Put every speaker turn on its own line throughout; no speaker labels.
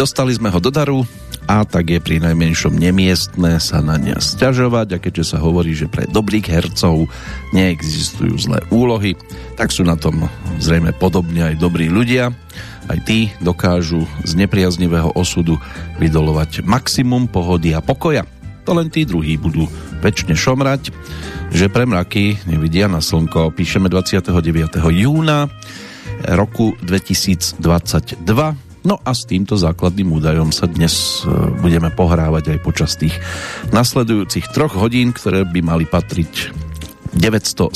Dostali sme ho do daru a tak je pri najmenšom nemiestné sa na ne stiažovať a keďže sa hovorí, že pre dobrých hercov neexistujú zlé úlohy, tak sú na tom zrejme podobne aj dobrí ľudia. Aj tí dokážu z nepriaznivého osudu vydolovať maximum pohody a pokoja. To len tí druhí budú väčšine šomrať, že pre mraky nevidia na slnko. Píšeme 29. júna roku 2022 No a s týmto základným údajom sa dnes e, budeme pohrávať aj počas tých nasledujúcich troch hodín, ktoré by mali patriť 917.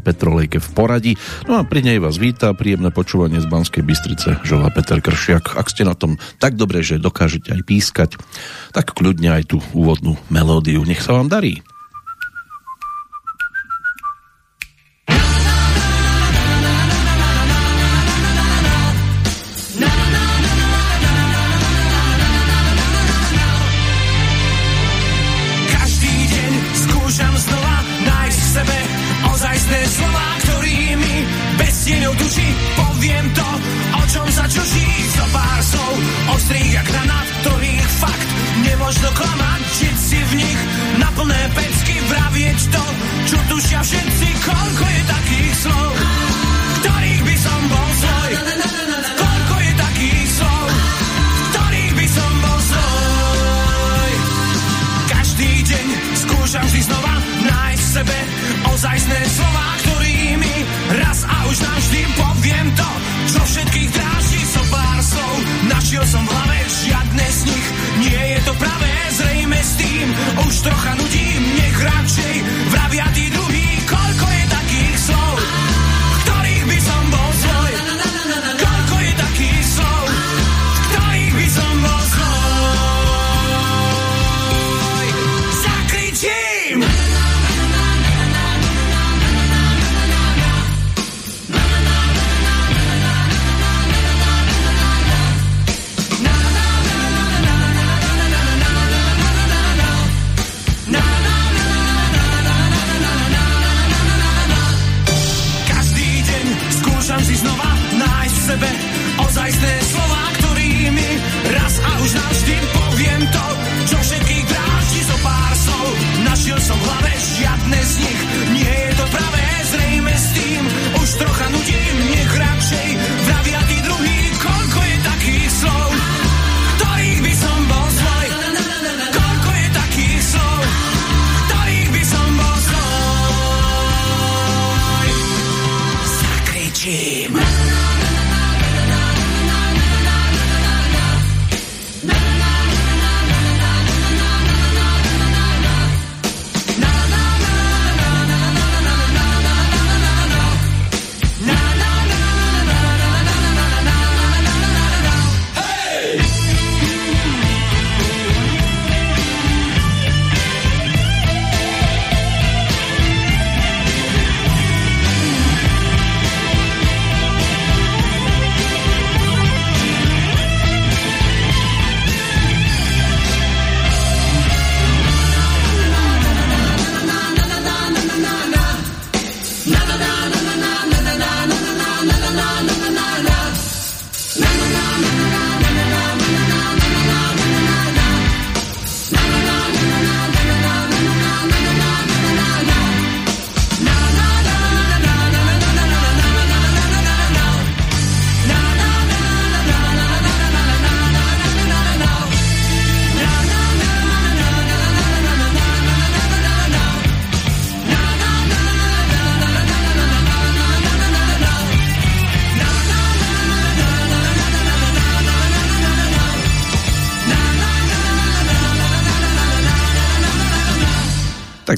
Petrolejke v poradí. No a pri nej vás víta príjemné počúvanie z Banskej Bystrice Žola Peter Kršiak. Ak ste na tom tak dobre, že dokážete aj pískať, tak kľudne aj tú úvodnú melódiu. Nech sa vám darí.
kłamców Ostrych jak na to fakt. Nie można kłamać, dzieci w nich Na pełne pecky, wrawieć to Czutusia wszyscy je takich slov, ktorých by som bol są koľko je takich słów Których by są bozoj Każdy dzień skuszam się znowa Najść sebe ozajstne słowa Którymi raz, a už na powiem to Co wszystkich drażni, co so bar są Zničil som v hlave žiadne z nich. Nie je to pravé, zrejme s tým. Už trocha nudím, nech radšej Vravia tí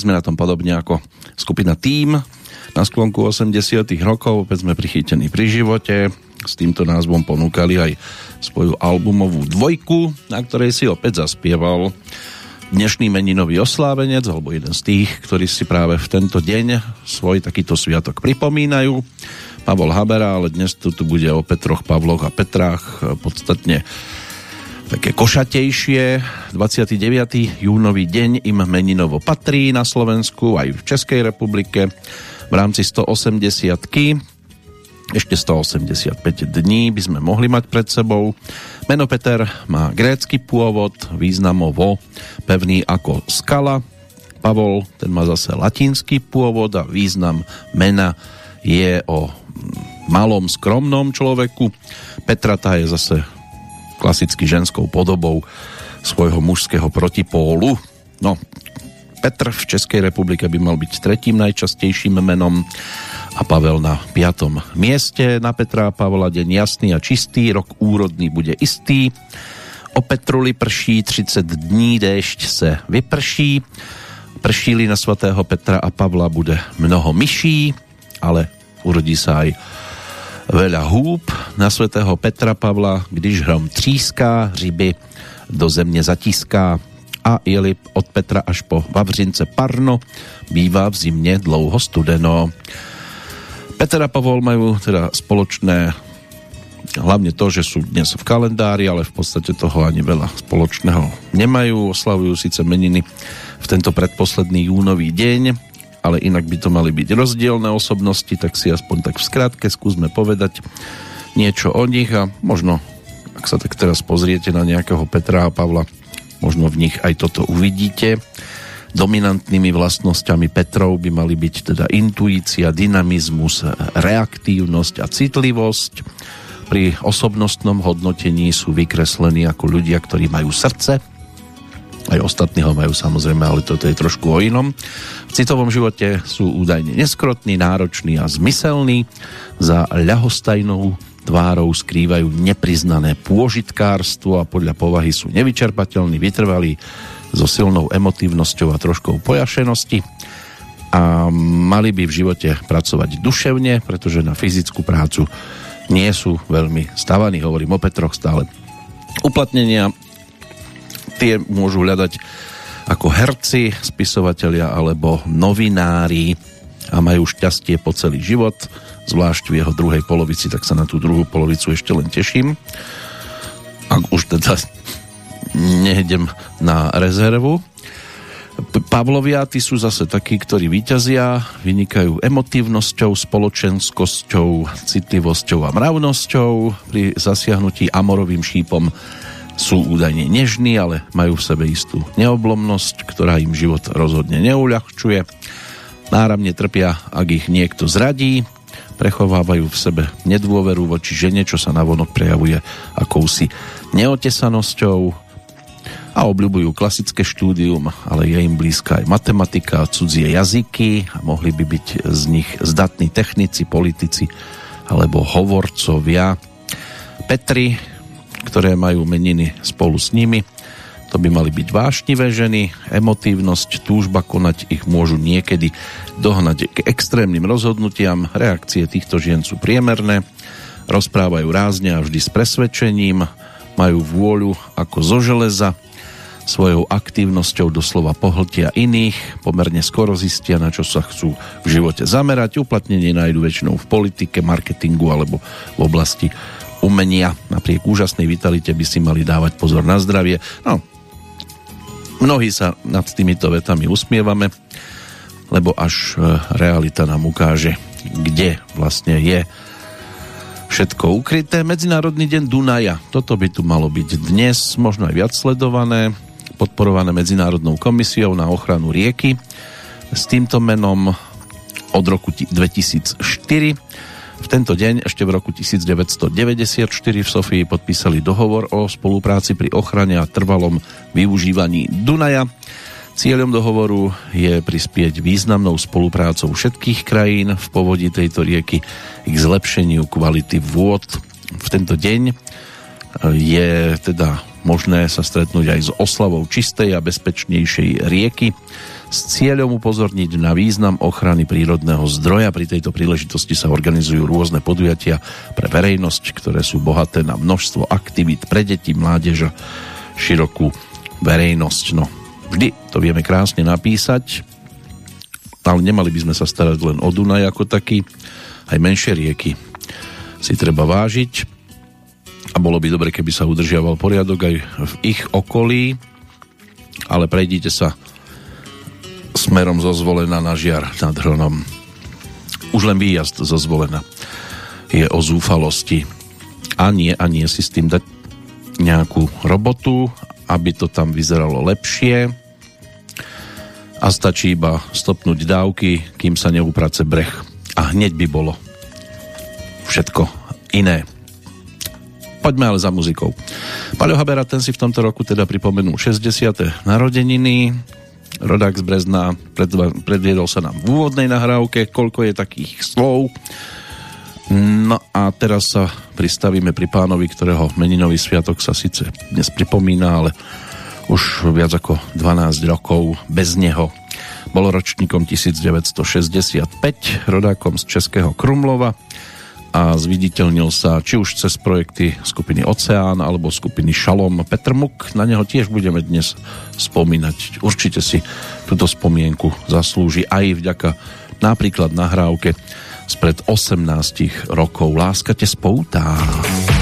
sme na tom podobne ako skupina Team na sklonku 80 rokov, opäť sme prichytení pri živote, s týmto názvom ponúkali aj svoju albumovú dvojku, na ktorej si opäť zaspieval dnešný meninový oslávenec, alebo jeden z tých, ktorí si práve v tento deň svoj takýto sviatok pripomínajú. Pavol Habera, ale dnes tu, tu bude o Petroch, Pavloch a Petrách podstatne také košatejšie. 29. júnový deň im meninovo patrí na Slovensku aj v Českej republike v rámci 180 -ky. Ešte 185 dní by sme mohli mať pred sebou. Meno Peter má grécky pôvod, významovo pevný ako skala. Pavol, ten má zase latinský pôvod a význam mena je o malom, skromnom človeku. Petra tá je zase klasicky ženskou podobou svojho mužského protipólu. No, Petr v Českej republike by mal byť tretím najčastejším menom a Pavel na piatom mieste. Na Petra a Pavla deň jasný a čistý, rok úrodný bude istý. O Petruli prší 30 dní, déšť se vyprší. Pršíli na svatého Petra a Pavla bude mnoho myší, ale urodí sa aj veľa húb. Na svatého Petra Pavla, když hrom tříská, hříby do země zatíská a jeli od Petra až po Vavřince Parno, bývá v zimě dlouho studeno. Peter a Pavol majú teda spoločné hlavne to, že sú dnes v kalendári, ale v podstate toho ani veľa spoločného nemajú. Oslavujú síce meniny v tento predposledný júnový deň, ale inak by to mali byť rozdielne osobnosti, tak si aspoň tak v skratke skúsme povedať niečo o nich a možno, ak sa tak teraz pozriete na nejakého Petra a Pavla, možno v nich aj toto uvidíte. Dominantnými vlastnosťami Petrov by mali byť teda intuícia, dynamizmus, reaktívnosť a citlivosť. Pri osobnostnom hodnotení sú vykreslení ako ľudia, ktorí majú srdce. Aj ostatní ho majú samozrejme, ale toto je trošku o inom. V citovom živote sú údajne neskrotní, nároční a zmyselní. Za ľahostajnou tvárou skrývajú nepriznané pôžitkárstvo a podľa povahy sú nevyčerpateľní, vytrvalí, so silnou emotívnosťou a troškou pojašenosti a mali by v živote pracovať duševne, pretože na fyzickú prácu nie sú veľmi stavaní, hovorím o Petroch stále. Uplatnenia tie môžu hľadať ako herci, spisovatelia alebo novinári a majú šťastie po celý život, zvlášť v jeho druhej polovici, tak sa na tú druhú polovicu ešte len teším. Ak už teda nehdem na rezervu. Pavlovia, tí sú zase takí, ktorí vyťazia, vynikajú emotívnosťou, spoločenskosťou, citlivosťou a mravnosťou. Pri zasiahnutí amorovým šípom sú údajne nežní, ale majú v sebe istú neoblomnosť, ktorá im život rozhodne neuľahčuje. Náramne trpia, ak ich niekto zradí, prechovávajú v sebe nedôveru voči žene, čo sa navonok prejavuje akousi neotesanosťou, a obľúbujú klasické štúdium, ale je im blízka aj matematika cudzie jazyky a mohli by byť z nich zdatní technici, politici alebo hovorcovia. Petri, ktoré majú meniny spolu s nimi, to by mali byť vášnivé ženy, emotívnosť, túžba konať ich môžu niekedy dohnať k extrémnym rozhodnutiam, reakcie týchto žien sú priemerné, rozprávajú rázne a vždy s presvedčením, majú vôľu ako zo železa, svojou aktívnosťou doslova pohltia iných, pomerne skoro zistia, na čo sa chcú v živote zamerať. Uplatnenie nájdu väčšinou v politike, marketingu alebo v oblasti umenia. Napriek úžasnej vitalite by si mali dávať pozor na zdravie. No, mnohí sa nad týmito vetami usmievame, lebo až e, realita nám ukáže, kde vlastne je všetko ukryté. Medzinárodný deň Dunaja. Toto by tu malo byť dnes, možno aj viac sledované podporované Medzinárodnou komisiou na ochranu rieky s týmto menom od roku 2004. V tento deň ešte v roku 1994 v Sofii podpísali dohovor o spolupráci pri ochrane a trvalom využívaní Dunaja. Cieľom dohovoru je prispieť významnou spoluprácou všetkých krajín v povodí tejto rieky k zlepšeniu kvality vôd. V tento deň je teda možné sa stretnúť aj s oslavou čistej a bezpečnejšej rieky s cieľom upozorniť na význam ochrany prírodného zdroja. Pri tejto príležitosti sa organizujú rôzne podujatia pre verejnosť, ktoré sú bohaté na množstvo aktivít pre deti, mládež a širokú verejnosť. No, vždy to vieme krásne napísať, ale nemali by sme sa starať len o Dunaj ako taký, aj menšie rieky si treba vážiť a bolo by dobre, keby sa udržiaval poriadok aj v ich okolí, ale prejdite sa smerom zo zvolena na žiar nad Hronom. Už len výjazd zo zvolena
je o zúfalosti. A nie, a nie si s tým dať nejakú robotu, aby to tam vyzeralo lepšie a stačí iba stopnúť dávky, kým sa neuprace breh a hneď by bolo všetko iné. Poďme ale za muzikou. Paľo Habera ten si v tomto roku teda pripomenul 60. narodeniny, rodák z Brezna, pred, predviedol sa nám v úvodnej nahrávke, koľko je takých slov. No a teraz sa pristavíme pri pánovi, ktorého meninový sviatok sa síce dnes pripomína, ale už viac ako 12 rokov bez neho. Bol ročníkom 1965, rodákom z Českého Krumlova, a zviditeľnil sa či už cez projekty skupiny Oceán alebo skupiny Šalom Petrmuk. Na neho tiež budeme dnes spomínať. Určite si túto spomienku zaslúži aj vďaka napríklad nahrávke spred 18 rokov. Láska te spoutá. z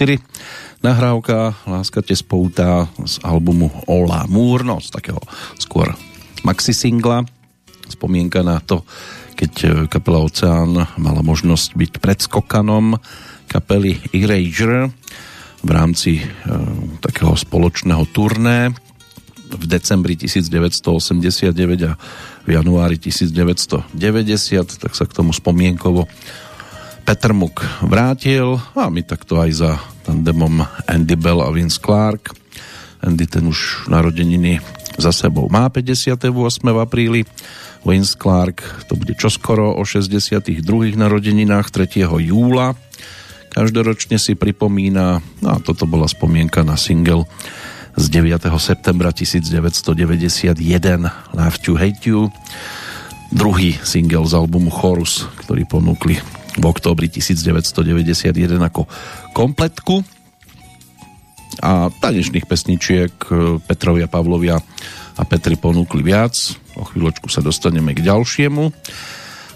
2004. Nahrávka Láska te spoutá z albumu Ola Moore, no z takého skôr maxi singla. Spomienka na to, keď e, kapela Oceán mala možnosť byť predskokanom kapely Erasure v rámci e, takého spoločného turné v decembri 1989 a v januári 1990, tak sa k tomu spomienkovo Petr Muk vrátil a my takto aj za tandemom Andy Bell a Vince Clark
Andy ten už narodeniny za sebou má 58. v apríli. Vince Clark to bude čoskoro o 62. narodeninách 3. júla. Každoročne si pripomína, no a toto bola spomienka na single z 9. septembra 1991 Love to Hate You druhý single z albumu Chorus, ktorý ponúkli v októbri 1991 ako kompletku a tanečných pesničiek e, Petrovia Pavlovia a Petri ponúkli viac o chvíľočku sa dostaneme k ďalšiemu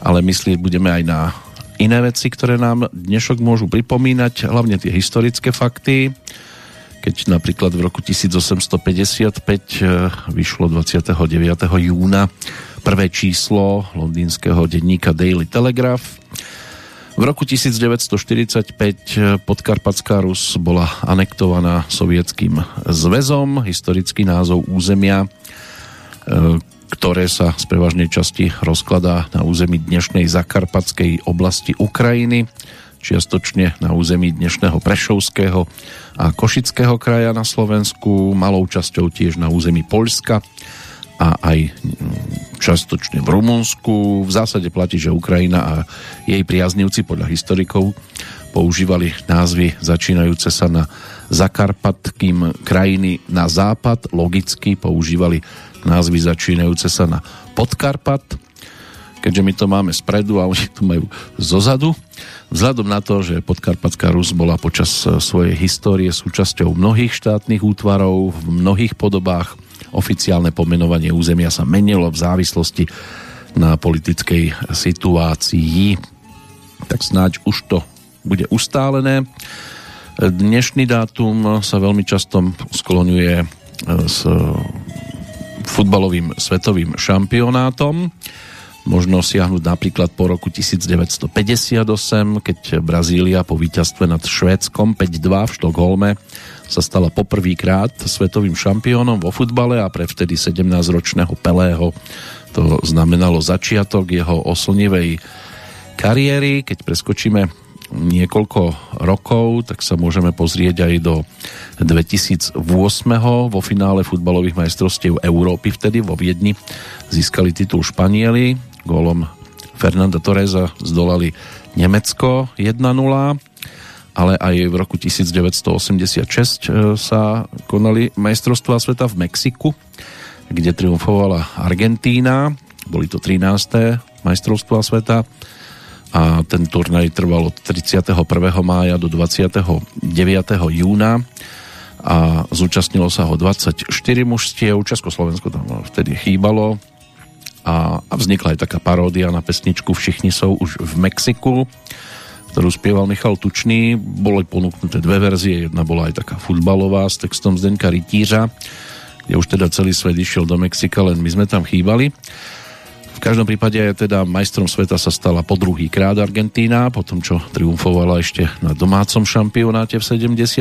ale myslieť budeme aj na iné veci, ktoré nám dnešok môžu pripomínať, hlavne tie historické fakty keď napríklad v roku 1855 e, vyšlo 29. júna prvé číslo londýnskeho denníka Daily Telegraph. V roku 1945 podkarpatská Rus bola anektovaná sovietským zväzom, historický názov územia, e, ktoré sa z prevažnej časti rozkladá na území dnešnej zakarpatskej oblasti Ukrajiny, čiastočne na území dnešného Prešovského a Košického kraja na Slovensku, malou časťou tiež na území Poľska a aj častočne v Rumunsku. V zásade platí, že Ukrajina a jej priaznivci podľa historikov používali názvy začínajúce sa na Zakarpatkým krajiny na západ, logicky používali názvy začínajúce sa na Podkarpat, keďže my to máme spredu a oni to majú zozadu. Vzhľadom na to, že Podkarpatská Rus bola počas svojej histórie súčasťou mnohých štátnych útvarov v mnohých podobách, Oficiálne pomenovanie územia sa menilo v závislosti na politickej situácii. Tak snáď už to bude ustálené. Dnešný dátum sa veľmi často skloňuje e, s futbalovým svetovým šampionátom. Možno siahnuť napríklad po roku 1958, keď Brazília po víťazstve nad Švédskom 5-2 v Štokholme sa stala poprvýkrát svetovým šampiónom vo futbale a pre vtedy 17-ročného Pelého to znamenalo začiatok jeho oslnivej kariéry. Keď preskočíme niekoľko rokov, tak sa môžeme pozrieť aj do 2008. vo finále futbalových majstrovstiev Európy vtedy vo Viedni získali titul Španieli. Gólom Fernanda Torreza zdolali Nemecko 1-0 ale aj v roku 1986 e, sa konali majstrovstvá sveta v Mexiku, kde triumfovala Argentína. Boli to 13. majstrovstvá sveta a ten turnaj trval od 31. mája do 29. júna a zúčastnilo sa ho 24 mužstiev. Československo tam vtedy chýbalo a, a vznikla aj taká paródia na pesničku Všichni sú už v Mexiku ktorú spieval Michal Tučný. Boli ponúknuté dve verzie, jedna bola aj taká futbalová s textom Zdenka Rytířa, kde už teda celý svet išiel do Mexika, len my sme tam chýbali. V každom prípade teda majstrom sveta sa stala po druhý krát Argentína, potom čo triumfovala ešte na domácom šampionáte v 78.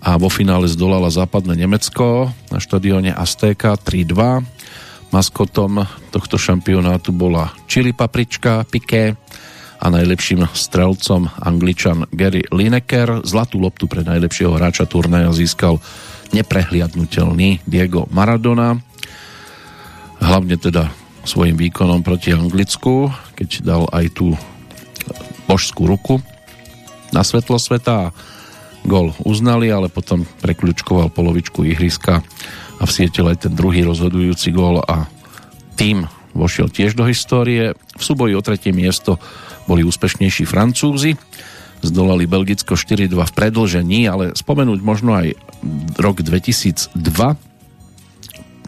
a vo finále zdolala západné Nemecko na štadióne Azteca 3-2. Maskotom tohto šampionátu bola Chili Paprička, Piqué, a najlepším strelcom angličan Gary Lineker. Zlatú loptu pre najlepšieho hráča turnaja získal neprehliadnutelný Diego Maradona. Hlavne teda svojim výkonom proti Anglicku, keď dal aj tú božskú ruku na svetlo sveta gol uznali, ale potom prekľučkoval polovičku ihriska a vsietil aj ten druhý rozhodujúci gol a tým vošiel tiež do histórie. V súboji o tretie miesto boli úspešnejší Francúzi, zdolali Belgicko 4-2 v predlžení, ale spomenúť možno aj rok 2002.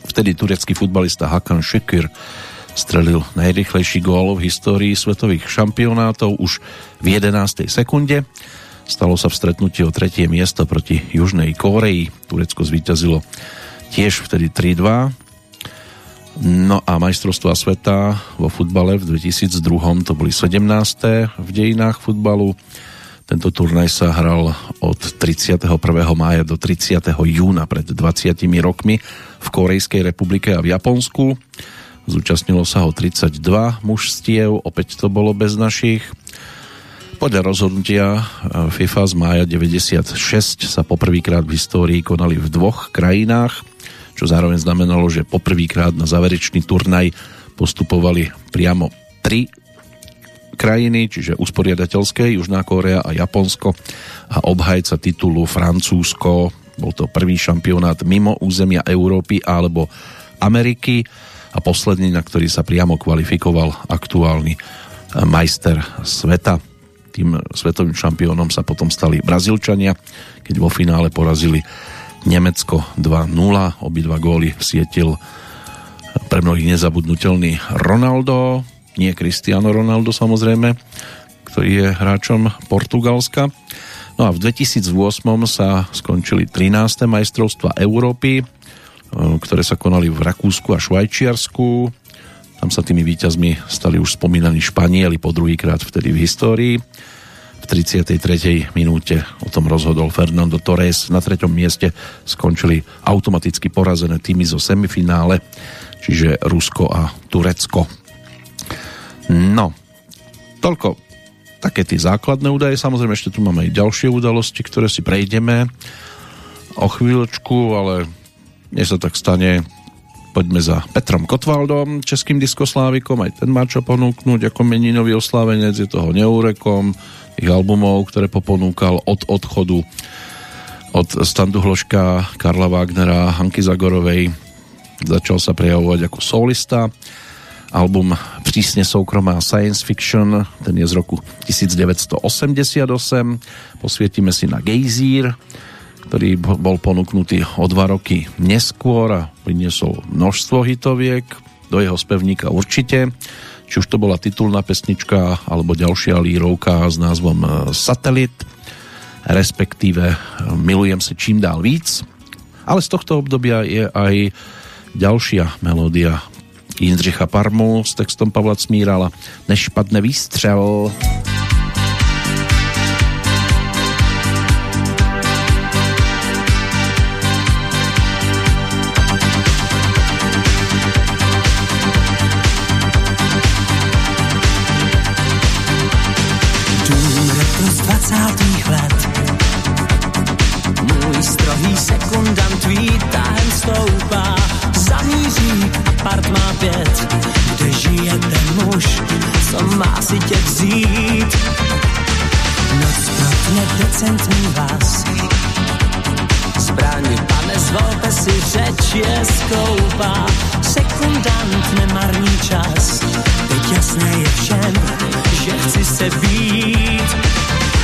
Vtedy turecký futbalista Hakan Šekir strelil najrychlejší gól v histórii svetových šampionátov už v 11. sekunde. Stalo sa v stretnutí o tretie miesto proti Južnej Kóreji. Turecko zvíťazilo tiež vtedy 3-2 No a majstrovstvá sveta vo futbale v 2002 to boli 17. v dejinách futbalu. Tento turnaj sa hral od 31. mája do 30. júna pred 20 rokmi v Korejskej republike a v Japonsku. Zúčastnilo sa ho 32 mužstiev, opäť to bolo bez našich. Podľa rozhodnutia eh, FIFA z mája 96 sa poprvýkrát v histórii konali v dvoch krajinách, čo zároveň znamenalo, že poprvýkrát na záverečný turnaj postupovali priamo tri krajiny, čiže usporiadateľské Južná Kórea a Japonsko a obhajca titulu Francúzsko. Bol to prvý šampionát mimo územia Európy alebo Ameriky a posledný, na ktorý sa priamo kvalifikoval aktuálny eh, majster sveta tým svetovým šampiónom sa potom stali Brazílčania, keď vo finále porazili Nemecko 2-0. Obidva góly vsietil pre mnohých nezabudnutelný Ronaldo, nie Cristiano Ronaldo samozrejme, ktorý je hráčom Portugalska. No a v 2008 sa skončili 13. majstrovstva Európy, ktoré sa konali v Rakúsku a Švajčiarsku. Tam sa tými víťazmi stali už spomínaní Španieli po druhýkrát vtedy v histórii. V 33. minúte o tom rozhodol Fernando Torres. Na treťom mieste skončili automaticky porazené týmy zo semifinále, čiže Rusko a Turecko. No, toľko také tie základné údaje. Samozrejme, ešte tu máme aj ďalšie udalosti, ktoré si prejdeme o chvíľočku, ale nie sa tak stane, poďme za Petrom Kotvaldom, českým diskoslávikom, aj ten má čo ponúknuť ako meninový oslávenec, je toho neúrekom, ich albumov, ktoré poponúkal od odchodu od Standu Hloška, Karla Wagnera, Hanky Zagorovej. Začal sa prejavovať ako solista. Album Prísne soukromá science fiction, ten je z roku 1988. Posvietime si na Gejzír, ktorý bol ponúknutý o dva roky neskôr a priniesol množstvo hitoviek, do jeho spevníka určite. Či už to bola titulná pesnička alebo ďalšia lírovka s názvom e, Satelit, respektíve e, Milujem se čím dál víc. Ale z tohto obdobia je aj ďalšia melódia Jindřicha Parmu s textom Pavla Cmírala Než výstřel. Než výstřel
řeč je skoupá, sekundant nemarný čas. Teď jasné je všem, že chci se být,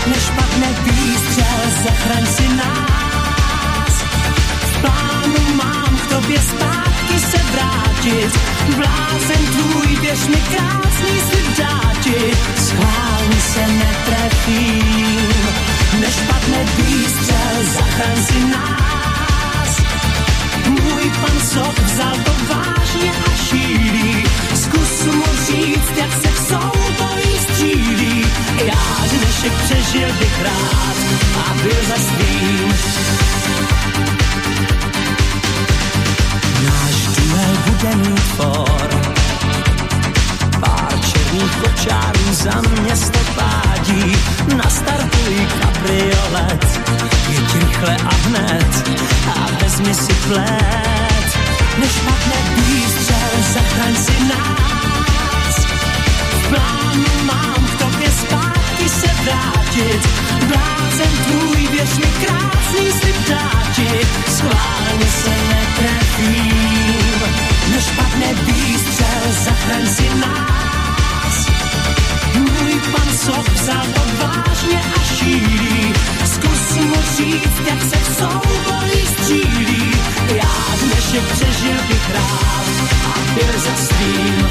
než padne výstřel, zachraň si nás. V plánu mám k tobě zpátky se vrátit, blázen tvůj, běž mi krásný si dáti, schválně se netrefím než padne výstřel, zachraň si nás. Můj pan Sob vzal to vážně a šílí, zkus mu říct, jak se v souboji střílí. Já dnešek přežil bych rád a byl za svým. Náš duel bude mít for, pár černých kočárů za město pádí, nastartuj kabriolet, jeď rychle a hned a vezmi si plet, než padne výstřel, zachraň si nás. V plánu mám vrátit, blázen tvůj, věř mi krásný slib dáti, schválně se netrefím, než padne výstřel, zachraň si nás. Můj pan sob vzal to vážně a šíří, zkus mu říct, jak se v souboji střílí. Já dnešek přežil bych rád a byl za svým.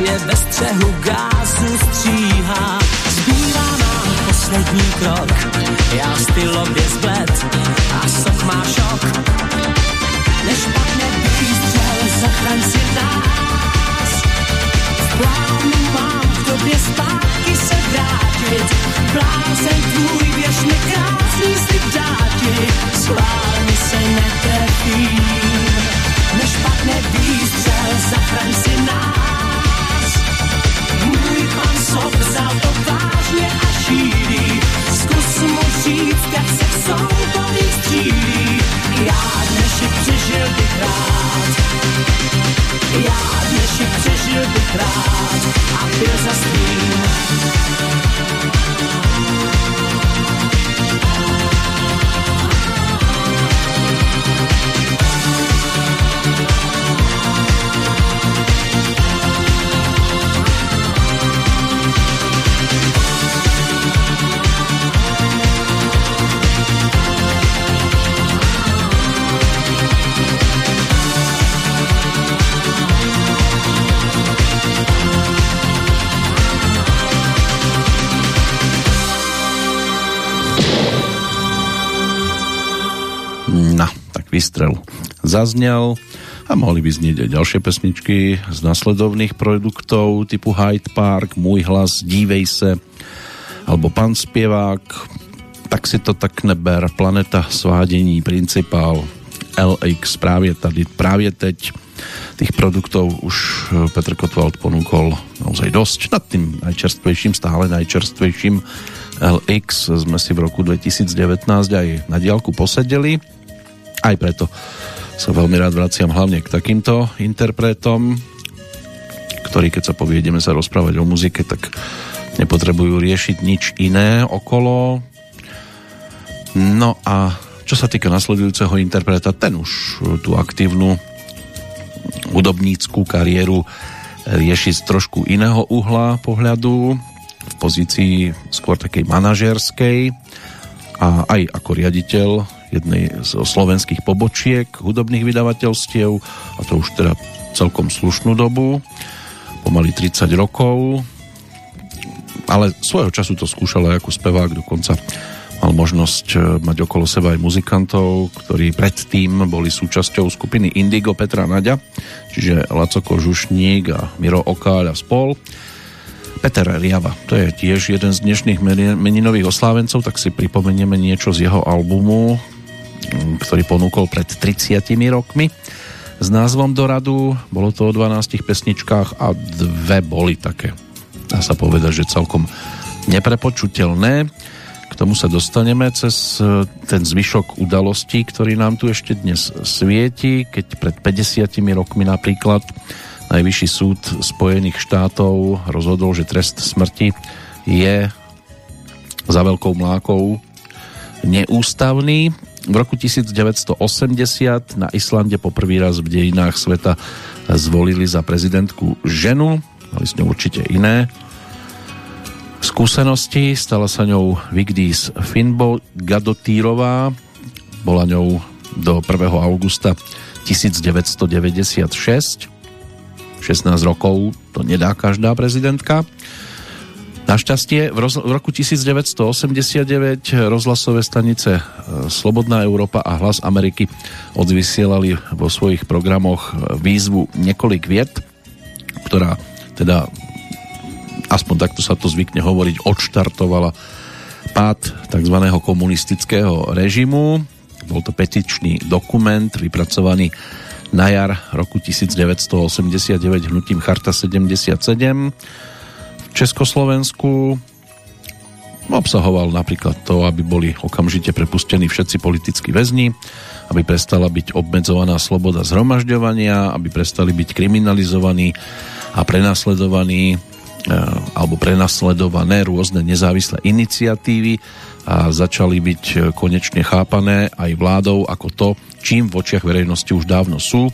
Je ve střehu gázu stříhá, zbývá nám poslední krok, já stylově zbled a sok má šok. Nešpatně výstřel, zachraň si nás. V plánu mám k tobě zpátky se vrátit, blázen tvůj věř mi krásný slib dáti, svál mi se netrefím. Nešpatně výstřel, zachraň si nás. Můj pan sob vzal to vážně a šíří, zkus mu říct, jak se v soubolích střílí. Já dnešek přežil bych rád, já dnešek přežil bych rád a byl za svým.
Výstrel zaznel a mohli by znieť aj ďalšie pesničky z nasledovných produktov typu Hyde Park, Môj hlas, Dívej se alebo Pan spievák tak si to tak neber, Planeta svádení, Principál, LX právě tady, právě teď. Tých produktov už Petr Kotwald ponúkol naozaj dosť. Nad tým najčerstvejším, stále najčerstvejším LX sme si v roku 2019 aj na diálku posedeli aj preto sa veľmi rád vraciam hlavne k takýmto interpretom, ktorí keď sa povie, ideme sa rozprávať o muzike, tak nepotrebujú riešiť nič iné okolo. No a čo sa týka nasledujúceho interpreta, ten už tú aktívnu hudobníckú kariéru rieši z trošku iného uhla pohľadu v pozícii skôr takej manažerskej a aj ako riaditeľ jednej z slovenských pobočiek hudobných vydavateľstiev a to už teda celkom slušnú dobu, pomaly 30 rokov, ale svojho času to skúšal aj ako spevák, dokonca mal možnosť e, mať okolo seba aj muzikantov, ktorí predtým boli súčasťou skupiny Indigo Petra Naďa, čiže Laco Kožušník a Miro Okáľ a spol. Peter Riava, to je tiež jeden z dnešných meninových oslávencov, tak si pripomenieme niečo z jeho albumu, ktorý ponúkol pred 30 rokmi s názvom Doradu. Bolo to o 12 pesničkách a dve boli také, dá sa povedať, že celkom neprepočutelné. K tomu sa dostaneme cez e, ten zvyšok udalostí, ktorý nám tu ešte dnes svieti, keď pred 50 rokmi napríklad Najvyšší súd Spojených štátov rozhodol, že trest smrti je za veľkou mlákou neústavný. V roku 1980 na Islande poprvý raz v dejinách sveta zvolili za prezidentku ženu, mali s ňou určite iné skúsenosti. Stala sa ňou Vigdís Finbo Gadotírová, bola ňou do 1. augusta 1996. 16 rokov to nedá každá prezidentka. Našťastie v, roz, v roku 1989 rozhlasové stanice e, Slobodná Európa a Hlas Ameriky odvysielali vo svojich programoch výzvu Niekolik viet, ktorá teda aspoň takto sa to zvykne hovoriť, odštartovala pád tzv. komunistického režimu. Bol to petičný dokument vypracovaný na jar roku 1989 hnutím Charta 77 Československu obsahoval napríklad to, aby boli okamžite prepustení všetci politickí väzni, aby prestala byť obmedzovaná sloboda zhromažďovania, aby prestali byť kriminalizovaní a prenasledovaní e, alebo prenasledované rôzne nezávislé iniciatívy a začali byť konečne chápané aj vládou ako to, čím v očiach verejnosti už dávno sú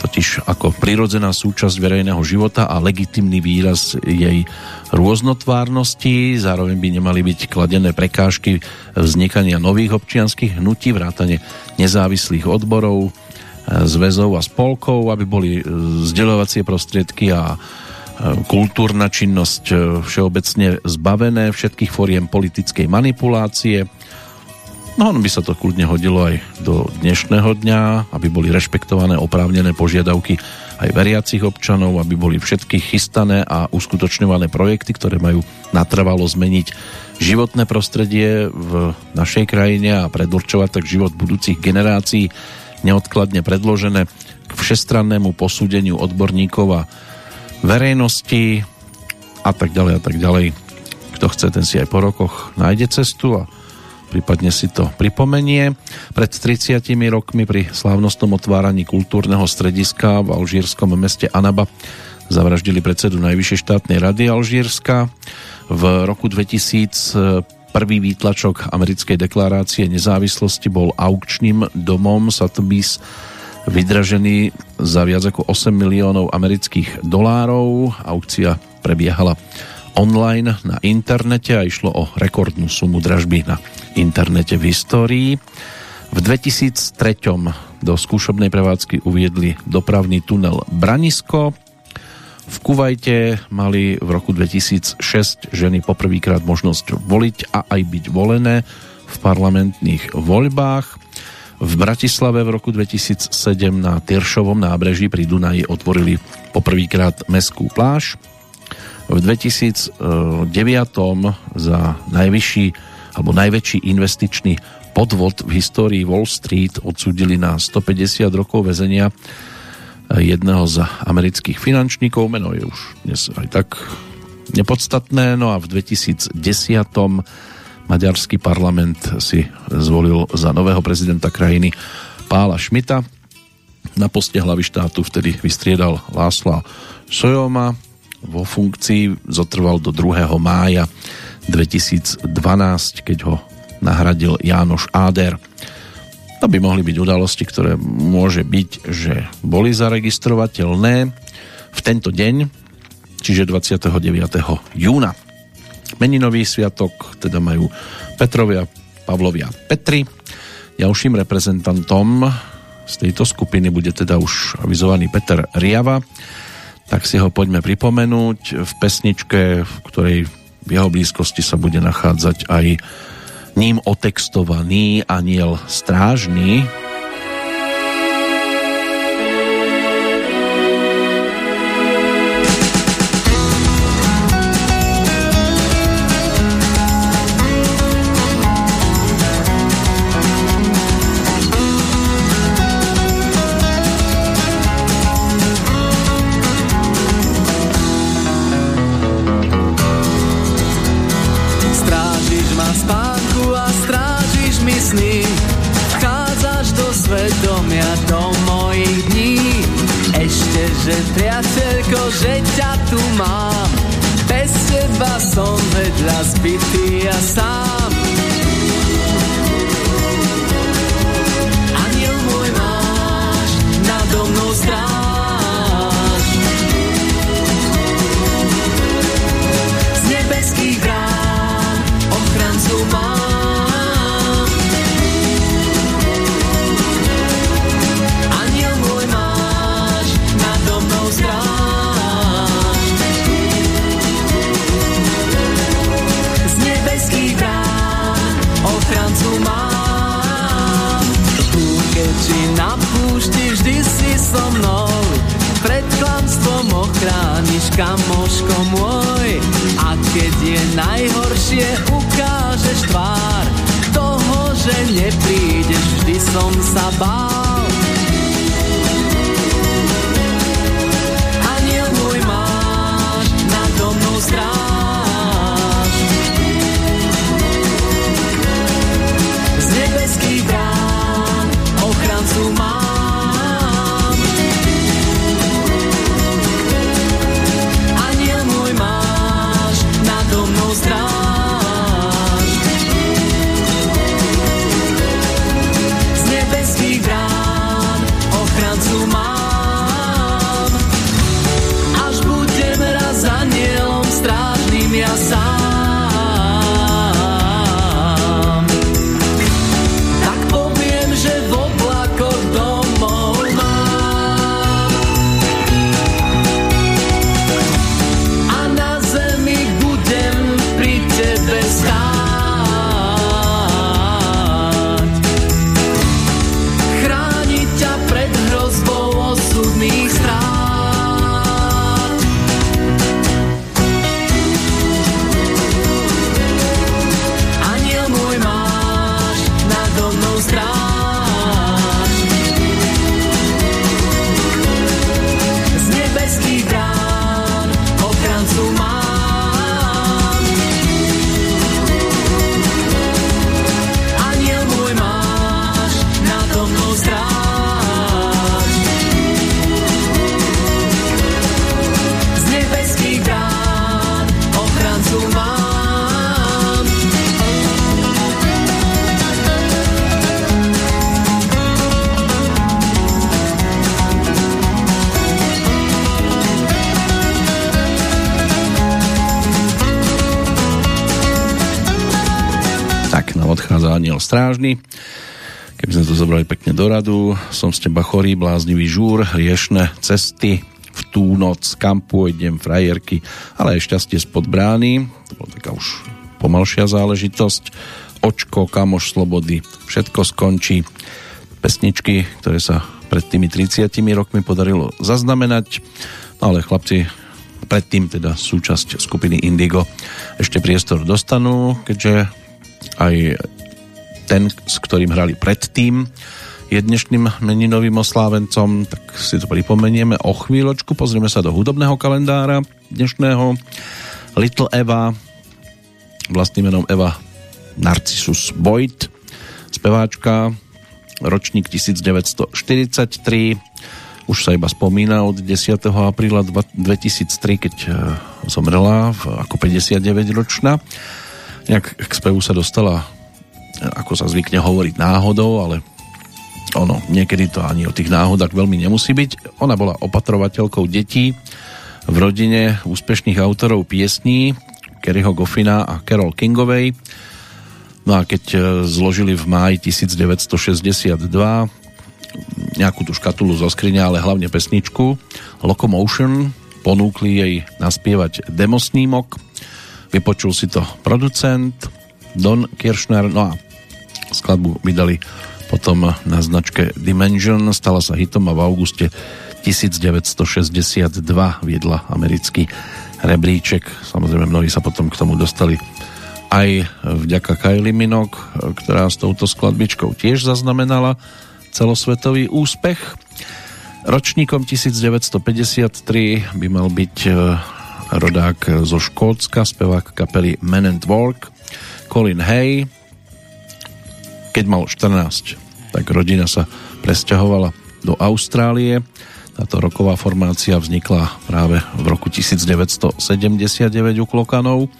totiž ako prirodzená súčasť verejného života a legitimný výraz jej rôznotvárnosti. Zároveň by nemali byť kladené prekážky vznikania nových občianských hnutí, vrátane nezávislých odborov, zväzov a spolkov, aby boli zdeľovacie prostriedky a kultúrna činnosť e, všeobecne zbavené všetkých foriem politickej manipulácie. No ono by sa to kľudne hodilo aj do dnešného dňa, aby boli rešpektované oprávnené požiadavky aj veriacich občanov, aby boli všetky chystané a uskutočňované projekty, ktoré majú natrvalo zmeniť životné prostredie v našej krajine a predurčovať tak život budúcich generácií neodkladne predložené k všestrannému posúdeniu odborníkov a verejnosti a tak ďalej a tak ďalej. Kto chce, ten si aj po rokoch nájde cestu a prípadne si to pripomenie. Pred 30 rokmi pri slávnostnom otváraní kultúrneho strediska v alžírskom meste Anaba zavraždili predsedu Najvyššej štátnej rady Alžírska. V roku 2000 prvý výtlačok americkej deklarácie nezávislosti bol aukčným domom Sotheby's vydražený za viac ako 8 miliónov amerických dolárov. Aukcia prebiehala online na internete a išlo o rekordnú sumu dražby na internete v histórii. V 2003 do skúšobnej prevádzky uviedli dopravný tunel Branisko. V Kuvajte mali v roku 2006 ženy poprvýkrát možnosť voliť a aj byť volené v parlamentných voľbách. V Bratislave v roku 2007 na Tyršovom nábreží pri Dunaji otvorili poprvýkrát meskú pláž v 2009 za najvyšší alebo najväčší investičný podvod v histórii Wall Street odsúdili na 150 rokov väzenia jedného z amerických finančníkov. Meno je už dnes aj tak nepodstatné. No a v 2010 maďarský parlament si zvolil za nového prezidenta krajiny Pála Šmita. Na poste hlavy štátu vtedy vystriedal Lásla Sojoma, vo funkcii zotrval do 2. mája 2012, keď ho nahradil Jánoš Áder. To by mohli byť udalosti, ktoré môže byť, že boli zaregistrovateľné v tento deň, čiže 29. júna. Meninový sviatok teda majú Petrovia, Pavlovia Petri. Ďalším reprezentantom z tejto skupiny bude teda už avizovaný Peter Riava, tak si ho poďme pripomenúť v pesničke, v ktorej v jeho blízkosti sa bude nachádzať aj ním otextovaný aniel strážny, outside. Strážny. Keby sme to zobrali pekne do radu, som z teba chorý, bláznivý žúr, riešne cesty, v tú noc, kam pôjdem, frajerky, ale aj šťastie spod brány. To bola taká už pomalšia záležitosť. Očko, kamoš slobody, všetko skončí. Pesničky, ktoré sa pred tými 30 rokmi podarilo zaznamenať. No ale chlapci predtým teda súčasť skupiny Indigo ešte priestor dostanú, keďže aj ten, s ktorým hrali predtým, je dnešným meninovým oslávencom, tak si to pripomenieme o chvíľočku. Pozrieme sa do hudobného kalendára dnešného. Little Eva, vlastným menom Eva Narcissus Boyd, speváčka, ročník 1943, už sa iba spomína od 10. apríla 2003, keď e, zomrela ako 59-ročná. Nejak k spevu sa dostala, ako sa zvykne hovoriť, náhodou, ale ono, niekedy to ani o tých náhodách veľmi nemusí byť. Ona bola opatrovateľkou detí v rodine úspešných autorov piesní Kerryho Goffina a Carol Kingovej. No a keď e, zložili v máji 1962 nejakú tú škatulu zo skriňa, ale hlavne pesničku Locomotion, ponúkli jej naspievať demosnímok, vypočul si to producent Don Kiršner, no a skladbu vydali potom na značke Dimension, stala sa hitom a v auguste 1962 viedla americký rebríček. Samozrejme, mnohí sa potom k tomu dostali aj vďaka Kylie Minogue, ktorá s touto skladbičkou tiež zaznamenala celosvetový úspech. Ročníkom 1953 by mal byť e, rodák zo Škótska, spevák kapely Men and Work, Colin Hay. Keď mal 14, tak rodina sa presťahovala do Austrálie. Táto roková formácia vznikla práve v roku 1979 u Klokanov.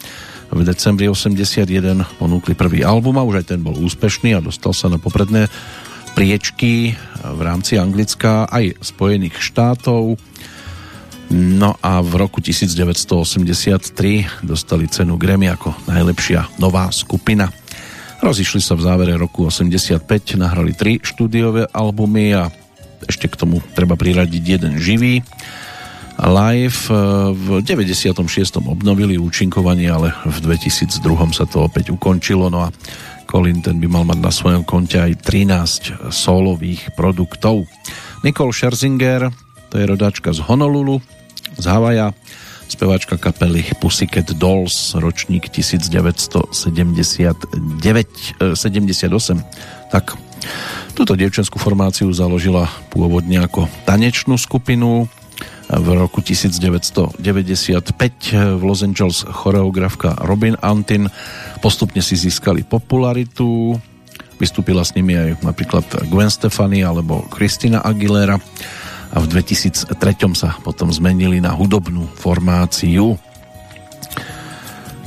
V decembri 81 ponúkli prvý album a už aj ten bol úspešný a dostal sa na popredné priečky v rámci Anglicka aj Spojených štátov. No a v roku 1983 dostali cenu Grammy ako najlepšia nová skupina. Rozišli sa v závere roku 85, nahrali tri štúdiové albumy a ešte k tomu treba priradiť jeden živý. Live v 96. obnovili účinkovanie, ale v 2002 sa to opäť ukončilo. No a Colin ten by mal mať na svojom konte aj 13 solových produktov. Nicole Scherzinger, to je rodáčka z Honolulu, z Havaja, speváčka kapely Pussycat Dolls, ročník 1979, 78. Tak, túto dievčenskú formáciu založila pôvodne ako tanečnú skupinu, v roku 1995 v Los Angeles choreografka Robin Antin. Postupne si získali popularitu. Vystúpila s nimi aj napríklad Gwen Stefani alebo Christina Aguilera a v 2003 sa potom zmenili na hudobnú formáciu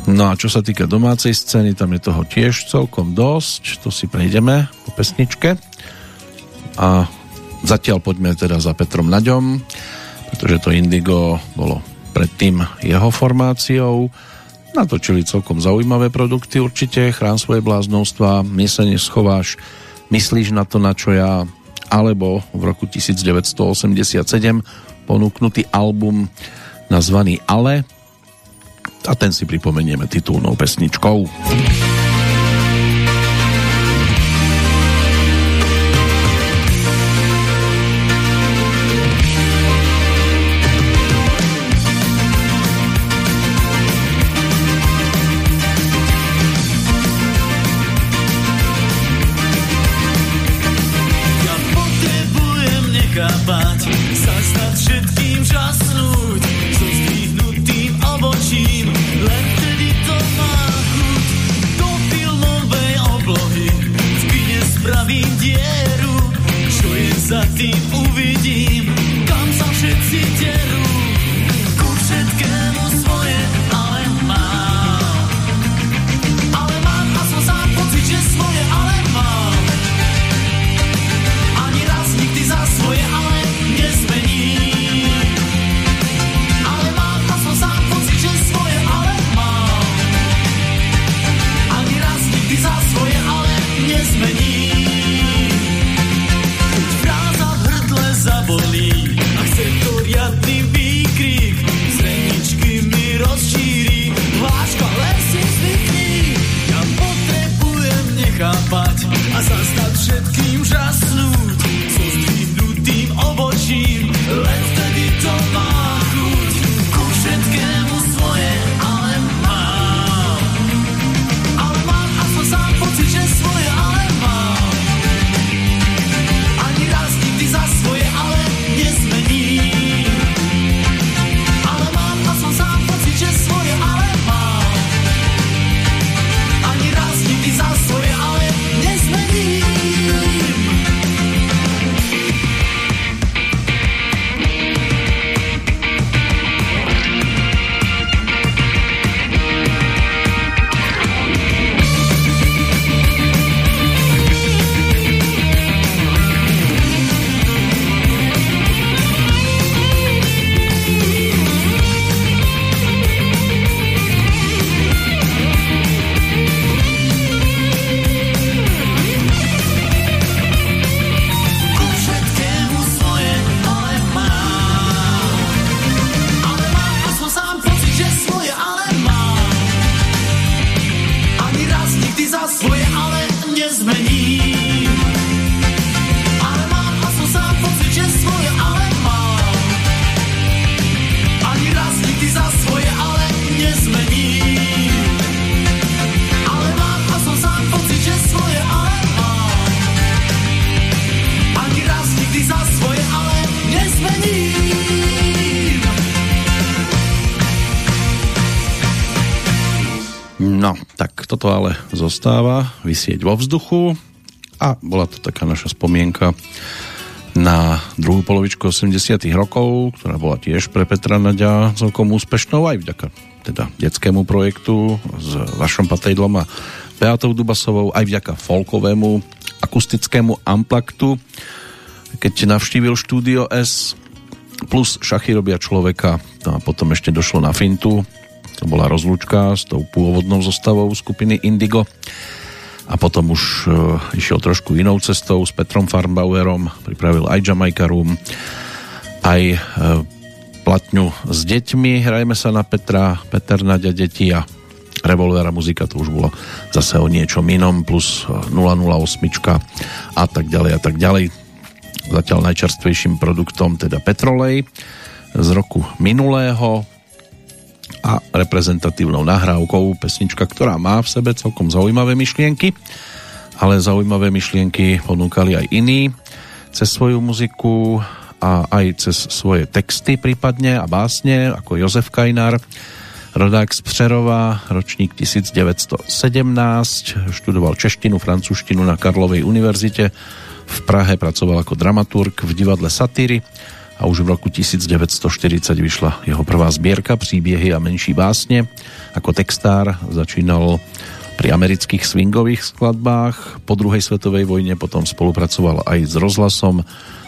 No a čo sa týka domácej scény, tam je toho tiež celkom dosť, to si prejdeme po pesničke. A zatiaľ poďme teda za Petrom Naďom pretože to Indigo bolo predtým jeho formáciou. Natočili celkom zaujímavé produkty určite, chrán svoje bláznostva, my sa neschováš, myslíš na to, na čo ja, alebo v roku 1987 ponúknutý album nazvaný Ale a ten si pripomenieme titulnou pesničkou.
Svoje, ale
zostáva vysieť vo vzduchu a bola to taká naša spomienka na druhú polovičku 80 rokov, ktorá bola tiež pre Petra Naďa celkom úspešnou aj vďaka teda detskému projektu s Vašom Patejdlom a Beatou Dubasovou, aj vďaka folkovému akustickému amplaktu. Keď navštívil štúdio S plus šachy robia človeka a potom ešte došlo na fintu to bola rozlúčka s tou pôvodnou zostavou skupiny Indigo. A potom už e, išiel trošku inou cestou s Petrom Farnbauerom, pripravil aj Jamaica Room, aj e, platňu s deťmi, hrajme sa na Petra, Peter Nadia deti a Revolvera muzika to už bolo zase o niečom inom, plus 008 a tak ďalej a tak ďalej. Zatiaľ najčerstvejším produktom teda Petrolej z roku minulého a reprezentatívnou nahrávkou pesnička, ktorá má v sebe celkom zaujímavé myšlienky, ale zaujímavé myšlienky ponúkali aj iní cez svoju muziku a aj cez svoje texty prípadne a básne, ako Jozef Kajnár, rodák z Přerova, ročník 1917, študoval češtinu, francúzštinu na Karlovej univerzite, v Prahe pracoval ako dramaturg v divadle Satyry a už v roku 1940 vyšla jeho prvá zbierka Příběhy a menší básne. Ako textár začínal pri amerických swingových skladbách. Po druhej svetovej vojne potom spolupracoval aj s rozhlasom,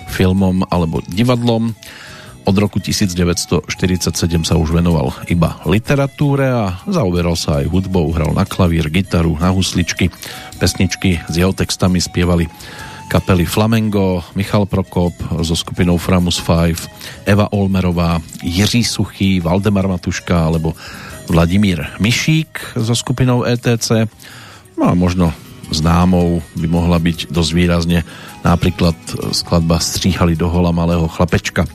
filmom alebo divadlom. Od roku 1947 sa už venoval iba literatúre a zaoberal sa aj hudbou, hral na klavír, gitaru, na husličky. Pesničky s jeho textami spievali kapely Flamengo, Michal Prokop so skupinou Framus 5, Eva Olmerová, Jiří Suchý, Valdemar Matuška alebo Vladimír Mišík so skupinou ETC. No a možno známou by mohla byť dosť výrazne napríklad skladba Stříhali do hola malého chlapečka,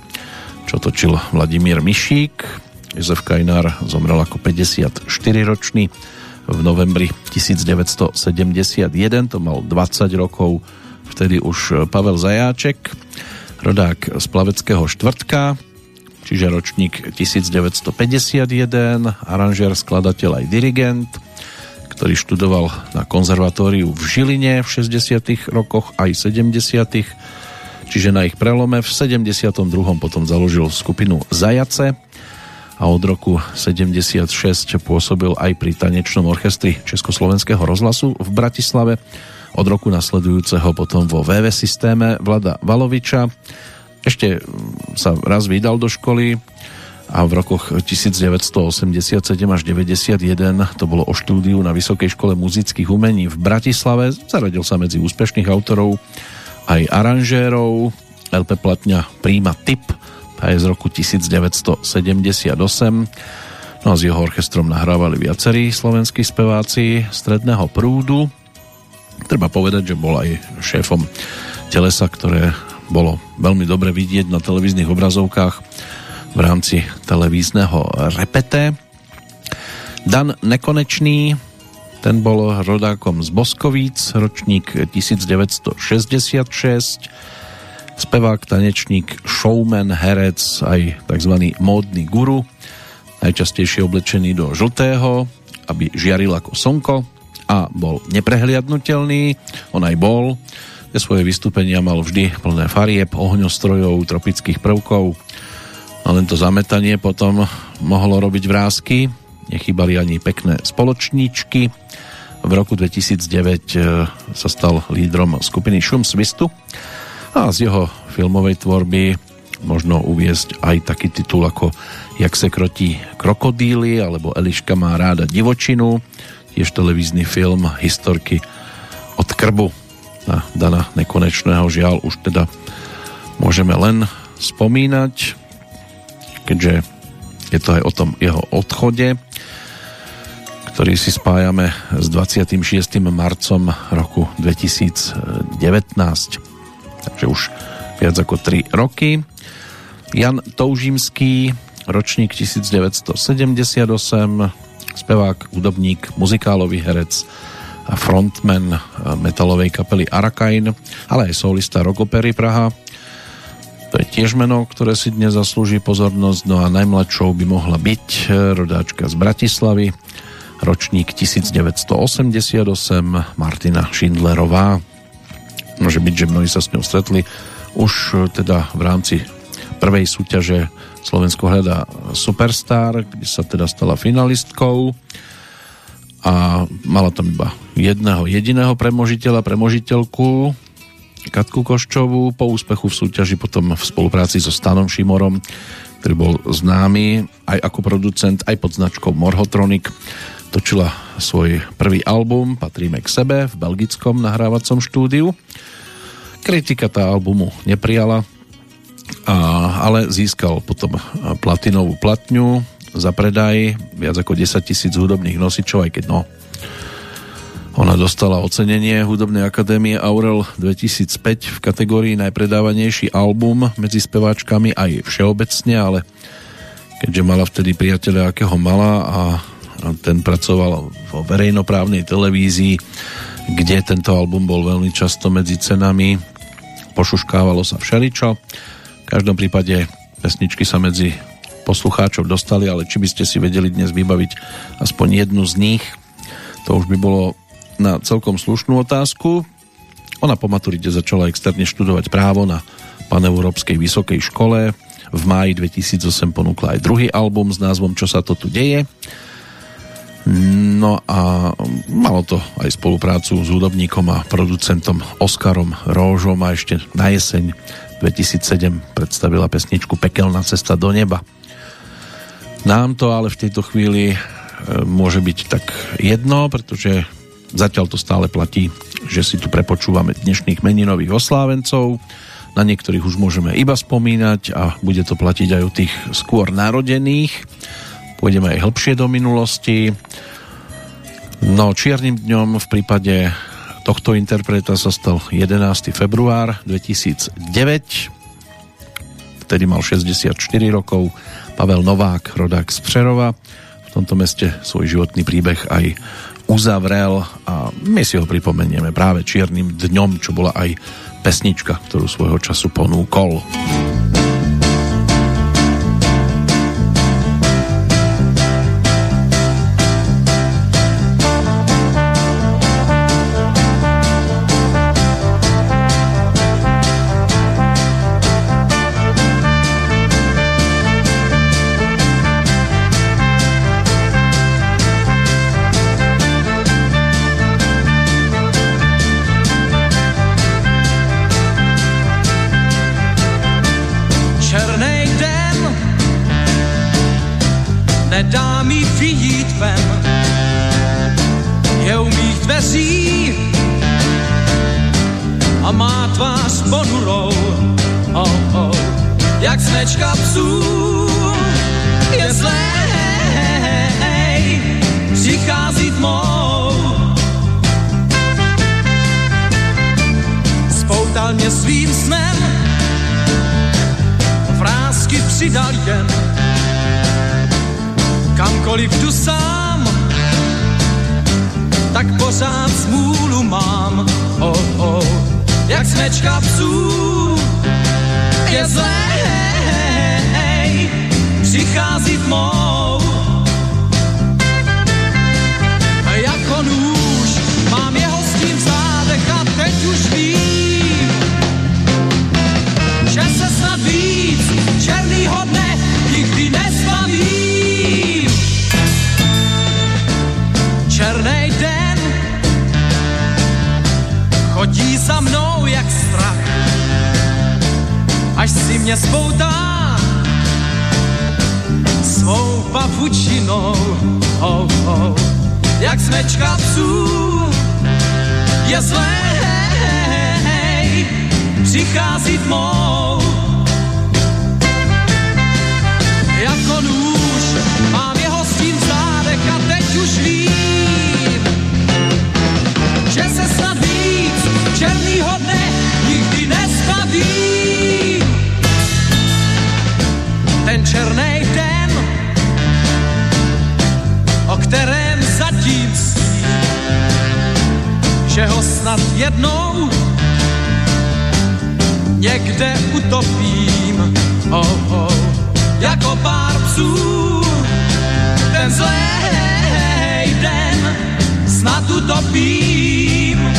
čo točil Vladimír Mišík. Jozef Kajnár zomrel ako 54-ročný v novembri 1971, to mal 20 rokov vtedy už Pavel Zajáček, rodák z Plaveckého štvrtka, čiže ročník 1951, aranžér, skladateľ aj dirigent, ktorý študoval na konzervatóriu v Žiline v 60 rokoch aj 70 čiže na ich prelome v 72. potom založil skupinu Zajace a od roku 76 pôsobil aj pri tanečnom orchestri Československého rozhlasu v Bratislave od roku nasledujúceho potom vo VV systéme Vlada Valoviča. Ešte sa raz vydal do školy a v rokoch 1987 až 91 to bolo o štúdiu na Vysokej škole muzických umení v Bratislave. Zaradil sa medzi úspešných autorov aj aranžérov. LP platňa Príma Typ, tá je z roku 1978. No a s jeho orchestrom nahrávali viacerí slovenskí speváci stredného prúdu Treba povedať, že bol aj šéfom telesa, ktoré bolo veľmi dobre vidieť na televíznych obrazovkách v rámci televízneho repete. Dan Nekonečný, ten bol rodákom z Boskovíc, ročník 1966, spevák, tanečník, showman, herec, aj tzv. módny guru, najčastejšie oblečený do žltého, aby žiaril ako slnko a bol neprehliadnutelný, on aj bol. Tie svoje vystúpenia mal vždy plné farieb, ohňostrojov, tropických prvkov a len to zametanie potom mohlo robiť vrázky. Nechybali ani pekné spoločníčky. V roku 2009 e, sa stal lídrom skupiny Šum Svistu a z jeho filmovej tvorby možno uviesť aj taký titul ako Jak se krotí krokodíly alebo Eliška má ráda divočinu tiež televízny film historky od krbu na Dana Nekonečného žiaľ už teda môžeme len spomínať keďže je to aj o tom jeho odchode ktorý si spájame s 26. marcom roku 2019 takže už viac ako 3 roky. Jan Toužimský, ročník 1978, spevák, hudobník, muzikálový herec a frontman metalovej kapely Arakain, ale aj solista Rogopery Praha. To je tiež meno, ktoré si dnes zaslúži pozornosť, no a najmladšou by mohla byť rodáčka z Bratislavy, ročník 1988, Martina Schindlerová. Môže byť, že mnohí sa s ňou stretli už e, teda v rámci prvej súťaže Slovensko hľadá Superstar, kde sa teda stala finalistkou a mala tam iba jedného jediného premožiteľa, premožiteľku Katku Koščovú po úspechu v súťaži potom v spolupráci so Stanom Šimorom, ktorý bol známy aj ako producent, aj pod značkou Morhotronic točila svoj prvý album Patríme k sebe v belgickom nahrávacom štúdiu. Kritika tá albumu neprijala, a, ale získal potom platinovú platňu za predaj viac ako 10 tisíc hudobných nosičov, aj keď no ona dostala ocenenie Hudobnej akadémie Aurel 2005 v kategórii najpredávanejší album medzi speváčkami aj všeobecne, ale keďže mala vtedy priateľa, akého mala a ten pracoval vo verejnoprávnej televízii, kde tento album bol veľmi často medzi cenami. Pošuškávalo sa všeličo. Každom prípade pesničky sa medzi poslucháčov dostali, ale či by ste si vedeli dnes vybaviť aspoň jednu z nich, to už by bolo na celkom slušnú otázku. Ona po maturite začala externe študovať právo na Paneurópskej vysokej škole. V máji 2008 ponúkla aj druhý album s názvom Čo sa to tu deje No a malo to aj spoluprácu s hudobníkom a producentom Oskarom Róžom a ešte na jeseň 2007 predstavila pesničku Pekelná cesta do neba. Nám to ale v tejto chvíli e, môže byť tak jedno, pretože zatiaľ to stále platí, že si tu prepočúvame dnešných meninových oslávencov. Na niektorých už môžeme iba spomínať a bude to platiť aj u tých skôr narodených pôjdeme aj hlbšie do minulosti. No, čiernym dňom v prípade tohto interpreta sa stal 11. február 2009. Vtedy mal 64 rokov Pavel Novák, rodák z Přerova. V tomto meste svoj životný príbeh aj uzavrel a my si ho pripomenieme práve čiernym dňom, čo bola aj pesnička, ktorú svojho času ponúkol.
Oh, oh, jak smečka psů je zlé, přichází tmou. Jako nůž mám jeho stín v zádech a teď už vím, že se snad víc černýho dne nikdy nespaví. Ten černý den, kterém zatím sní, že ho snad jednou někde utopím, oh, oh, jako pár psů. Ten zlej den snad utopím.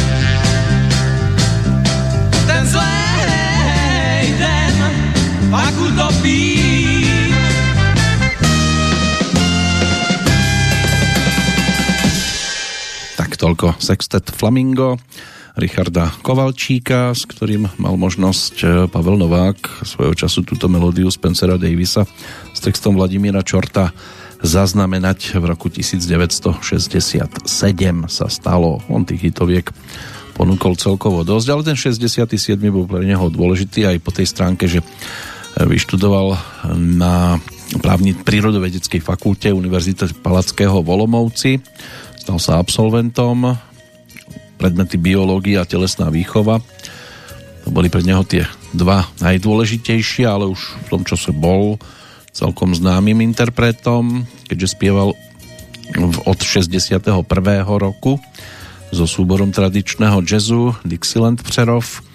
Ten zlej den pak utopím.
Toľko Sextet Flamingo Richarda Kovalčíka, s ktorým mal možnosť e, Pavel Novák svojho času túto melódiu Spencera Davisa s textom Vladimíra Čorta zaznamenať v roku 1967 sa stalo. On tých hitoviek ponúkol celkovo dosť, ale ten 67. bol pre neho dôležitý aj po tej stránke, že vyštudoval na právni prírodovedeckej fakulte Univerzity Palackého v Olomouci. Stal sa absolventom predmety biológia a telesná výchova. To boli pre neho tie dva najdôležitejšie, ale už v tom čase bol celkom známym interpretom, keďže spieval od 61. roku so súborom tradičného jazzu Dixieland Přerov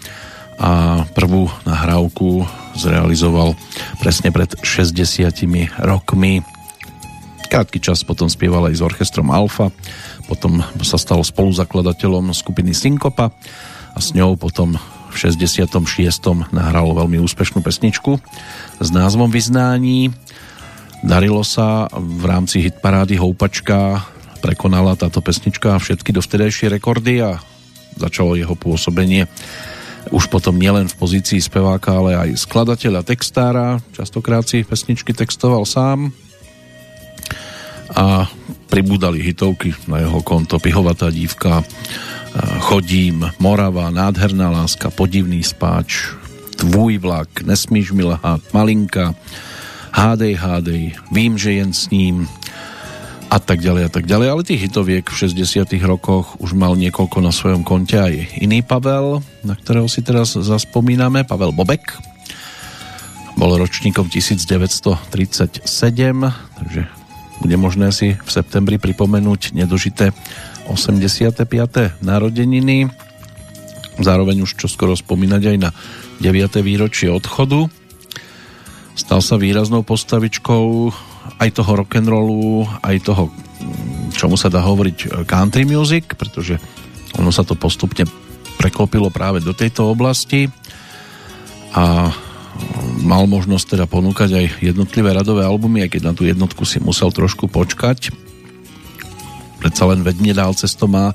a prvú nahrávku zrealizoval presne pred 60 rokmi. Krátky čas potom spieval aj s orchestrom Alfa potom sa stal spoluzakladateľom skupiny Synkopa a s ňou potom v 66. nahral veľmi úspešnú pesničku s názvom Vyznání. Darilo sa v rámci hitparády Houpačka, prekonala táto pesnička všetky dovtedajšie rekordy a začalo jeho pôsobenie už potom nielen v pozícii speváka, ale aj skladateľa, textára. Častokrát si pesničky textoval sám a pribúdali hitovky na jeho konto. Pihovatá dívka, Chodím, Morava, Nádherná láska, Podivný spáč, Tvůj vlak, Nesmíš mi lhát, Malinka, Hádej, hádej, Vím, že jen s ním. A tak ďalej a tak ďalej, ale tých hitoviek v 60 rokoch už mal niekoľko na svojom konte aj iný Pavel, na ktorého si teraz zaspomíname, Pavel Bobek, bol ročníkom 1937, takže bude možné si v septembri pripomenúť nedožité 85. narodeniny. Zároveň už čoskoro spomínať aj na 9. výročie odchodu. Stal sa výraznou postavičkou aj toho rock'n'rollu, aj toho, čomu sa dá hovoriť country music, pretože ono sa to postupne preklopilo práve do tejto oblasti a mal možnosť teda ponúkať aj jednotlivé radové albumy, aj keď na tú jednotku si musel trošku počkať. Predsa len vedne dál cesto má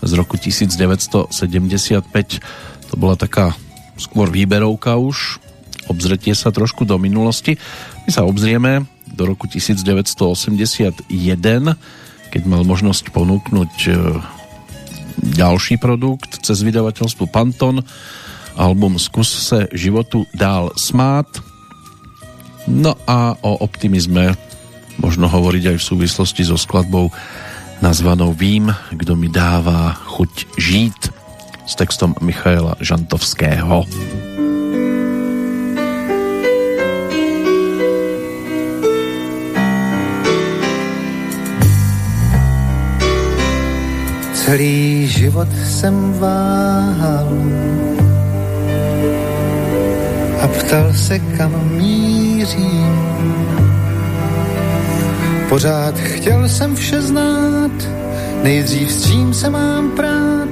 z roku 1975. To bola taká skôr výberovka už, obzretie sa trošku do minulosti. My sa obzrieme do roku 1981, keď mal možnosť ponúknuť e, ďalší produkt cez vydavateľstvo Panton, album Zkus se životu dál smát. No a o optimizme možno hovoriť aj v súvislosti so skladbou nazvanou Vím, kdo mi dává chuť žít. s textom Michaela Žantovského.
Celý život jsem váhal a ptal se, kam mířím. Pořád chtěl jsem vše znát, nejdřív s čím se mám prát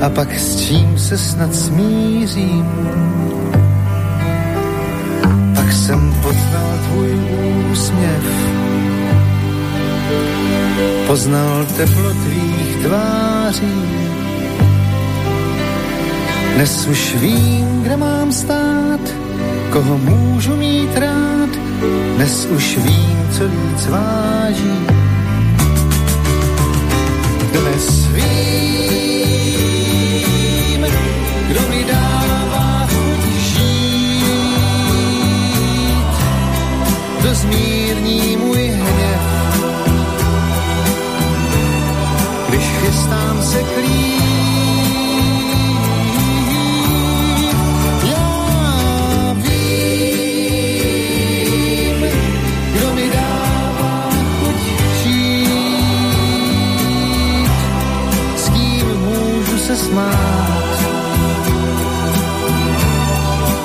a pak s čím se snad smířím. Pak jsem poznal tvůj úsměv, poznal teplo tvých tváří. Dnes už vím, kde mám stát, koho můžu mít rád, dnes už vím, co víc váží. Dnes vím, kdo mi dává chuť žít, kdo zmírní můj hněv, když chystám se krýt se smát.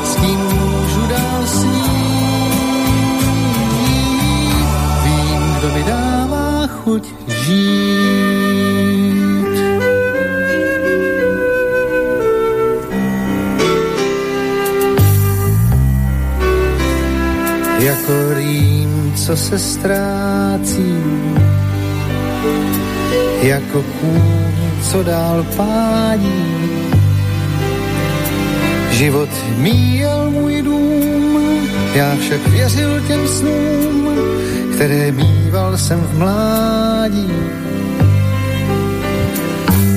S kým můžu dál snít, vím, kdo mi dává chuť žít. Jako rým, co se ztrácí, jako kůň, co dál pádí. Život míjel můj dům, já však věřil těm snům, které mýval jsem v mládí.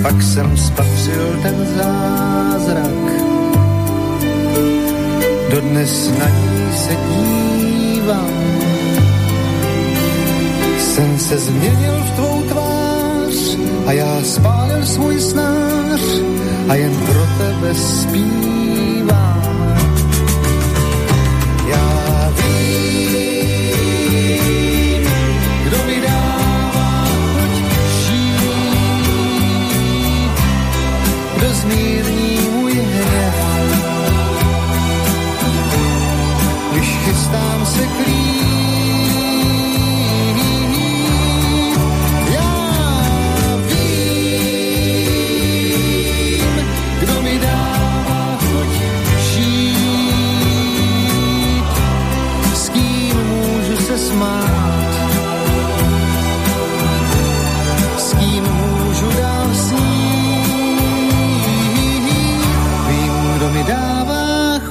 Pak jsem spatřil ten zázrak, dodnes na ní se dívám. Sen se změnil v tvou a já spálil svůj snář a jen pro tebe zpívám. Já vím, kdo mi dává chuť žít, kdo zmírní můj hněv. Když chystám se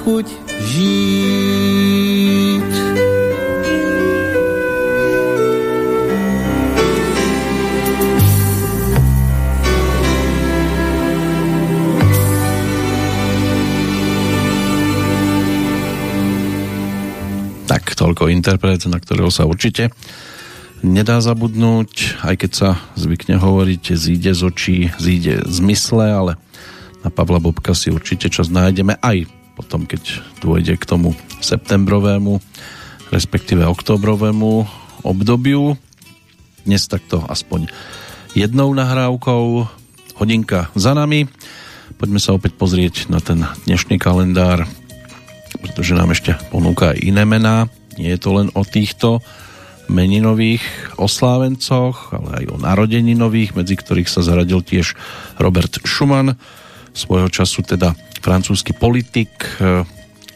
krýt, žít.
Tak toľko interpret, na ktorého sa určite nedá zabudnúť, aj keď sa zvykne hovoriť, zíde z očí, zíde z mysle, ale na Pavla Bobka si určite čas nájdeme aj potom, keď dôjde k tomu septembrovému, respektíve oktobrovému obdobiu. Dnes takto aspoň jednou nahrávkou, hodinka za nami. Poďme sa opäť pozrieť na ten dnešný kalendár, pretože nám ešte ponúka aj iné mená. Nie je to len o týchto meninových oslávencoch, ale aj o narodeninových, medzi ktorých sa zaradil tiež Robert Schumann, svojho času teda francúzsky politik, e,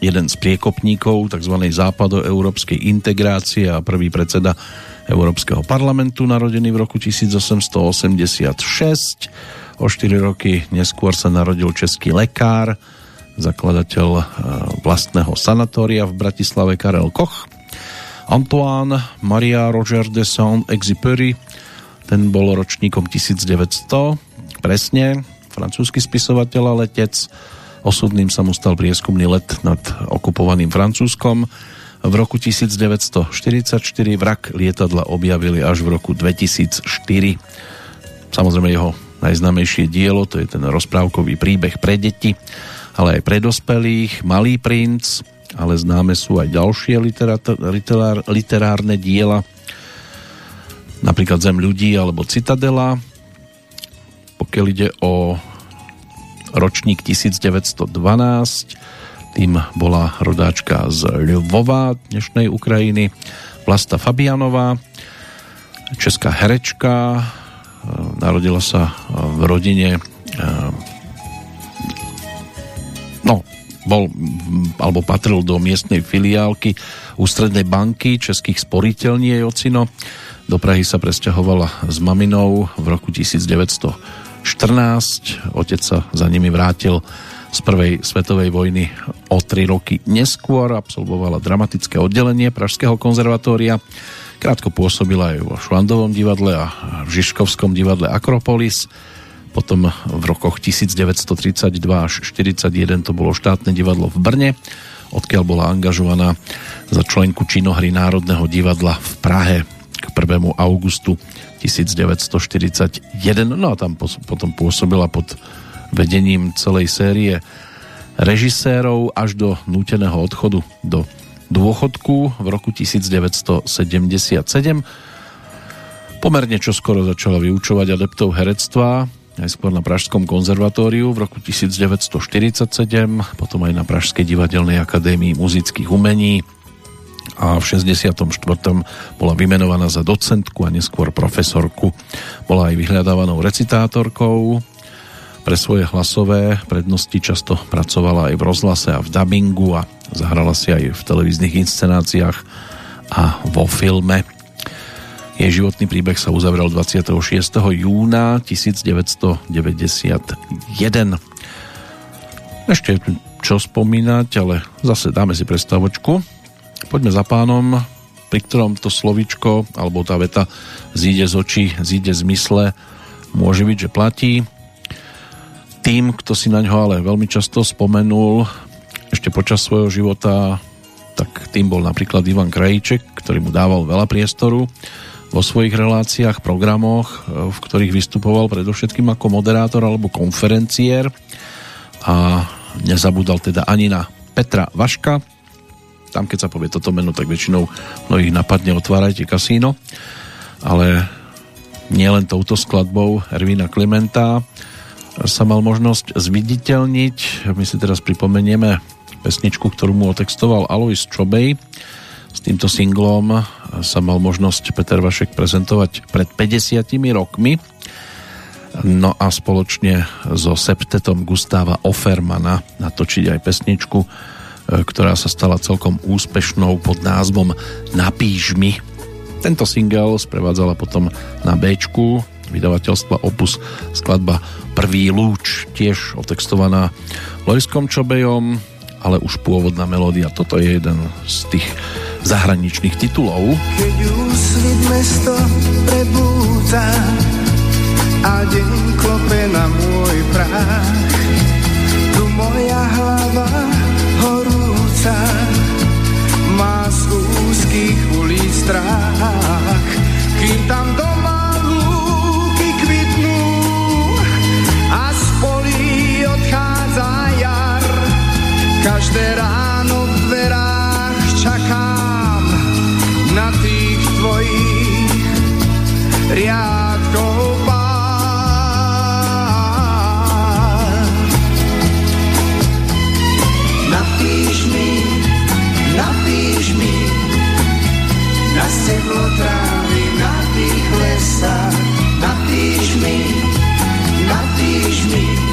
jeden z priekopníkov tzv. západoeurópskej integrácie a prvý predseda Európskeho parlamentu, narodený v roku 1886. O 4 roky neskôr sa narodil český lekár, zakladateľ e, vlastného sanatória v Bratislave Karel Koch. Antoine Maria Roger de Saint-Exupéry, ten bol ročníkom 1900, presne, francúzsky spisovateľ a letec, Osudným sa mu stal prieskumný let nad okupovaným Francúzskom. V roku 1944 vrak lietadla objavili až v roku 2004. Samozrejme jeho najznamejšie dielo, to je ten rozprávkový príbeh pre deti, ale aj pre dospelých, Malý princ, ale známe sú aj ďalšie literár, literárne diela, napríklad Zem ľudí alebo Citadela. Pokiaľ ide o ročník 1912, tým bola rodáčka z Lvova, dnešnej Ukrajiny, Vlasta Fabianová, česká herečka, e, narodila sa v rodine e, no, bol alebo patril do miestnej filiálky ústrednej banky Českých sporiteľní jej ocino. Do Prahy sa presťahovala s maminou v roku 1914. Otec sa za nimi vrátil z prvej svetovej vojny o tri roky neskôr. Absolvovala dramatické oddelenie Pražského konzervatória. Krátko pôsobila aj vo Švandovom divadle a v Žižkovskom divadle Akropolis. Potom v rokoch 1932 až 1941 to bolo štátne divadlo v Brne, odkiaľ bola angažovaná za členku činohry Národného divadla v Prahe k 1. augustu 1941. No a tam potom pôsobila pod vedením celej série režisérov až do núteného odchodu do dôchodku v roku 1977. Pomerne čoskoro začala vyučovať adeptov herectva, najskôr na Pražskom konzervatóriu v roku 1947, potom aj na Pražskej divadelnej akadémii muzických umení a v 64. bola vymenovaná za docentku a neskôr profesorku. Bola aj vyhľadávanou recitátorkou, pre svoje hlasové prednosti často pracovala aj v rozhlase a v dubbingu a zahrala si aj v televíznych inscenáciách a vo filme. Jej životný príbeh sa uzavrel 26. júna 1991. Ešte čo spomínať, ale zase dáme si prestavočku. Poďme za pánom, pri ktorom to slovičko, alebo tá veta zíde z očí, zíde z mysle, môže byť, že platí tým, kto si na ňo ale veľmi často spomenul ešte počas svojho života, tak tým bol napríklad Ivan Krajíček, ktorý mu dával veľa priestoru vo svojich reláciách, programoch, v ktorých vystupoval predovšetkým ako moderátor alebo konferenciér a nezabúdal teda ani na Petra Vaška. Tam, keď sa povie toto meno, tak väčšinou mnohých napadne otvárajte kasíno, ale nielen touto skladbou Ervina Klimenta, sa mal možnosť zviditeľniť. My si teraz pripomenieme pesničku, ktorú mu otextoval Alois Čobej. S týmto singlom sa mal možnosť Peter Vašek prezentovať pred 50 rokmi. No a spoločne so septetom Gustáva Offermana natočiť aj pesničku, ktorá sa stala celkom úspešnou pod názvom Napíš mi. Tento single sprevádzala potom na B vydavateľstva Opus skladba Prvý lúč, tiež otextovaná Lojskom Čobejom, ale už pôvodná melódia. Toto je jeden z tých zahraničných titulov.
Keď úsvit mesto prebúdza a deň klope na môj prách, tu moja hlava horúca má z úzkých ulic strach, kým tam doma Každé ráno v dverách čakám na tých tvojich riadkov na steblo trávy, na tých lesách. Napíš mi, napíš mi veľa som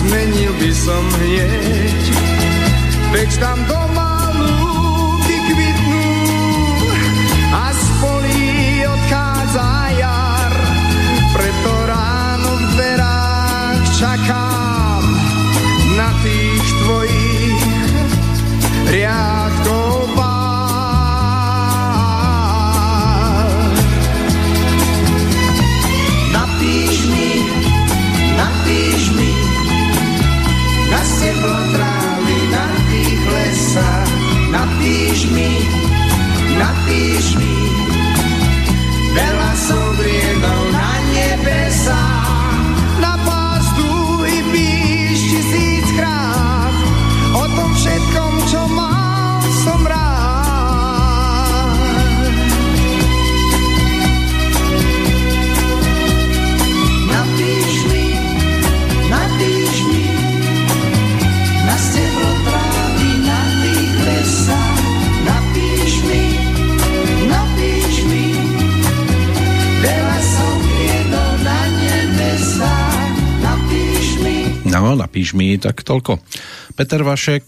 zmenil by som hneď. Veď tam doma
napíš mi,
No, napíš mi tak toľko. Peter Vašek,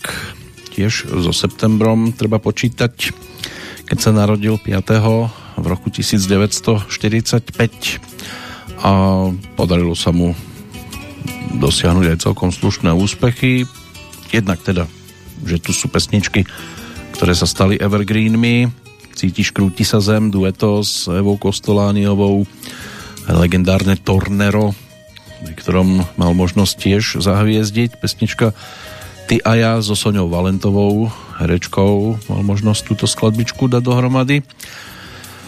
tiež so septembrom treba počítať, keď sa narodil 5. v roku 1945 a podarilo sa mu dosiahnuť aj celkom slušné úspechy. Jednak teda, že tu sú pesničky, ktoré sa stali evergreenmi. Cítiš, krúti sa zem, dueto s Evou Kostolániovou, legendárne Tornero, pri ktorom mal možnosť tiež zahviezdiť. Pesnička Ty a ja so Soňou Valentovou, herečkou, mal možnosť túto skladbičku dať dohromady.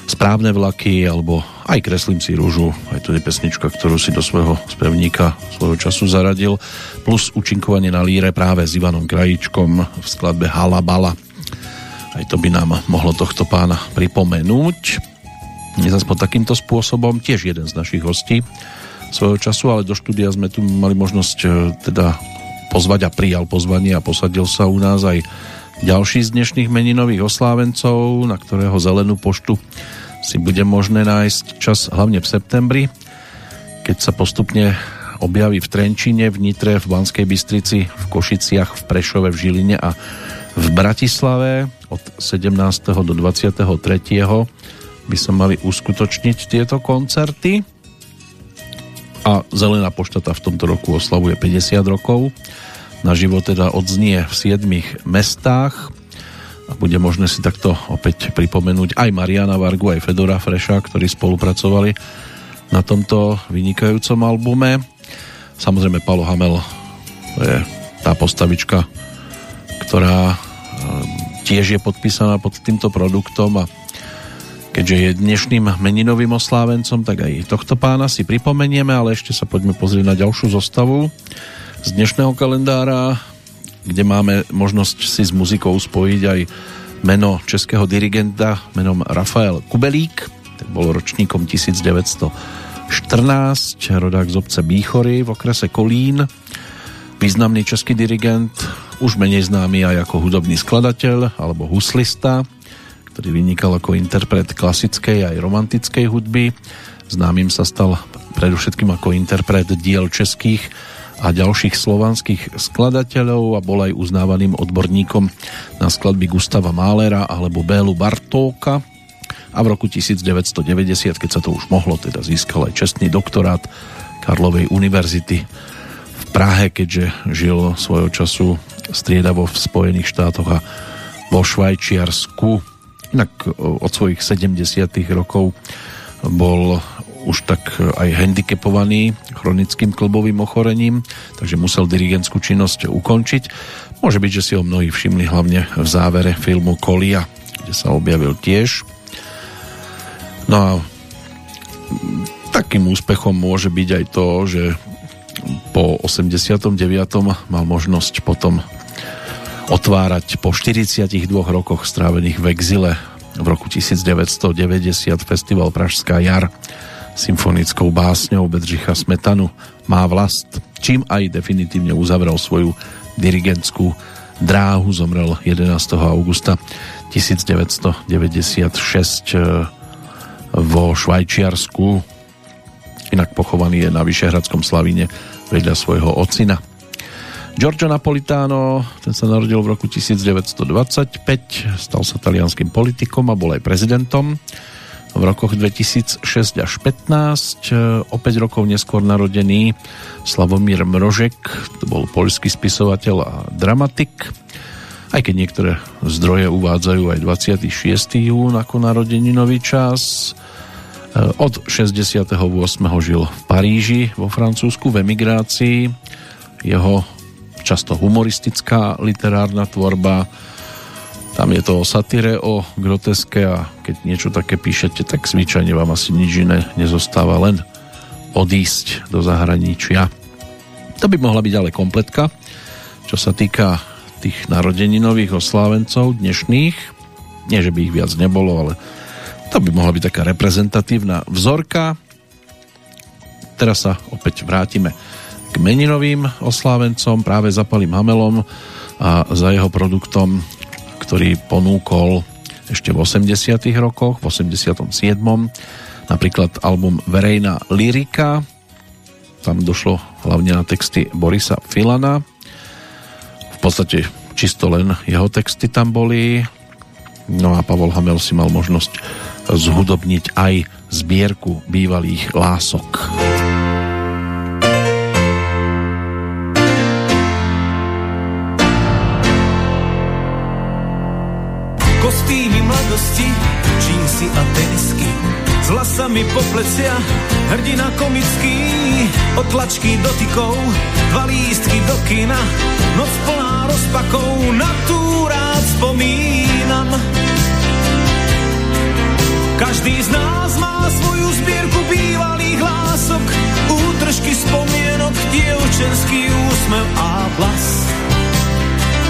Správne vlaky, alebo aj Kreslím si rúžu, aj to je pesnička, ktorú si do svojho spevníka svojho času zaradil, plus učinkovanie na líre práve s Ivanom Krajíčkom v skladbe Halabala. Aj to by nám mohlo tohto pána pripomenúť. Zas pod takýmto spôsobom tiež jeden z našich hostí svojho času, ale do štúdia sme tu mali možnosť e, teda pozvať a prijal pozvanie a posadil sa u nás aj ďalší z dnešných meninových oslávencov, na ktorého zelenú poštu si bude možné nájsť čas hlavne v septembri, keď sa postupne objaví v Trenčine, v Nitre, v Banskej Bystrici, v Košiciach, v Prešove, v Žiline a v Bratislave od 17. do 23. by sa mali uskutočniť tieto koncerty a Zelená poštata v tomto roku oslavuje 50 rokov. Na život teda odznie v 7 mestách a bude možné si takto opäť pripomenúť aj Mariana Vargu, aj Fedora Freša, ktorí spolupracovali na tomto vynikajúcom albume. Samozrejme Palo Hamel je tá postavička, ktorá eh, tiež je podpísaná pod týmto produktom a Keďže je dnešným meninovým oslávencom, tak aj tohto pána si pripomenieme, ale ešte sa poďme pozrieť na ďalšiu zostavu z dnešného kalendára, kde máme možnosť si s muzikou spojiť aj meno českého dirigenta menom Rafael Kubelík, ten bol ročníkom 1914, rodák z obce Bíchory v okrese Kolín, významný český dirigent, už menej známy aj ako hudobný skladateľ alebo huslista, ktorý vynikal ako interpret klasickej aj romantickej hudby. Známym sa stal predovšetkým ako interpret diel českých a ďalších slovanských skladateľov a bol aj uznávaným odborníkom na skladby Gustava Málera alebo Bélu Bartóka a v roku 1990, keď sa to už mohlo, teda získal aj čestný doktorát Karlovej univerzity v Prahe, keďže žil svojho času striedavo v Spojených štátoch a vo Švajčiarsku. Inak od svojich 70 rokov bol už tak aj handicapovaný chronickým klbovým ochorením, takže musel dirigentskú činnosť ukončiť. Môže byť, že si ho mnohí všimli hlavne v závere filmu Kolia, kde sa objavil tiež. No a takým úspechom môže byť aj to, že po 89. mal možnosť potom otvárať po 42 rokoch strávených v exile v roku 1990 festival Pražská jar symfonickou básňou Bedřicha Smetanu má vlast, čím aj definitívne uzavrel svoju dirigentskú dráhu, zomrel 11. augusta 1996 eh, vo Švajčiarsku inak pochovaný je na Vyšehradskom Slavíne vedľa svojho ocina. Giorgio Napolitano, ten sa narodil v roku 1925, stal sa talianským politikom a bol aj prezidentom v rokoch 2006 až 15. O 5 rokov neskôr narodený Slavomír Mrožek, to bol poľský spisovateľ a dramatik. Aj keď niektoré zdroje uvádzajú aj 26. jún ako narodeninový čas. Od 68. žil v Paríži vo Francúzsku v emigrácii. Jeho často humoristická literárna tvorba. Tam je to o satyre, o groteske a keď niečo také píšete, tak zvyčajne vám asi nič iné nezostáva, len odísť do zahraničia. To by mohla byť ale kompletka, čo sa týka tých narodeninových oslávencov dnešných. Nie, že by ich viac nebolo, ale to by mohla byť taká reprezentatívna vzorka. Teraz sa opäť vrátime k meninovým oslávencom, práve za Palim Hamelom a za jeho produktom, ktorý ponúkol ešte v 80 rokoch, v 87. Napríklad album Verejná lyrika, tam došlo hlavne na texty Borisa Filana. V podstate čisto len jeho texty tam boli. No a Pavol Hamel si mal možnosť zhudobniť aj zbierku bývalých lások.
Mladosti, džínsy a tenisky, s vlasami po plecia, hrdina komický, od tlačky dotykov, dva lístky do kina, noc plná rozpakov, na tú rád spomínam. Každý z nás má svoju zbierku bývalých lások, útržky spomienok, dievčenský úsmev a vlas.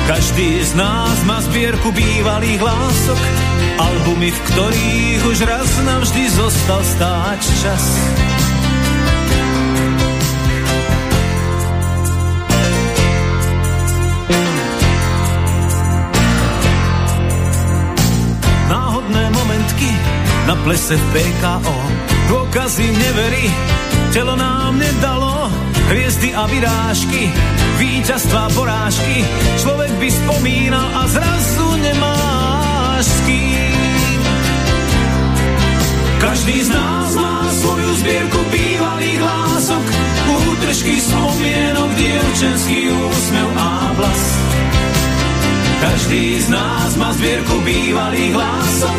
Každý z nás má zbierku bývalých lások, albumy, v ktorých už raz navždy zostal stáť čas. Náhodné momentky na plese v PKO, dôkazy neverí, telo nám nedalo, hviezdy a vyrážky, víťazstva porážky, človek by spomínal a zrazu nemáš s kým. Každý z nás má svoju zbierku bývalých lások, útržky spomienok, dievčenský úsmev a vlas. Každý z nás má zbierku bývalých lások,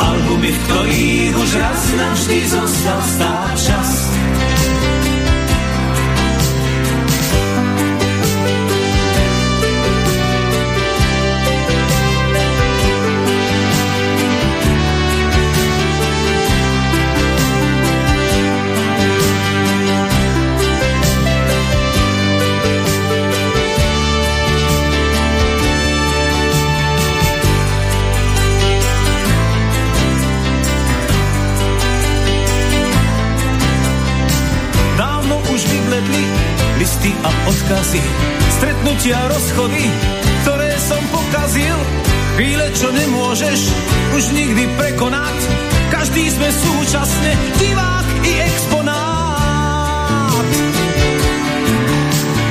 albumy, v ktorých už raz navždy zostal stáť čas. A odkazy, stretnutia, rozchody, ktoré som pokazil. Chvíle, čo nemôžeš už nikdy prekonať, každý sme súčasne divák i exponát.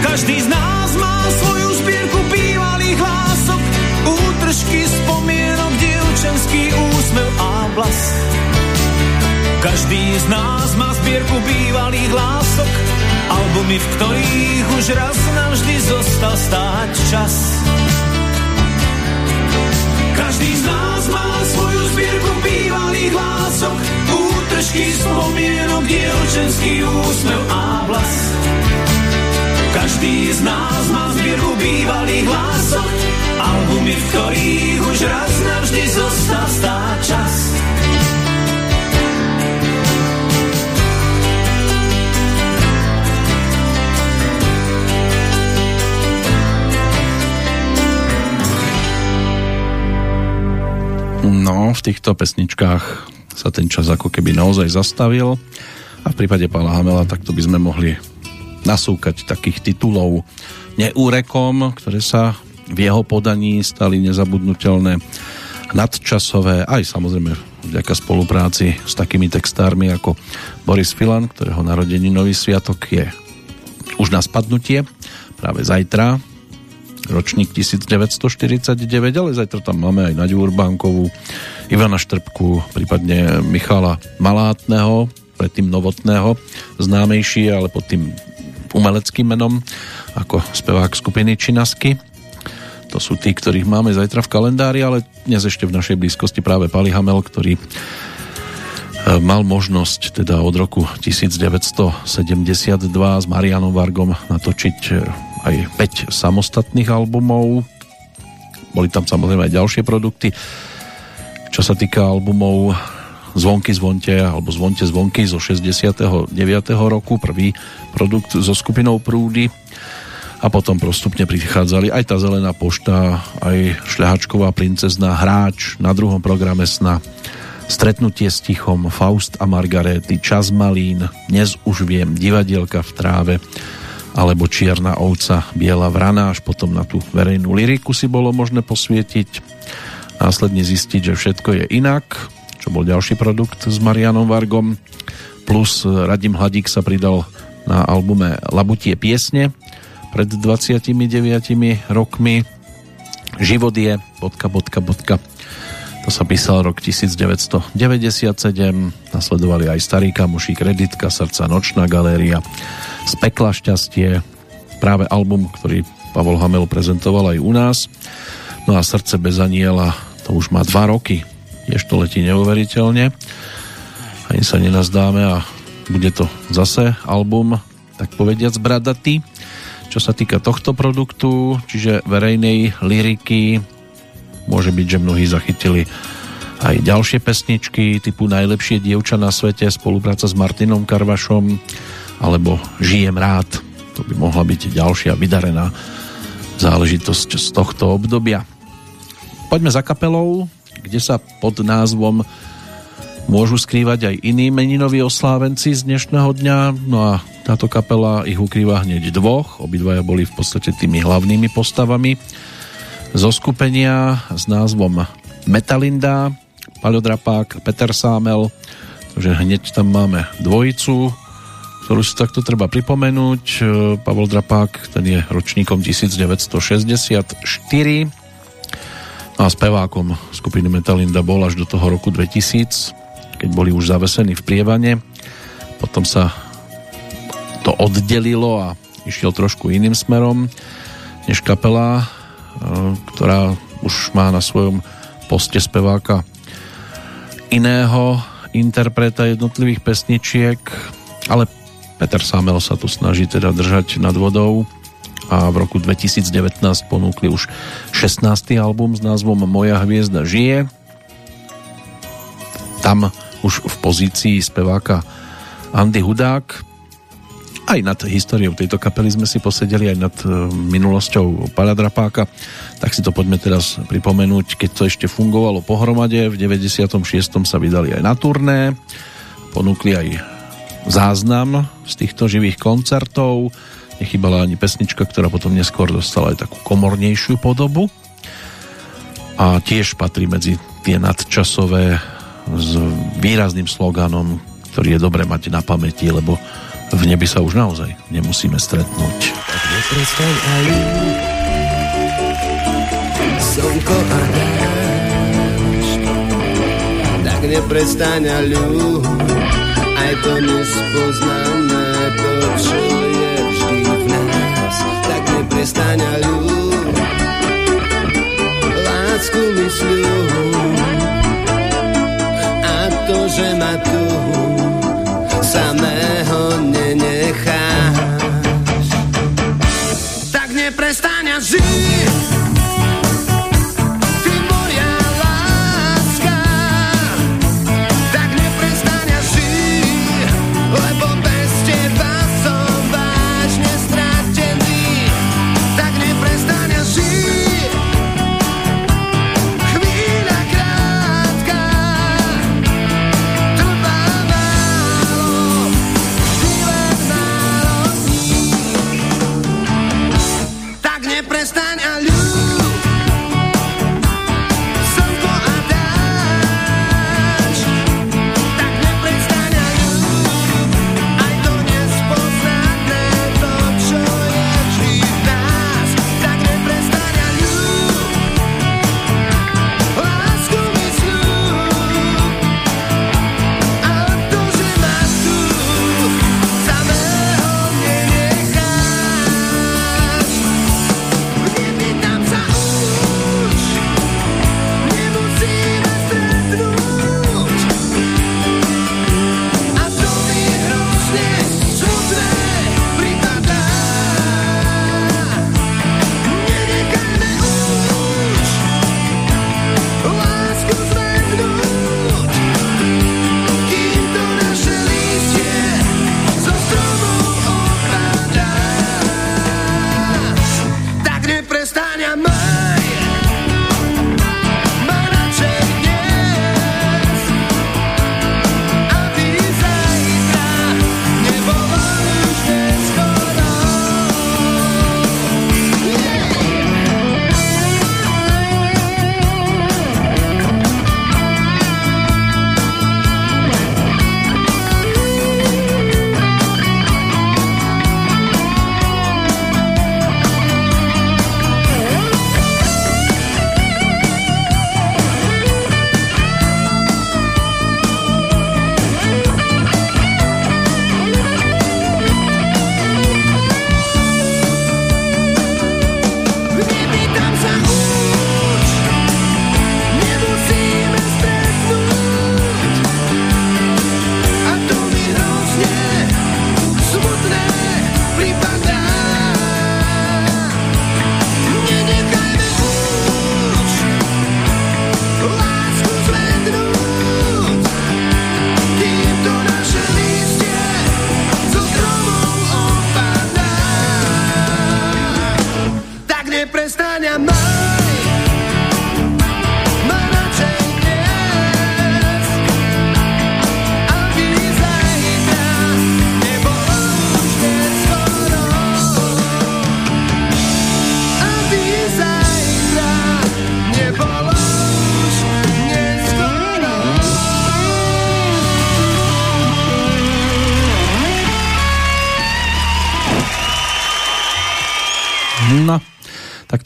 Každý z nás má svoju zbierku bývalých hlások, útržky spomienok, dievčenský úsmev a vlas. Každý z nás má zbierku bývalých lások, albumy, v ktorých už raz navždy zostal stáť čas. Každý z nás má svoju zbierku bývalých lások, útržky spomienok, dievčenský úsmev a vlas. Každý z nás má zbierku bývalých lások, albumy, v ktorých už raz navždy zostal stáť
No, v týchto pesničkách sa ten čas ako keby naozaj zastavil a v prípade Pála Hamela takto by sme mohli nasúkať takých titulov neúrekom, ktoré sa v jeho podaní stali nezabudnutelné nadčasové, aj samozrejme vďaka spolupráci s takými textármi ako Boris Filan, ktorého nový sviatok je už na spadnutie, práve zajtra, ročník 1949, ale zajtra tam máme aj Naďu Urbánkovú, Ivana Štrbku, prípadne Michala Malátneho, predtým Novotného, známejší, ale pod tým umeleckým menom, ako spevák skupiny Činasky. To sú tí, ktorých máme zajtra v kalendári, ale dnes ešte v našej blízkosti práve Pali Hamel, ktorý e, mal možnosť teda od roku 1972 s Marianom Vargom natočiť e, aj 5 samostatných albumov. Boli tam samozrejme aj ďalšie produkty. Čo sa týka albumov Zvonky zvonte alebo Zvonte zvonky zo 69. roku, prvý produkt so skupinou Prúdy a potom postupne prichádzali aj tá Zelená pošta, aj Šľahačková princezna, Hráč, na druhom programe sna Stretnutie s tichom, Faust a Margarety, Čas malín, Dnes už viem, Divadielka v tráve, alebo Čierna ovca, Biela vrana, až potom na tú verejnú liriku si bolo možné posvietiť, následne zistiť, že všetko je inak, čo bol ďalší produkt s Marianom Vargom, plus Radim Hladík sa pridal na albume Labutie piesne pred 29 rokmi. Život je... Bodka, bodka, bodka. To sa písal rok 1997. Nasledovali aj Starý kamuší, Kreditka, Srdca, Nočná galéria, z pekla šťastie, práve album, ktorý Pavol Hamel prezentoval aj u nás. No a Srdce bez aniela, to už má dva roky. Tiež to letí neuveriteľne. Ani sa nenazdáme a bude to zase album, tak povediac, bradatý. Čo sa týka tohto produktu, čiže verejnej liriky, môže byť, že mnohí zachytili aj ďalšie pesničky typu Najlepšie dievča na svete, spolupráca s Martinom Karvašom, alebo Žijem rád. To by mohla byť ďalšia vydarená záležitosť z tohto obdobia. Poďme za kapelou, kde sa pod názvom môžu skrývať aj iní meninoví oslávenci z dnešného dňa. No a táto kapela ich ukrýva hneď dvoch. Obidvaja boli v podstate tými hlavnými postavami zo skupenia s názvom Metalinda, Paľodrapák, Peter Sámel, takže hneď tam máme dvojicu, ktorú si takto treba pripomenúť. E, Pavol Drapák, ten je ročníkom 1964 a spevákom skupiny Metalinda bol až do toho roku 2000, keď boli už zavesení v prievane. Potom sa to oddelilo a išiel trošku iným smerom než kapela, e, ktorá už má na svojom poste speváka iného interpreta jednotlivých pesničiek, ale Peter Samel sa tu snaží teda držať nad vodou a v roku 2019 ponúkli už 16. album s názvom Moja hviezda žije. Tam už v pozícii speváka Andy Hudák. Aj nad históriou tejto kapely sme si posedeli, aj nad e, minulosťou Pala Drapáka. Tak si to poďme teraz pripomenúť, keď to ešte fungovalo pohromade. V 96. sa vydali aj na turné. Ponúkli aj záznam z týchto živých koncertov. Nechybala ani pesnička, ktorá potom neskôr dostala aj takú komornejšiu podobu. A tiež patrí medzi tie nadčasové s výrazným sloganom, ktorý je dobre mať na pamäti, lebo v nebi sa už naozaj nemusíme stretnúť. Slnko a dážď, tak neprestaň a ľúď, aj to nespoznané, to, čo je vždy v nás, tak neprestaň a ľúb. Lásku mi a to, že ma tu samého nenecháš, tak neprestaň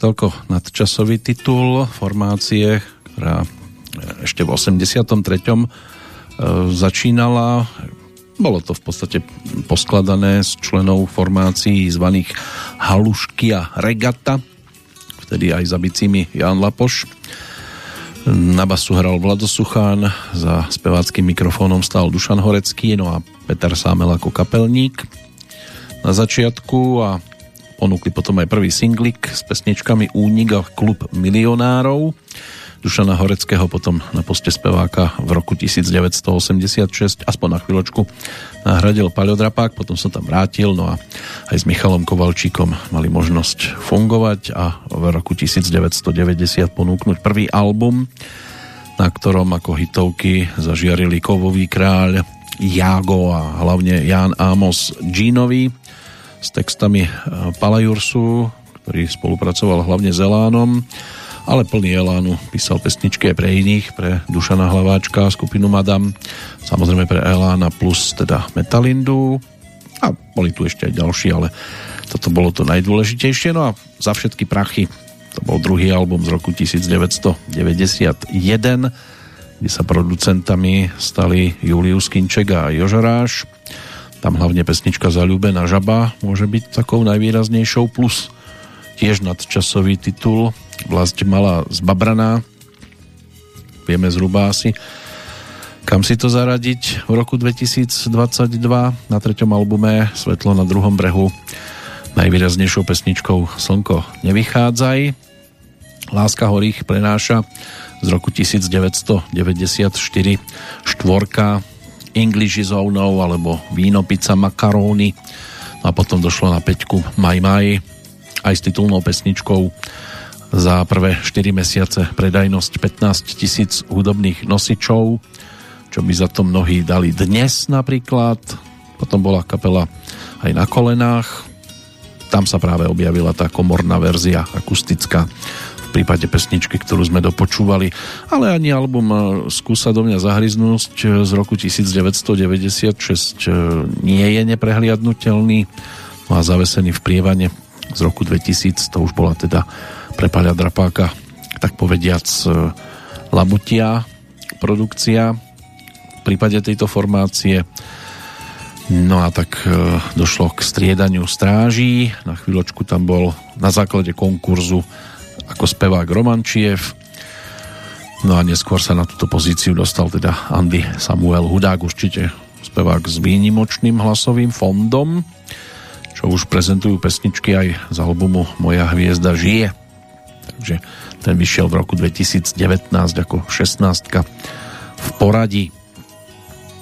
toľko nadčasový titul formácie, ktorá ešte v 83. E, začínala. Bolo to v podstate poskladané z členov formácií zvaných Halušky a Regata, vtedy aj za bicími Jan Lapoš. Na basu hral Vlado Suchán, za speváckým mikrofónom stál Dušan Horecký, no a Peter Sámel ako kapelník na začiatku a Ponúkli potom aj prvý singlik s pesničkami Únik a klub milionárov. Dušana Horeckého potom na poste speváka v roku 1986 aspoň na chvíľočku nahradil Paľo Drapák, potom sa tam vrátil, no a aj s Michalom Kovalčíkom mali možnosť fungovať a v roku 1990 ponúknuť prvý album, na ktorom ako hitovky zažiarili Kovový kráľ, Jago a hlavne Jan Amos Ginovi s textami e, Palajursu, ktorý spolupracoval hlavne s Elánom, ale plný Elánu písal pesničky aj pre iných, pre Dušana Hlaváčka, skupinu Madam, samozrejme pre Elána plus teda Metalindu a boli tu ešte aj ďalší, ale toto bolo to najdôležitejšie. No a za všetky prachy to bol druhý album z roku 1991, kde sa producentami stali Julius Kinček a Jožoráš. Tam hlavne pesnička Zalúbená žaba môže byť takou najvýraznejšou, plus tiež nadčasový titul Vlast malá zbabraná. Vieme zhruba asi, kam si to zaradiť v roku 2022 na treťom albume Svetlo na druhom brehu najvýraznejšou pesničkou Slnko nevychádzaj. Láska horých prenáša z roku 1994 štvorka English zónou alebo víno, pizza, makaróny. A potom došlo na peťku Maj Maj aj s titulnou pesničkou za prvé 4 mesiace predajnosť 15 tisíc hudobných nosičov, čo by za to mnohí dali dnes napríklad. Potom bola kapela aj na kolenách. Tam sa práve objavila tá komorná verzia akustická prípade pesničky, ktorú sme dopočúvali, ale ani album e, Skúsa do mňa zahryznúť e, z roku 1996 e, nie je neprehliadnutelný no a zavesený v prievane z roku 2000, to už bola teda pre Paľa Drapáka tak povediac labutia produkcia v prípade tejto formácie No a tak došlo k striedaniu stráží. Na chvíľočku tam bol na základe konkurzu ako spevák Romančiev. No a neskôr sa na túto pozíciu dostal teda Andy Samuel Hudák, určite spevák s výnimočným hlasovým fondom, čo už prezentujú pesničky aj z albumu Moja hviezda žije. Takže ten vyšiel v roku 2019 ako 16 v poradí.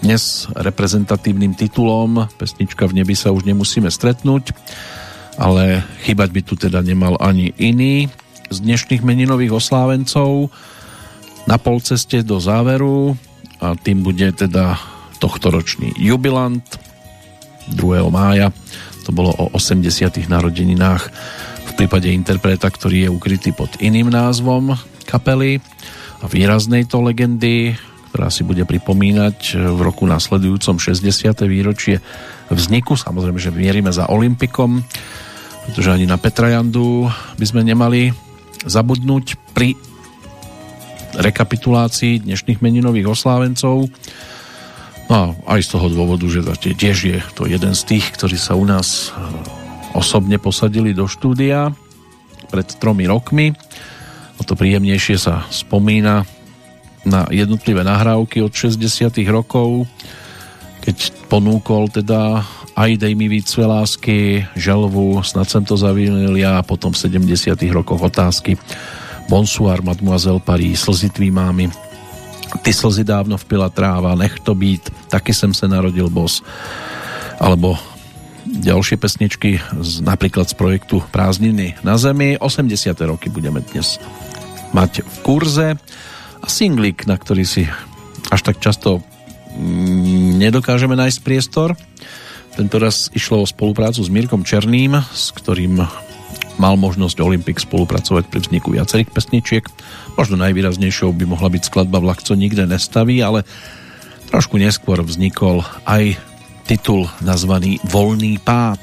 Dnes reprezentatívnym titulom Pesnička v nebi sa už nemusíme stretnúť, ale chýbať by tu teda nemal ani iný z dnešných meninových oslávencov na polceste do záveru a tým bude teda tohtoročný jubilant 2. mája to bolo o 80. narodeninách v prípade interpreta, ktorý je ukrytý pod iným názvom kapely a výraznej to legendy, ktorá si bude pripomínať v roku nasledujúcom 60. výročie vzniku. Samozrejme, že mierime za Olympikom, pretože ani na Petra Jandu by sme nemali zabudnúť pri rekapitulácii dnešných meninových oslávencov. No aj z toho dôvodu, že tiež je to jeden z tých, ktorí sa u nás e, osobne posadili do štúdia pred tromi rokmi. O to príjemnejšie sa spomína na jednotlivé nahrávky od 60 rokov, keď ponúkol teda aj dej mi víc své lásky, želvu, snad sem to zavinil ja potom v 70 rokoch otázky Bonsoir, Mademoiselle Paris, slzy tvý mámy, ty slzy dávno vpila tráva, nech to být, taky jsem se narodil bos. Alebo
ďalšie pesničky z, napríklad z projektu Prázdniny na zemi. 80. roky budeme dnes mať v kurze a singlik, na ktorý si až tak často mm, nedokážeme nájsť priestor. Tento raz išlo o spoluprácu s Mirkom Černým, s ktorým mal možnosť Olympic spolupracovať pri vzniku viacerých pesničiek. Možno najvýraznejšou by mohla byť skladba Vlak, co nikde nestaví, ale trošku neskôr vznikol aj titul nazvaný Volný pád.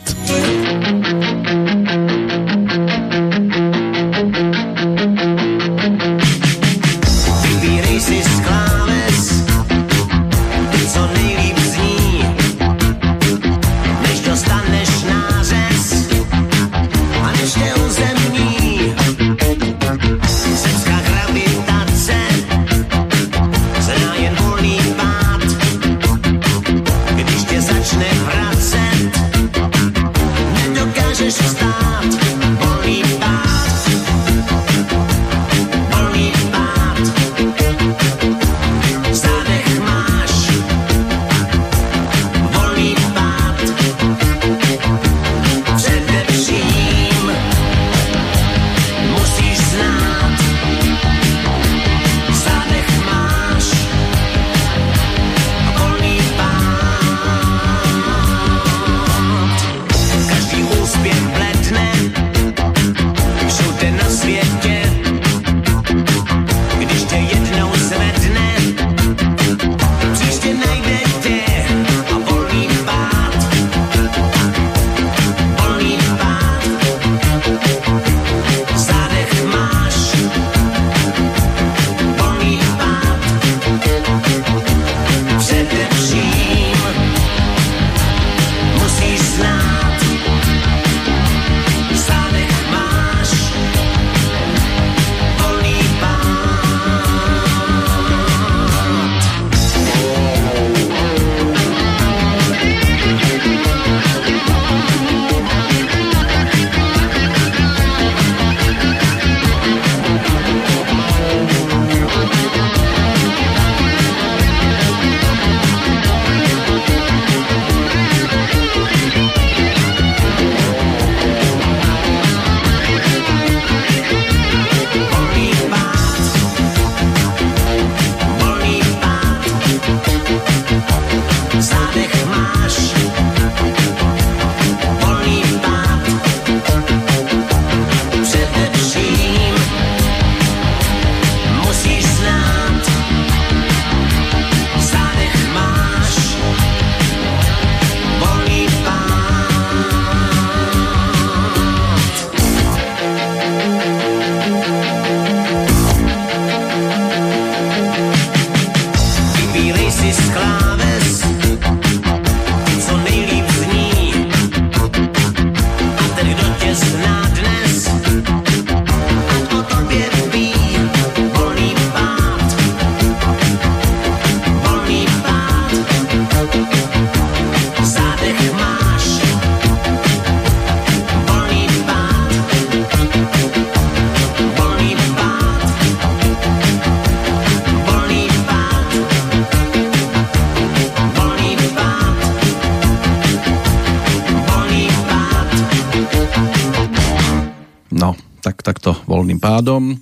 Pádom.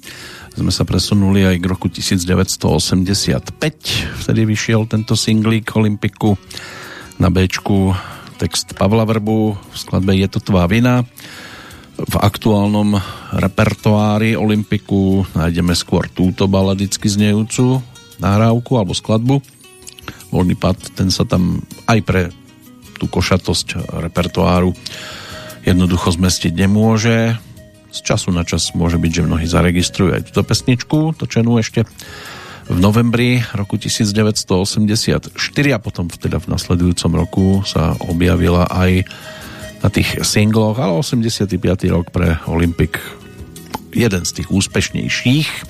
Sme sa presunuli aj k roku 1985, vtedy vyšiel tento singlík Olympiku na B text Pavla Vrbu. V skladbe Je to tvá vina. V aktuálnom repertoári Olympiku nájdeme skôr túto baladicky znejúcu nahrávku alebo skladbu. Voľný pad, ten sa tam aj pre tú košatosť repertoáru jednoducho zmestiť nemôže z času na čas môže byť, že mnohí zaregistrujú aj túto pesničku, točenú ešte v novembri roku 1984 a potom teda v nasledujúcom roku sa objavila aj na tých singloch, ale 85. rok pre Olympic jeden z tých úspešnejších. E,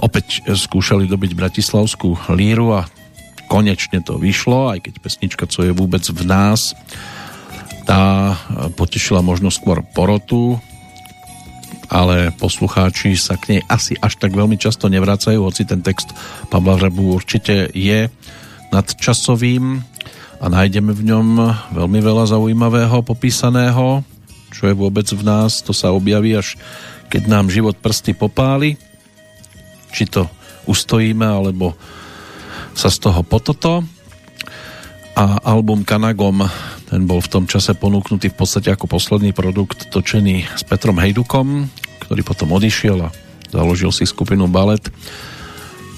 opäť skúšali dobiť Bratislavskú líru a konečne to vyšlo, aj keď pesnička Co je vôbec v nás tá potešila možno skôr porotu ale poslucháči sa k nej asi až tak veľmi často nevracajú, hoci ten text Pavla Hrebu určite je nadčasovým a nájdeme v ňom veľmi veľa zaujímavého popísaného, čo je vôbec v nás, to sa objaví až keď nám život prsty popáli, či to ustojíme, alebo sa z toho pototo. A album Kanagom, ten bol v tom čase ponúknutý v podstate ako posledný produkt točený s Petrom Hejdukom, ktorý potom odišiel a založil si skupinu Balet.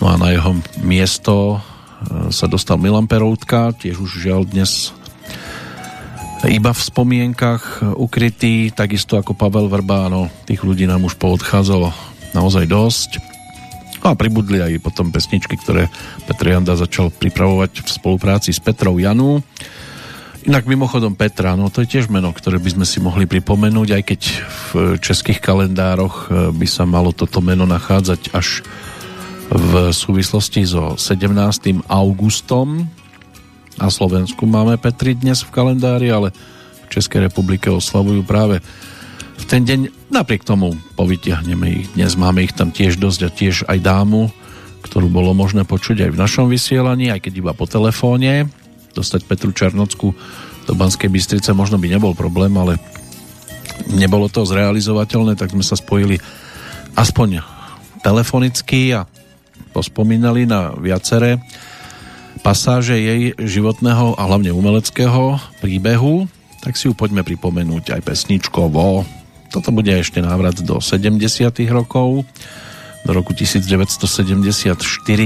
No a na jeho miesto e, sa dostal Milan Peroutka, tiež už žiaľ dnes iba v spomienkach ukrytý, takisto ako Pavel Vrba, no tých ľudí nám už poodchádzalo naozaj dosť. No a pribudli aj potom pesničky, ktoré Petr Janda začal pripravovať v spolupráci s Petrou Janu. Inak mimochodom Petra, no to je tiež meno, ktoré by sme si mohli pripomenúť, aj keď v českých kalendároch e, by sa malo toto meno nachádzať až v súvislosti so 17. augustom. Na Slovensku máme Petri dnes v kalendári, ale v Českej republike oslavujú práve v ten deň. Napriek tomu povytiahneme ich. Dnes máme ich tam tiež dosť a tiež aj dámu, ktorú bolo možné počuť aj v našom vysielaní, aj keď iba po telefóne dostať Petru Čarnocku do Banskej Bystrice možno by nebol problém, ale nebolo to zrealizovateľné, tak sme sa spojili aspoň telefonicky a pospomínali na viaceré pasáže jej životného a hlavne umeleckého príbehu, tak si ju poďme pripomenúť aj pesničkovo. Toto bude ešte návrat do 70. rokov, do roku 1974,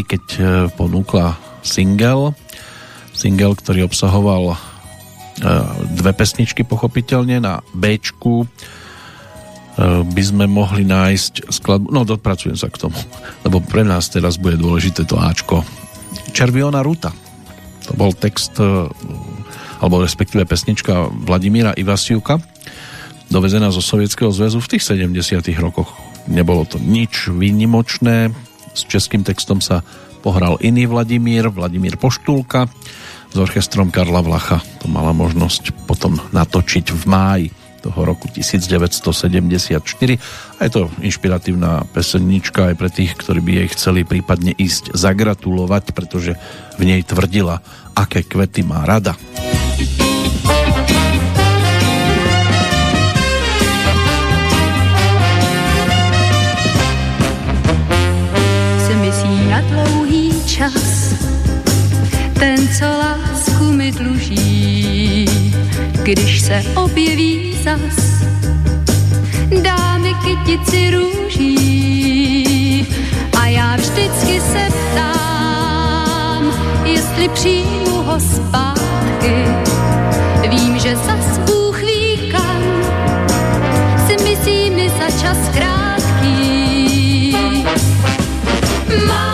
keď eh, ponúkla single single, ktorý obsahoval e, dve pesničky pochopiteľne na B e, by sme mohli nájsť skladbu, no dopracujem sa k tomu, lebo pre nás teraz bude dôležité to Ačko. Červiona ruta. To bol text, e, alebo respektíve pesnička Vladimíra Ivasiuka, dovezená zo Sovietskeho zväzu v tých 70 rokoch. Nebolo to nič výnimočné, s českým textom sa pohral iný Vladimír, Vladimír Poštulka, s orchestrom Karla Vlacha. To mala možnosť potom natočiť v máji toho roku 1974. A je to inšpiratívna pesennička aj pre tých, ktorí by jej chceli prípadne ísť zagratulovať, pretože v nej tvrdila, aké kvety má rada.
Lásku mi dluží, když se objeví zas. Dá mi kytici růží a já vždycky se ptám, jestli přijmu ho zpátky. Vím, že zas Bůh ví kam, si myslí mi za čas krátký. Mám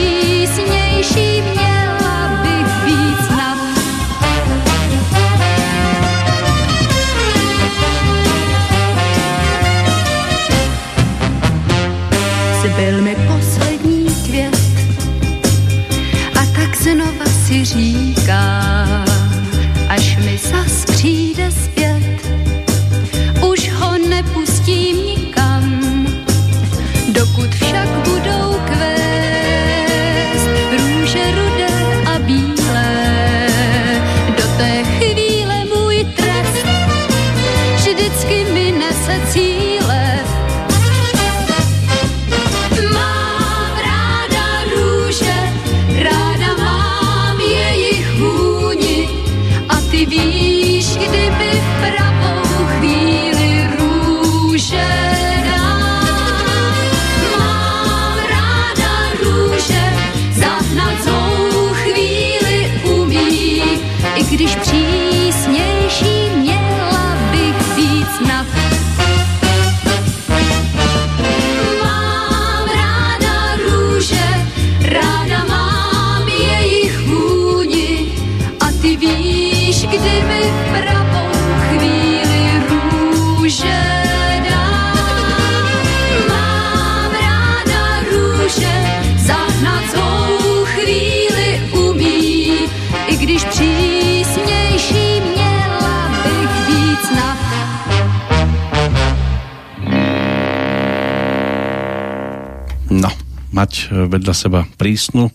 mať vedľa seba prísnu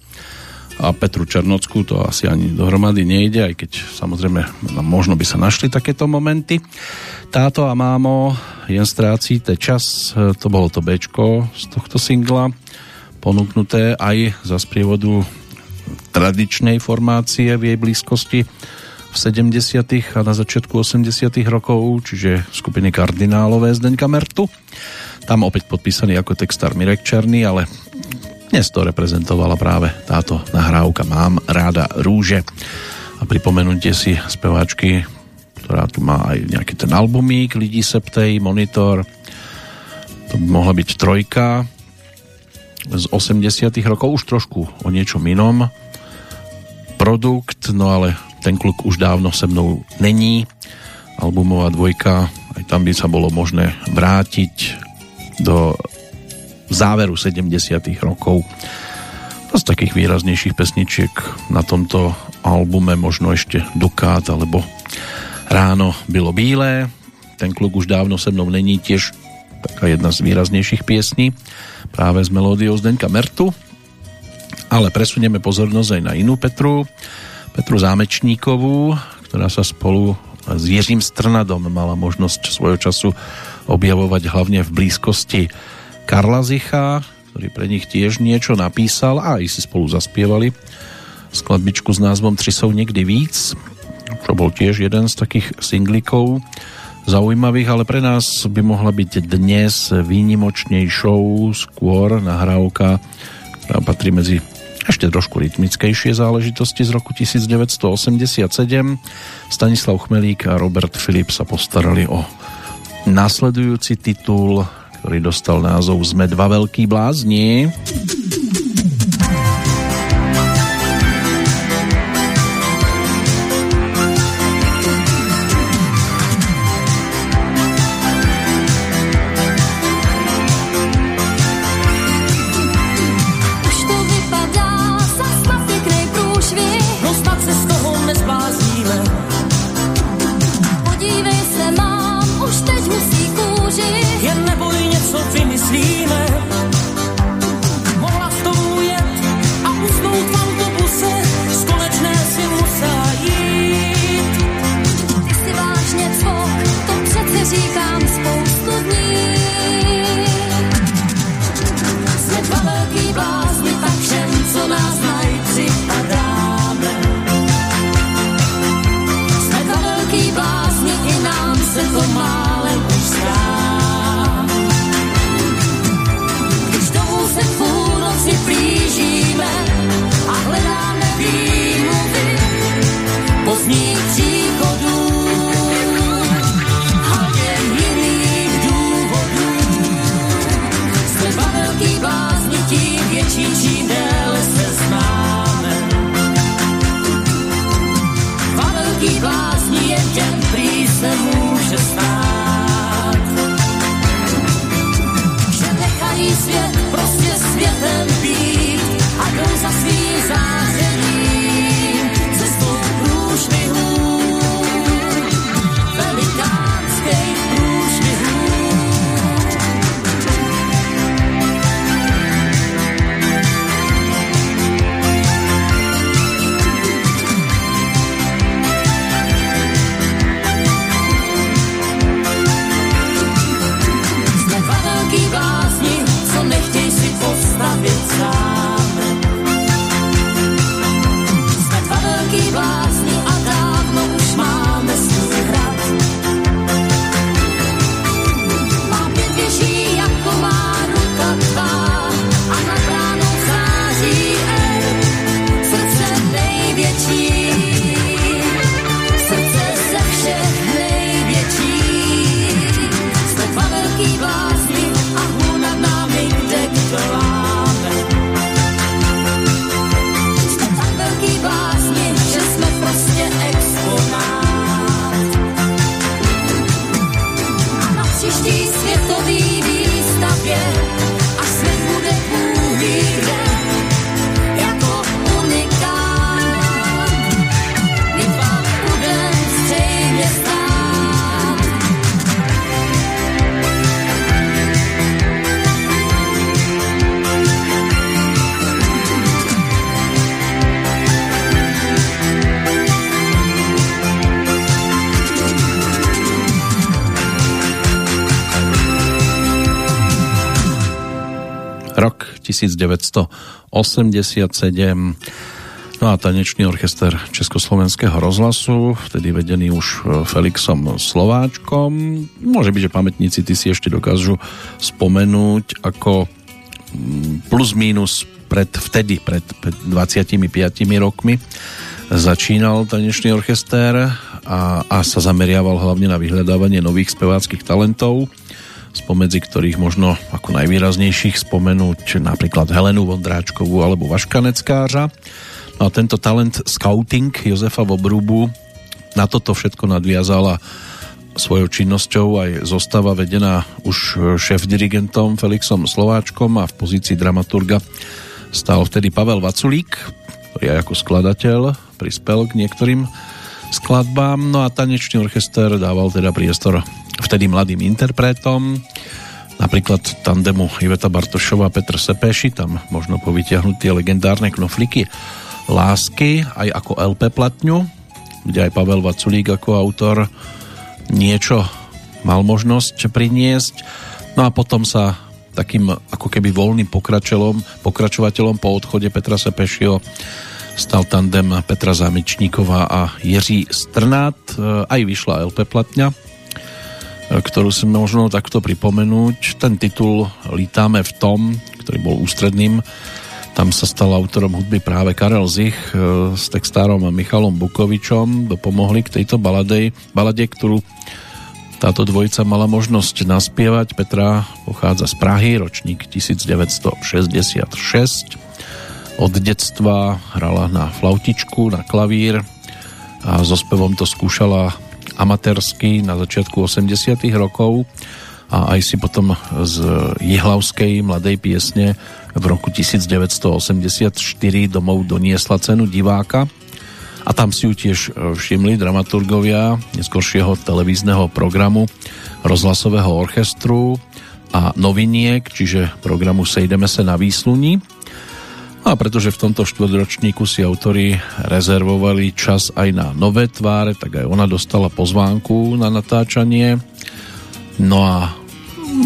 a Petru Černockú to asi ani dohromady nejde, aj keď samozrejme no, možno by sa našli takéto momenty. Táto a mámo jen strácíte čas, to bolo to Bčko z tohto singla, ponúknuté aj za sprievodu tradičnej formácie v jej blízkosti v 70. a na začiatku 80. rokov, čiže skupiny kardinálové Zdeňka Mertu. Tam opäť podpísaný ako textár Mirek Černý, ale dnes to reprezentovala práve táto nahrávka Mám ráda rúže. A pripomenutie si speváčky, ktorá tu má aj nejaký ten albumík Lidí Septej, Monitor, to by mohla byť trojka z 80 rokov, už trošku o niečom inom produkt, no ale ten kluk už dávno se mnou není. Albumová dvojka, aj tam by sa bolo možné vrátiť do záveru 70 rokov. Z takých výraznejších pesničiek na tomto albume možno ešte Dukát alebo Ráno bylo bílé. Ten kluk už dávno se mnou není tiež taká jedna z výraznejších piesní práve s melódiou Zdenka Mertu. Ale presunieme pozornosť aj na inú Petru, Petru Zámečníkovú, ktorá sa spolu s Jiřím Strnadom mala možnosť svojho času objavovať hlavne v blízkosti Karla Zicha, ktorý pre nich tiež niečo napísal a aj si spolu zaspievali skladbičku s názvom Tři jsou někdy víc, čo bol tiež jeden z takých singlikov zaujímavých, ale pre nás by mohla byť dnes výnimočnejšou skôr nahrávka, ktorá patrí medzi ešte trošku rytmickejšie záležitosti z roku 1987. Stanislav Chmelík a Robert Filip sa postarali o nasledujúci titul, ktorý dostal názov Sme dva veľký blázni. 1987. No a tanečný orchester Československého rozhlasu, vtedy vedený už e, Felixom Slováčkom. Môže byť, že pamätníci ty si ešte dokážu spomenúť, ako mm, plus minus pred, vtedy, pred, pred 25 rokmi začínal tanečný orchester a, a sa zameriaval hlavne na vyhľadávanie nových speváckých talentov spomedzi ktorých možno ako najvýraznejších spomenúť napríklad Helenu Vondráčkovú alebo Vaška Neckářa. No a tento talent scouting Jozefa Vobrubu na toto všetko nadviazala svojou činnosťou aj zostava vedená už šéf-dirigentom Felixom Slováčkom a v pozícii dramaturga stal vtedy Pavel Vaculík, ktorý aj ako skladateľ prispel k niektorým skladbám. No a tanečný orchester dával teda priestor vtedy mladým interpretom, napríklad tandemu Iveta Bartošová a Petr Sepeši, tam možno povytiahnuť tie legendárne knofliky lásky aj ako LP platňu, kde aj Pavel Vaculík ako autor niečo mal možnosť priniesť. No a potom sa takým ako keby voľným pokračovateľom, pokračovateľom po odchode Petra Sepešio stal tandem Petra Zámečníková a Jiří Strnát. Aj vyšla LP platňa, ktorú si možno takto pripomenúť. Ten titul Lítáme v tom, ktorý bol ústredným tam sa stal autorom hudby práve Karel Zich e, s textárom Michalom Bukovičom. Dopomohli k tejto balade, balade, ktorú táto dvojica mala možnosť naspievať. Petra pochádza z Prahy, ročník 1966. Od detstva hrala na flautičku, na klavír a so spevom to skúšala amatérsky na začiatku 80 rokov a aj si potom z jihlavskej mladej piesne v roku 1984 domov doniesla cenu diváka a tam si ju tiež e, všimli dramaturgovia neskôršieho televízneho programu rozhlasového orchestru a noviniek, čiže programu Sejdeme se na výsluní. A pretože v tomto štvrťročníku si autori rezervovali čas aj na nové tváre, tak aj ona dostala pozvánku na natáčanie. No a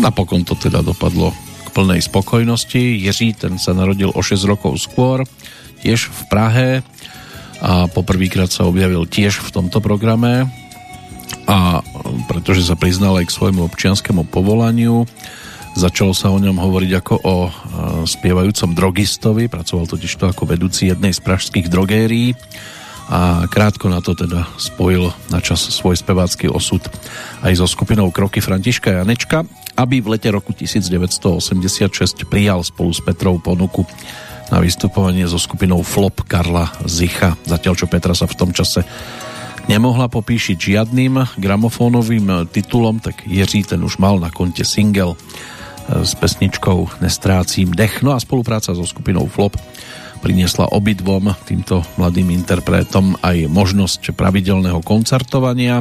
napokon to teda dopadlo plnej spokojnosti. Jiří, ten sa narodil o 6 rokov skôr, tiež v Prahe a poprvýkrát sa objavil tiež v tomto programe a pretože sa priznal aj k svojmu občianskému povolaniu, začalo sa o ňom hovoriť ako o e, spievajúcom drogistovi, pracoval totiž to ako vedúci jednej z pražských drogérií a krátko na to teda spojil na čas svoj spevácky osud aj so skupinou Kroky Františka Janečka, aby v lete roku 1986 prijal spolu s Petrou ponuku na vystupovanie so skupinou Flop Karla Zicha. Zatiaľ, čo Petra sa v tom čase nemohla popíšiť žiadnym gramofónovým titulom, tak Jiří ten už mal na konte single s pesničkou Nestrácím dech. No a spolupráca so skupinou Flop priniesla obidvom týmto mladým interpretom aj možnosť pravidelného koncertovania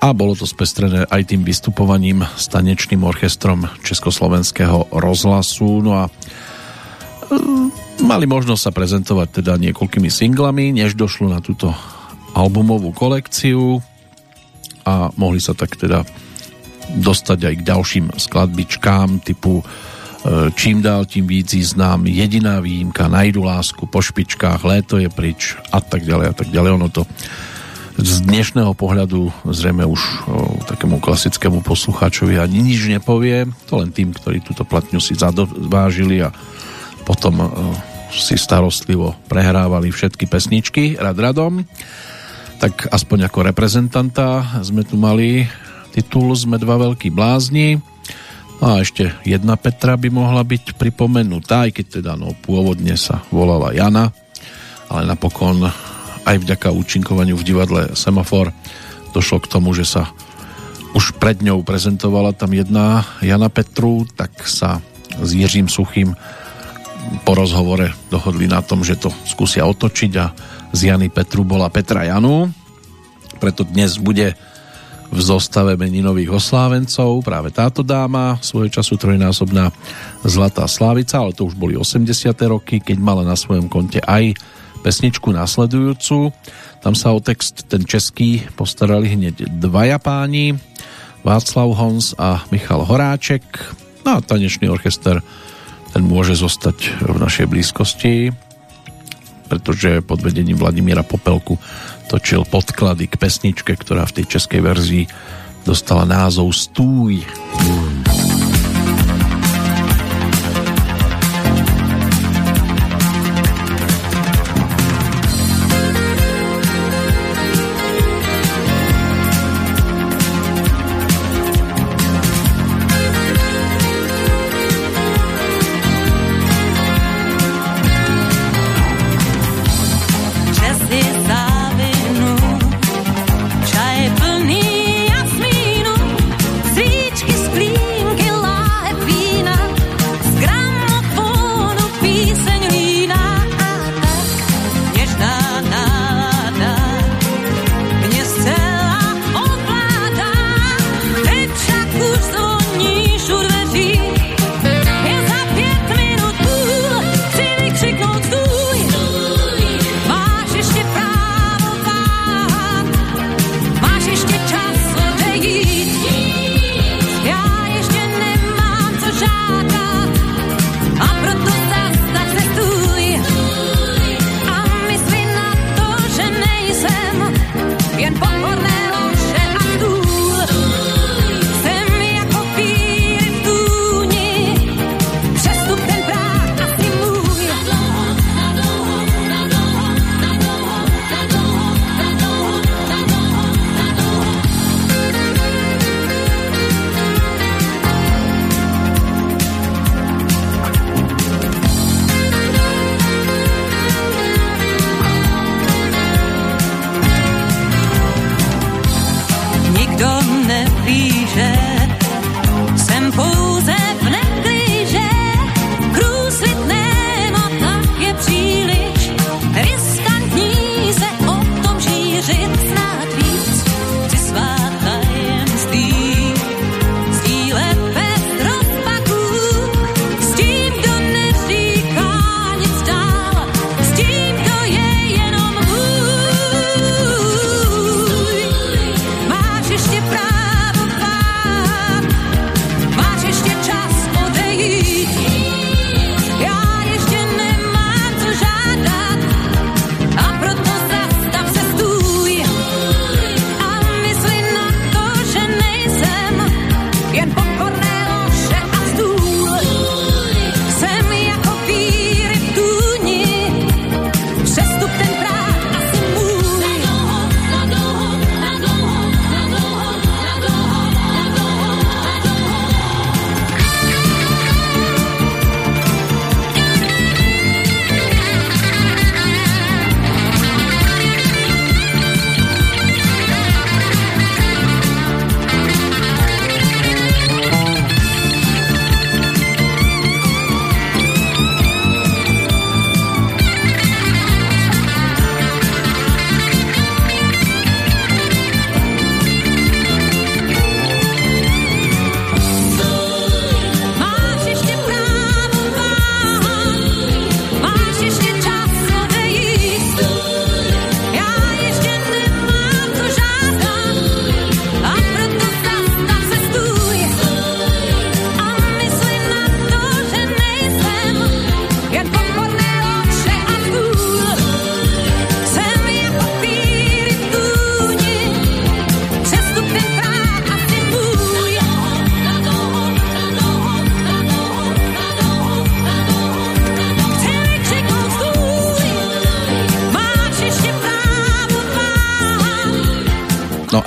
a bolo to spestrené aj tým vystupovaním s tanečným orchestrom Československého rozhlasu. No a mm, mali možnosť sa prezentovať teda niekoľkými singlami, než došlo na túto albumovú kolekciu a mohli sa tak teda dostať aj k ďalším skladbičkám typu E, čím dál tím víc znám, jediná výjimka, najdu lásku po špičkách, léto je pryč a tak ďalej a tak ďalej. Ono to z dnešného pohľadu zrejme už o, takému klasickému poslucháčovi ani nič nepovie, to len tým, ktorí túto platňu si zadovážili a potom o, si starostlivo prehrávali všetky pesničky rad radom. Tak aspoň ako reprezentanta sme tu mali titul Sme dva veľkí blázni a ešte jedna Petra by mohla byť pripomenutá, aj keď teda no, pôvodne sa volala Jana, ale napokon aj vďaka účinkovaniu v divadle Semafor došlo k tomu, že sa už pred ňou prezentovala tam jedna Jana Petru, tak sa s Jiřím Suchým po rozhovore dohodli na tom, že to skúsia otočiť a z Jany Petru bola Petra Janu. Preto dnes bude v zostave meninových oslávencov. Práve táto dáma, svojho času trojnásobná Zlatá Slávica, ale to už boli 80. roky, keď mala na svojom konte aj pesničku nasledujúcu. Tam sa o text ten český postarali hneď dvaja páni, Václav Hons a Michal Horáček. No a tanečný orchester
ten môže zostať v našej blízkosti, pretože pod vedením Vladimíra Popelku točil podklady k pesničke, ktorá v tej českej verzii dostala názov Stúj. Stúj.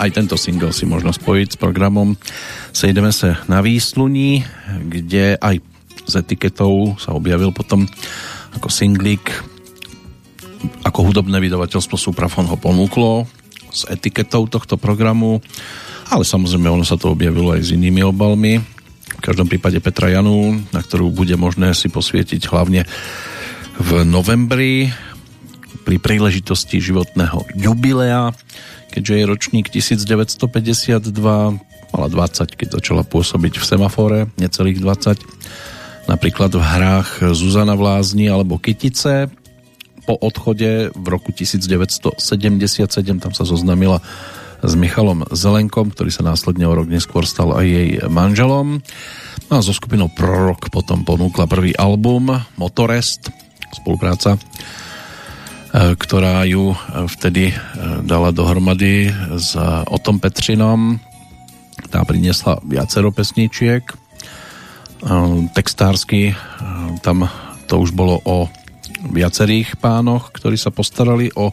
Aj tento single si možno spojiť s programom Sejdeme sa na výsluní, kde aj s etiketou sa objavil potom ako singlik ako hudobné vydavateľstvo Suprafon ho ponúklo s etiketou tohto programu, ale samozrejme ono sa to objavilo aj s inými obalmi. V každom prípade Petra Janu, na ktorú bude možné si posvietiť hlavne v novembri pri príležitosti životného jubilea keďže je ročník 1952, mala 20, keď začala pôsobiť v semafore, necelých 20, napríklad v hrách Zuzana Vlázni alebo Kytice. Po odchode v roku 1977 tam sa zoznamila
s Michalom Zelenkom, ktorý sa následne o rok neskôr stal aj jej manželom. No a so skupinou Prorok potom ponúkla prvý album Motorest, spolupráca, ktorá ju vtedy e, dala dohromady s Otom Petřinom. Tá priniesla viacero pesničiek. E, textársky tam to už bolo o viacerých pánoch, ktorí sa postarali o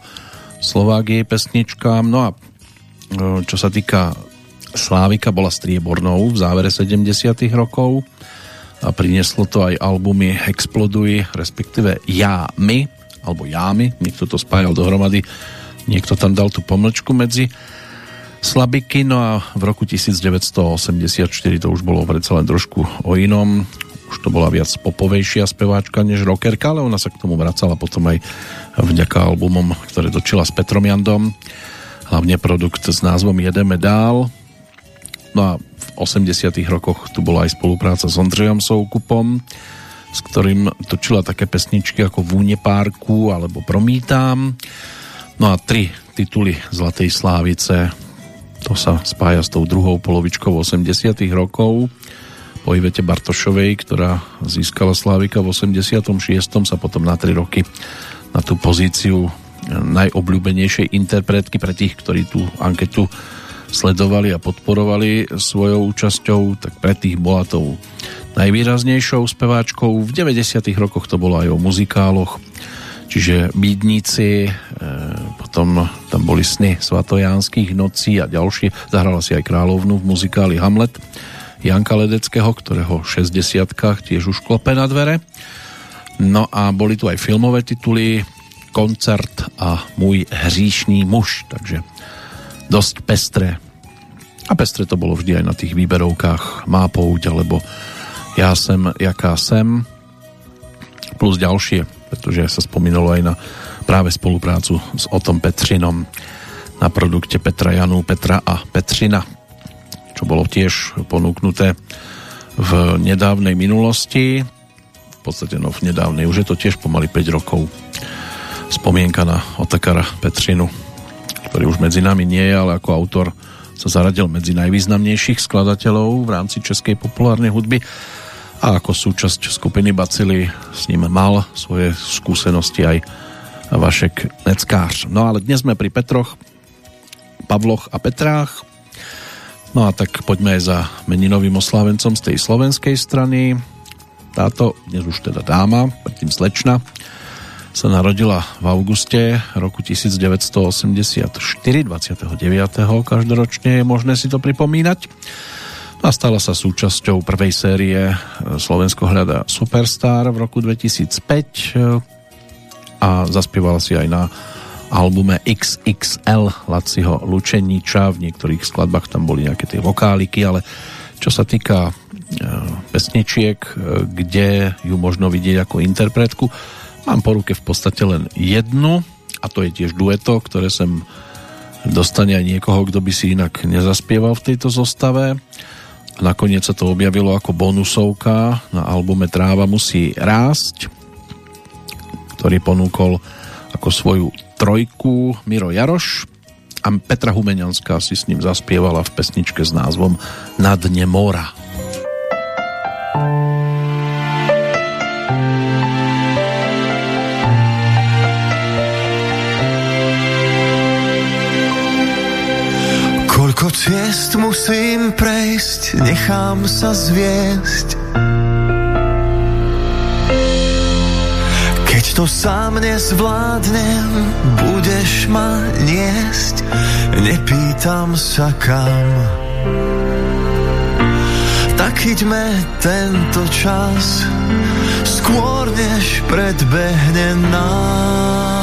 Slovák jej pesničkám. No a e, čo sa týka Slávika, bola striebornou v závere 70 rokov a prinieslo to aj albumy Exploduj, respektíve Ja, my, alebo Jámy, niekto to spájal dohromady, niekto tam dal tú pomlčku medzi Slabiky, no a v roku 1984 to už bolo predsa len trošku o inom, už to bola viac popovejšia speváčka než rockerka, ale ona sa k tomu vracala potom aj vďaka albumom, ktoré točila s Petrom Jandom. Hlavne produkt s názvom Jedeme dál. No a v 80 rokoch tu bola aj spolupráca s Ondřejom Soukupom, s ktorým točila také pesničky ako Vúne párku alebo Promítám. No a tri tituly Zlatej Slávice, to sa spája s tou druhou polovičkou 80 rokov po Ivete Bartošovej, ktorá získala Slávika v 86. sa potom na 3 roky na tú pozíciu najobľúbenejšej interpretky pre tých, ktorí tú anketu sledovali a podporovali svojou účasťou, tak pre tých bola tou najvýraznejšou speváčkou. V 90. rokoch to bolo aj o muzikáloch, čiže Bídnici, e, potom tam boli sny Svatojánskych nocí a ďalšie. Zahrala si aj kráľovnu v muzikáli Hamlet Janka Ledeckého, ktorého 60 tiež už klope na dvere. No a boli tu aj filmové tituly Koncert a Môj hříšný muž, takže dosť pestré. A pestré to bolo vždy aj na tých výberovkách Má pouť alebo Ja sem, jaká sem plus ďalšie, pretože sa spomínalo aj na práve spoluprácu s Otom Petřinom na produkte Petra Janu, Petra a Petřina čo bolo tiež ponúknuté v nedávnej minulosti. V podstate no v nedávnej, už je to tiež pomaly 5 rokov. Spomienka na Otakara Petrinu, ktorý už medzi nami nie je, ale ako autor sa zaradil medzi najvýznamnejších skladateľov v rámci českej populárnej hudby a ako súčasť skupiny Bacily s ním mal svoje skúsenosti aj Vašek Neckář. No ale dnes sme pri Petroch, Pavloch a Petrách No a tak poďme aj za meninovým oslávencom z tej slovenskej strany. Táto, dnes už teda dáma, predtým slečna, sa narodila v auguste roku 1984, 29. každoročne je možné si to pripomínať. A stala sa súčasťou prvej série Slovensko hľada Superstar v roku 2005 a zaspievala si aj na albume XXL Laciho Lučeniča. V niektorých skladbách tam boli nejaké tie vokáliky, ale čo sa týka e, pesničiek, e, kde ju možno vidieť ako interpretku, mám po ruke v podstate len jednu a to je tiež dueto, ktoré sem dostane aj niekoho, kto by si inak nezaspieval v tejto zostave. A nakoniec sa to objavilo ako bonusovka na albume Tráva musí rásť, ktorý ponúkol ako svoju trojku Miro Jaroš a Petra Humenianská si s ním zaspievala v pesničke s názvom Na dne mora.
Koľko ciest musím prejsť, nechám sa zviesť to sám nezvládnem, budeš ma niesť, nepýtam sa kam. Tak chyťme tento čas, skôr než predbehne nás.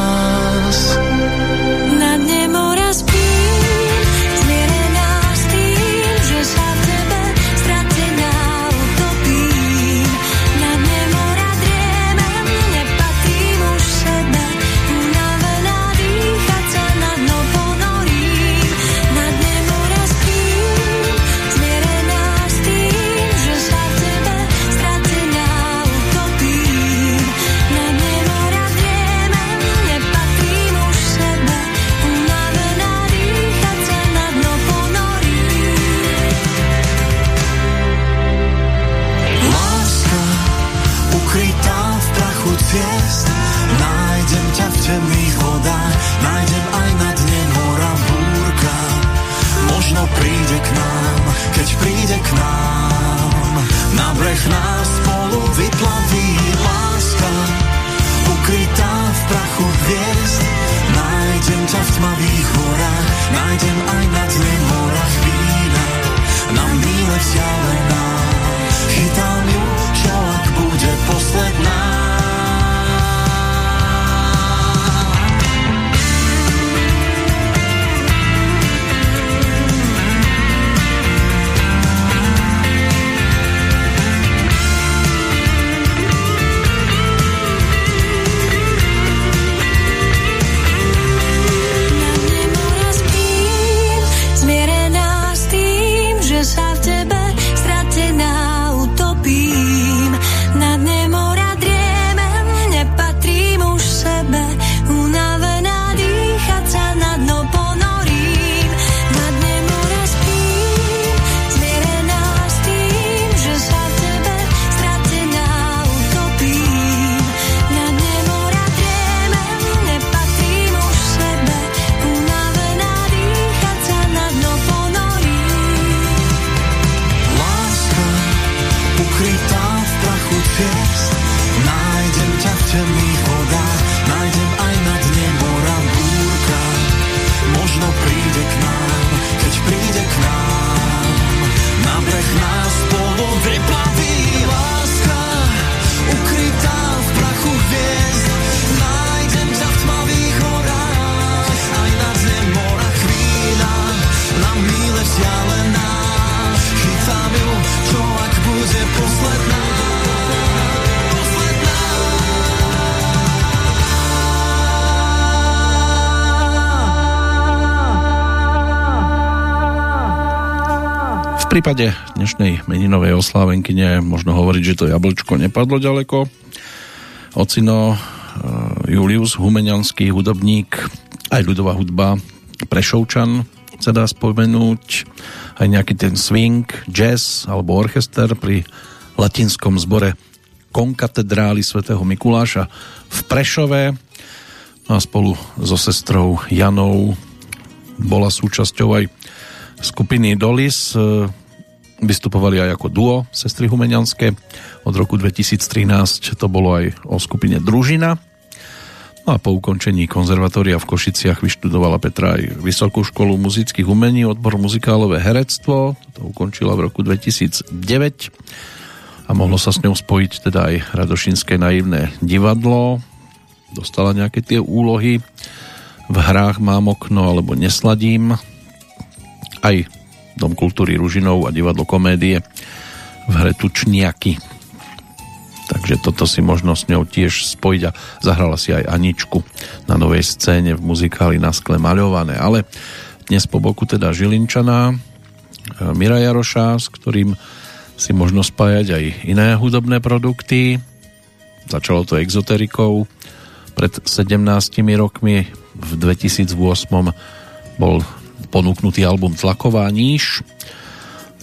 Prípade dnešnej meninovej oslávenkyne možno hovoriť, že to jablčko nepadlo ďaleko. Ocino eh, Julius Humenianský hudobník, aj ľudová hudba Prešovčan sa dá spomenúť, aj nejaký ten swing, jazz alebo orchester pri latinskom zbore konkatedrály svätého Mikuláša v Prešove. A spolu so sestrou Janou bola súčasťou aj skupiny Dolis. E, vystupovali aj ako duo sestry Humenianské. Od roku 2013 to bolo aj o skupine Družina. No a po ukončení konzervatória v Košiciach vyštudovala Petra aj Vysokú školu muzických umení, odbor muzikálové herectvo. To ukončila v roku 2009 a mohlo sa s ňou spojiť teda aj Radošinské naivné divadlo. Dostala nejaké tie úlohy v hrách Mám okno alebo Nesladím aj Dom kultúry Ružinov a divadlo komédie v hre Tučniaky. Takže toto si možno s ňou tiež spojiť a zahrala si aj Aničku na novej scéne v muzikáli na skle maľované. Ale dnes po boku teda Žilinčaná, e, Mira Jaroša, s ktorým si možno spájať aj iné hudobné produkty. Začalo to exoterikou. Pred 17 rokmi v 2008 bol ponúknutý album Tlaková níž.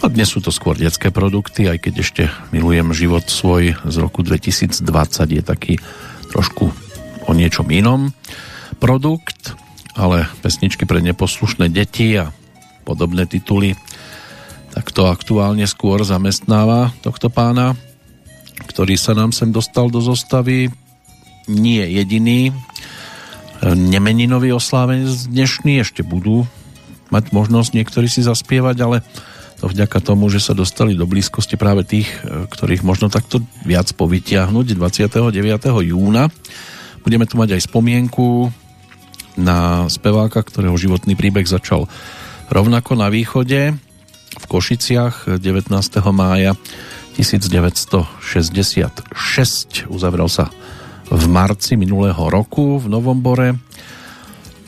A dnes sú to skôr detské produkty, aj keď ešte milujem život svoj z roku 2020 je taký trošku o niečom inom produkt, ale pesničky pre neposlušné deti a podobné tituly tak to aktuálne skôr zamestnáva tohto pána, ktorý sa nám sem dostal do zostavy. Nie jediný. Nemeninový oslávenec dnešný ešte budú mať možnosť niektorí si zaspievať, ale to vďaka tomu, že sa dostali do blízkosti práve tých, e, ktorých možno takto viac povytiahnuť 29. júna. Budeme tu mať aj spomienku na speváka, ktorého životný príbeh začal rovnako na východe v Košiciach 19. mája 1966 uzavrel sa v marci minulého roku v Novombore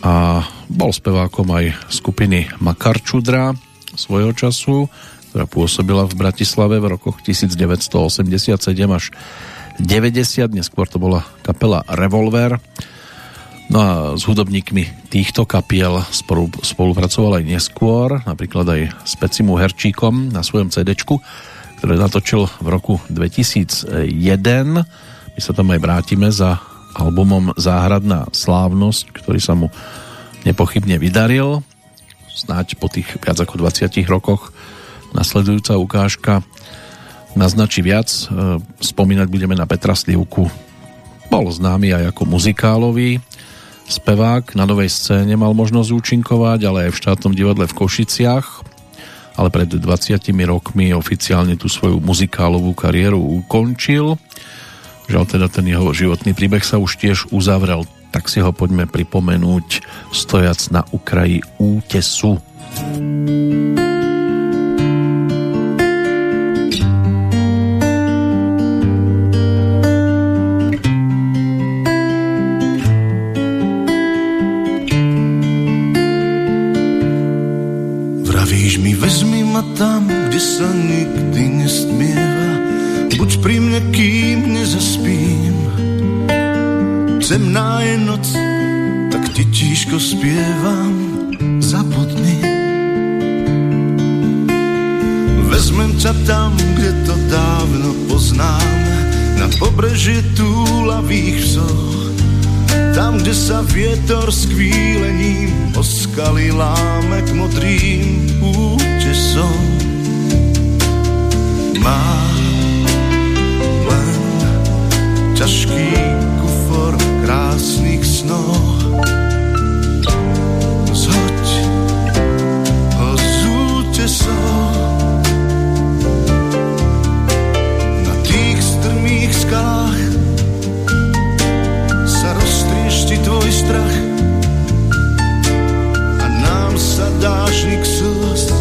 a bol spevákom aj skupiny Makarčudra svojho času, ktorá pôsobila v Bratislave v rokoch 1987 až 90, neskôr to bola kapela Revolver. No a s hudobníkmi týchto kapiel spolu, spolupracoval aj neskôr, napríklad aj s Pecimu Herčíkom na svojom cd ktoré natočil v roku 2001. My sa tam aj vrátime za albumom Záhradná slávnosť, ktorý sa mu nepochybne vydaril. Snáď po tých viac ako 20 rokoch nasledujúca ukážka naznačí viac. E, spomínať budeme na Petra Slivku. Bol známy aj ako muzikálový spevák. Na novej scéne mal možnosť účinkovať, ale aj v štátnom divadle v Košiciach. Ale pred 20 rokmi oficiálne tú svoju muzikálovú kariéru ukončil Žiaľ teda ten jeho životný príbeh sa už tiež uzavrel, tak si ho poďme pripomenúť stojac na ukraji útesu.
Vravíš sa vietor s kvílením láme k modrým útesom. Mám ťažký kufor krásnych snov. Zhoď ho z útesov strach a nám sa dážnik slz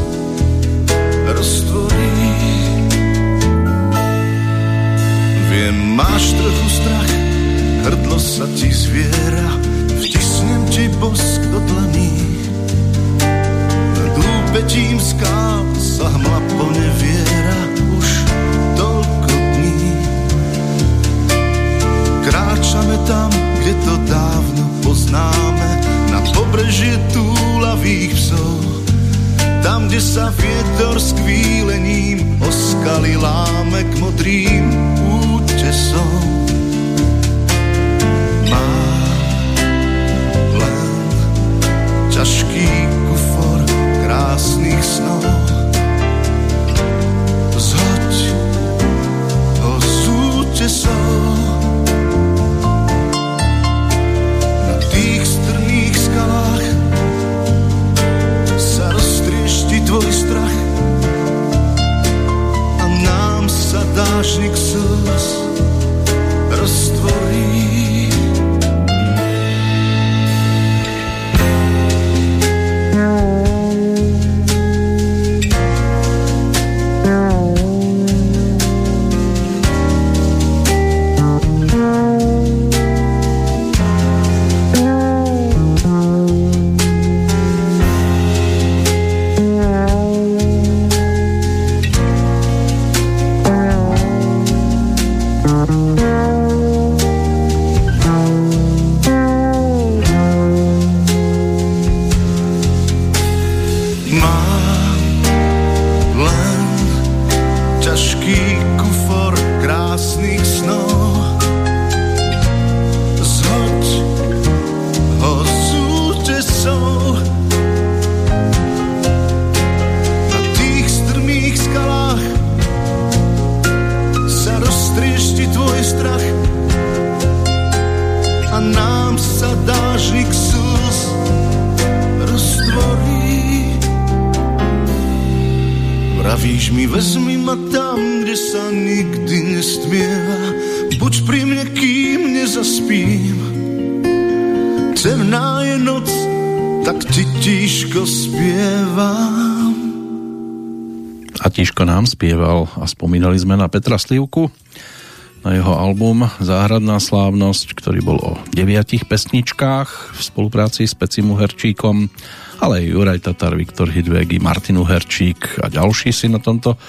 roztvorí. Viem, máš trochu strach, hrdlo sa ti zviera, vtisnem ti bosk do dlaní. Nad úpetím skál sa hmla poneviera Kráčame tam, kde to dávno poznáme, na pobrežie túlavých psov. Tam, kde sa vietor s kvílením oskali láme k modrým útesom. Má len ťažký kufor krásnych snov. Zhoď ho z útesov. Tvoj strach a nám sa dážnik slz roztvorí. Kým nezaspím. Temná je noc, tak ti tížko spievam.
A Tiško nám spieval a spomínali sme na Petra Slivku, na jeho album Záhradná slávnosť, ktorý bol o deviatich pesničkách v spolupráci s Pecim Herčíkom, ale aj Juraj Tatar, Viktor Hidvegi, Martinu Herčík a ďalší si na tomto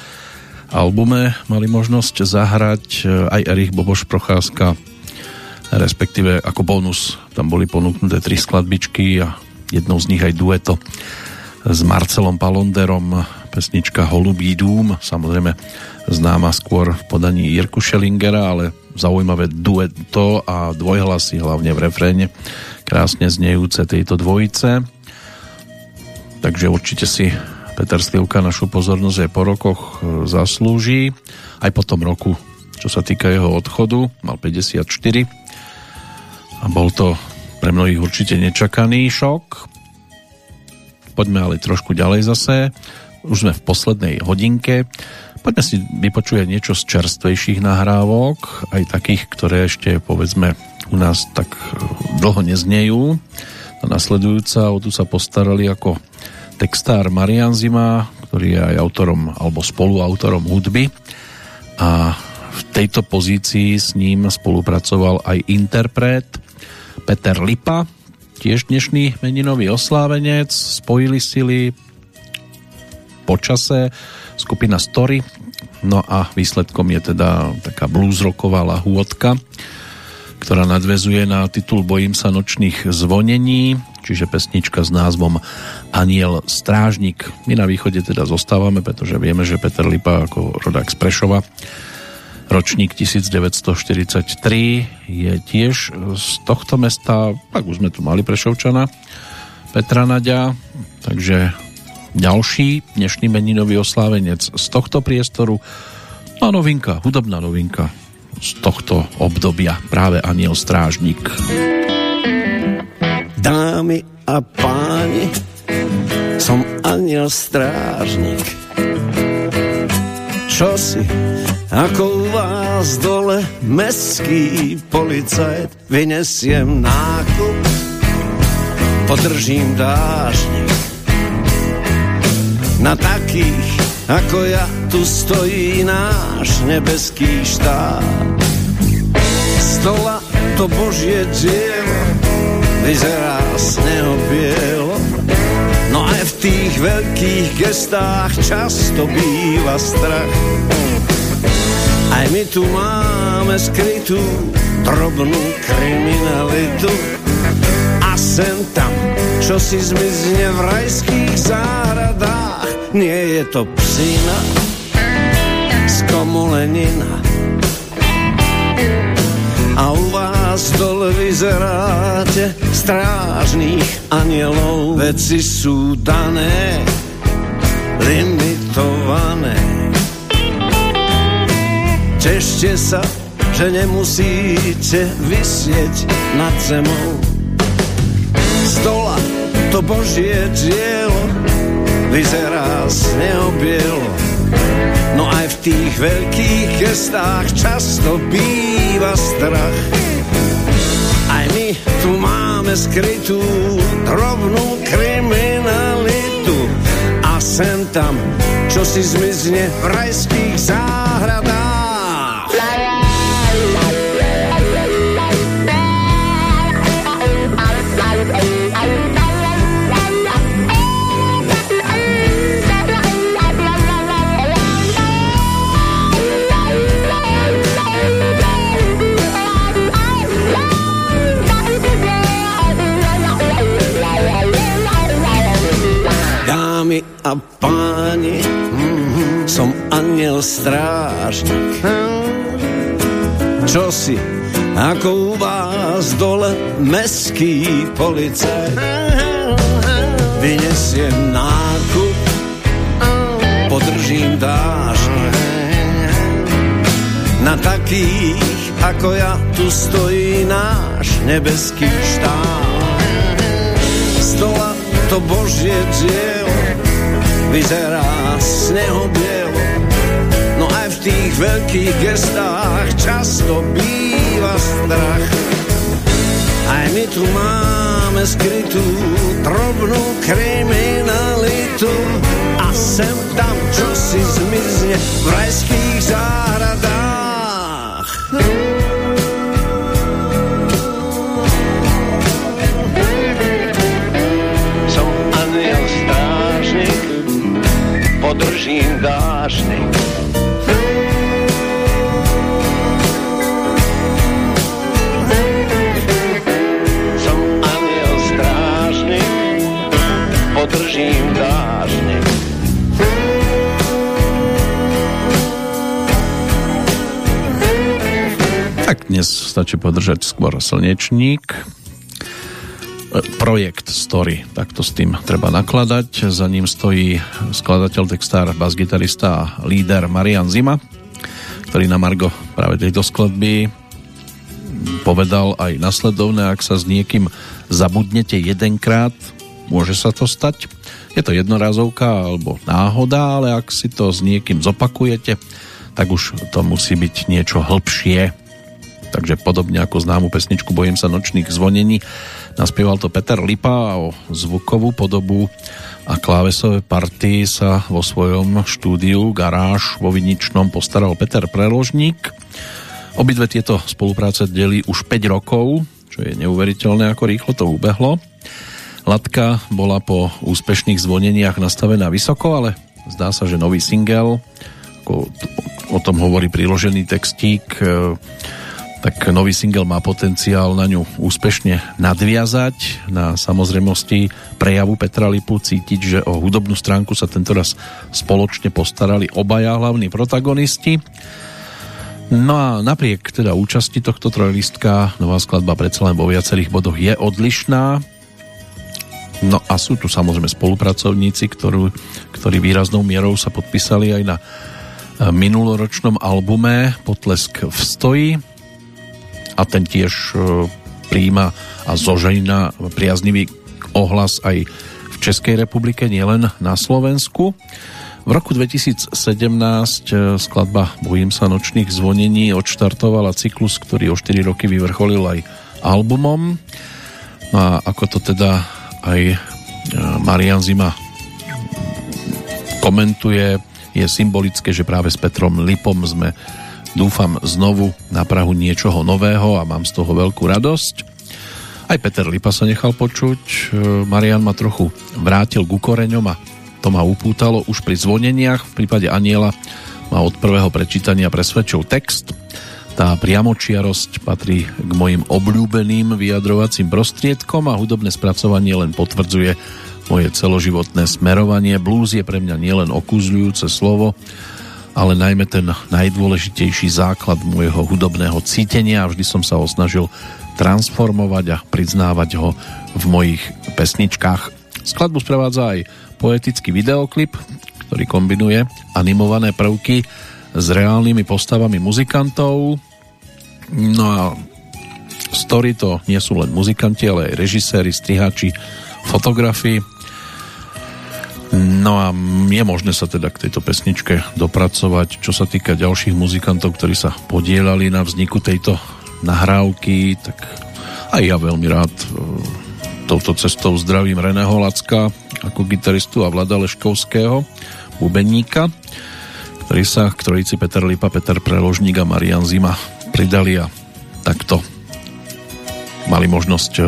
albume mali možnosť zahrať aj Erich Boboš Procházka, respektíve ako bonus. Tam boli ponúknuté tri skladbičky a jednou z nich aj dueto s Marcelom Palonderom pesnička Holubý dům, samozrejme známa skôr v podaní Jirku Schellingera, ale zaujímavé dueto a dvojhlasy hlavne v refréne krásne znejúce tejto dvojice. Takže určite si Peter Slivka našu pozornosť aj po rokoch e, zaslúži. Aj po tom roku, čo sa týka jeho odchodu mal 54 a bol to pre mnohých určite nečakaný šok. Poďme ale trošku ďalej zase. Už sme v poslednej hodinke. Poďme si vypočuť niečo z čerstvejších nahrávok aj takých, ktoré ešte povedzme u nás tak e, dlho neznejú. Tá nasledujúca, o tu sa postarali ako textár Marian Zima, ktorý je aj autorom alebo spoluautorom hudby. A v tejto pozícii s ním spolupracoval aj interpret Peter Lipa, tiež dnešný meninový oslávenec, spojili sily počase skupina Story, no a výsledkom je teda taká bluesrocková lahôdka, ktorá nadvezuje na titul Bojím sa nočných zvonení, čiže pesnička s názvom Aniel Strážnik. My na východe teda zostávame, pretože vieme, že Peter Lipa ako rodák z Prešova ročník 1943 je tiež z tohto mesta, tak už sme tu mali Prešovčana Petra Nadia, takže ďalší dnešný meninový oslávenec z tohto priestoru a novinka, hudobná novinka z tohto obdobia práve Aniel Strážnik.
Dámy a páni, som aniel strážnik. Čo si, ako u vás dole, mestský policajt, vynesiem nákup, podržím dážnik. Na takých, ako ja, tu stojí náš nebeský štát. Stola to božie dielo, vyzerá z tých veľkých gestách často býva strach. Aj my tu máme skrytú drobnú kriminalitu a sem tam, čo si zmizne v rajských záhradách. Nie je to psina z komolenina a u vás dole vyzeráte strážných anielov. Veci sú dané, limitované. Tešte sa, že nemusíte vysieť nad zemou. Z dola to Božie dielo vyzerá z neobielo No aj v tých veľkých gestách často býva strach. Tu máme skrytú drobnú kriminalitu a sem tam, čo si zmizne v rajských záhradách. A páni, som aniel strážnik. Čo si, ako u vás dole meský policaj, vynesiem nákup, podržím dážnik. Na takých, ako ja, tu stojí náš nebeský štát. Stola to Božie dielo, vyzerá sneho bielo. No aj v tých veľkých gestách často býva strach. Aj my tu máme skrytú drobnú kriminalitu a sem tam čo si zmizne v rajských záhradách. Podržím dážnik. Som aniel strážnik, podržím dážnik.
Tak dnes stačí podržať skôr slnečník, projekt Story, tak to s tým treba nakladať. Za ním stojí skladateľ, textár, basgitarista a líder Marian Zima, ktorý na Margo práve tejto skladby povedal aj nasledovné, ak sa s niekým zabudnete jedenkrát, môže sa to stať. Je to jednorázovka alebo náhoda, ale ak si to s niekým zopakujete, tak už to musí byť niečo hĺbšie. Takže podobne ako známu pesničku Bojím sa nočných zvonení, Naspieval to Peter Lipa a o zvukovú podobu a klávesové party sa vo svojom štúdiu Garáž vo Viničnom postaral Peter Preložník. Obidve tieto spolupráce delí už 5 rokov, čo je neuveriteľné, ako rýchlo to ubehlo. Latka bola po úspešných zvoneniach nastavená vysoko, ale zdá sa, že nový single, ako o tom hovorí priložený textík, tak nový single má potenciál na ňu úspešne nadviazať. Na samozrejmosti prejavu Petra Lipu cítiť, že o hudobnú stránku sa tentoraz spoločne postarali obaja hlavní protagonisti. No a napriek teda účasti tohto trojlistka nová skladba predsa len vo viacerých bodoch je odlišná. No a sú tu samozrejme spolupracovníci, ktorú, ktorí výraznou mierou sa podpísali aj na minuloročnom albume Potlesk v stoji a ten tiež e, príjma a zožejna priaznivý ohlas aj v Českej republike, nielen na Slovensku. V roku 2017 e, skladba Bojím sa nočných zvonení odštartovala cyklus, ktorý o 4 roky vyvrcholil aj albumom. No a ako to teda aj e, Marian Zima komentuje, je symbolické, že práve s Petrom Lipom sme dúfam znovu na Prahu niečoho nového a mám z toho veľkú radosť. Aj Peter Lipa sa nechal počuť, e, Marian ma trochu vrátil ku koreňom a to ma upútalo už pri zvoneniach. V prípade Aniela ma od prvého prečítania presvedčil text. Tá priamočiarosť patrí k mojim obľúbeným vyjadrovacím prostriedkom a hudobné spracovanie len potvrdzuje moje celoživotné smerovanie. Blues je pre mňa nielen okúzľujúce slovo, ale najmä ten najdôležitejší základ môjho hudobného cítenia. Vždy som sa osnažil transformovať a priznávať ho v mojich pesničkách. Skladbu sprevádza aj poetický videoklip, ktorý kombinuje animované prvky s reálnymi postavami muzikantov. No a story to nie sú len muzikanti, ale aj režiséri, strihači, fotografi. No a je možné sa teda k tejto pesničke dopracovať, čo sa týka ďalších muzikantov, ktorí sa podielali na vzniku tejto nahrávky, tak aj ja veľmi rád e, touto cestou zdravím Reného Lacka ako gitaristu a Vlada Leškovského, bubeníka, ktorí sa k trojici Peter Lipa, Peter Preložník a Marian Zima pridali a takto mali možnosť e,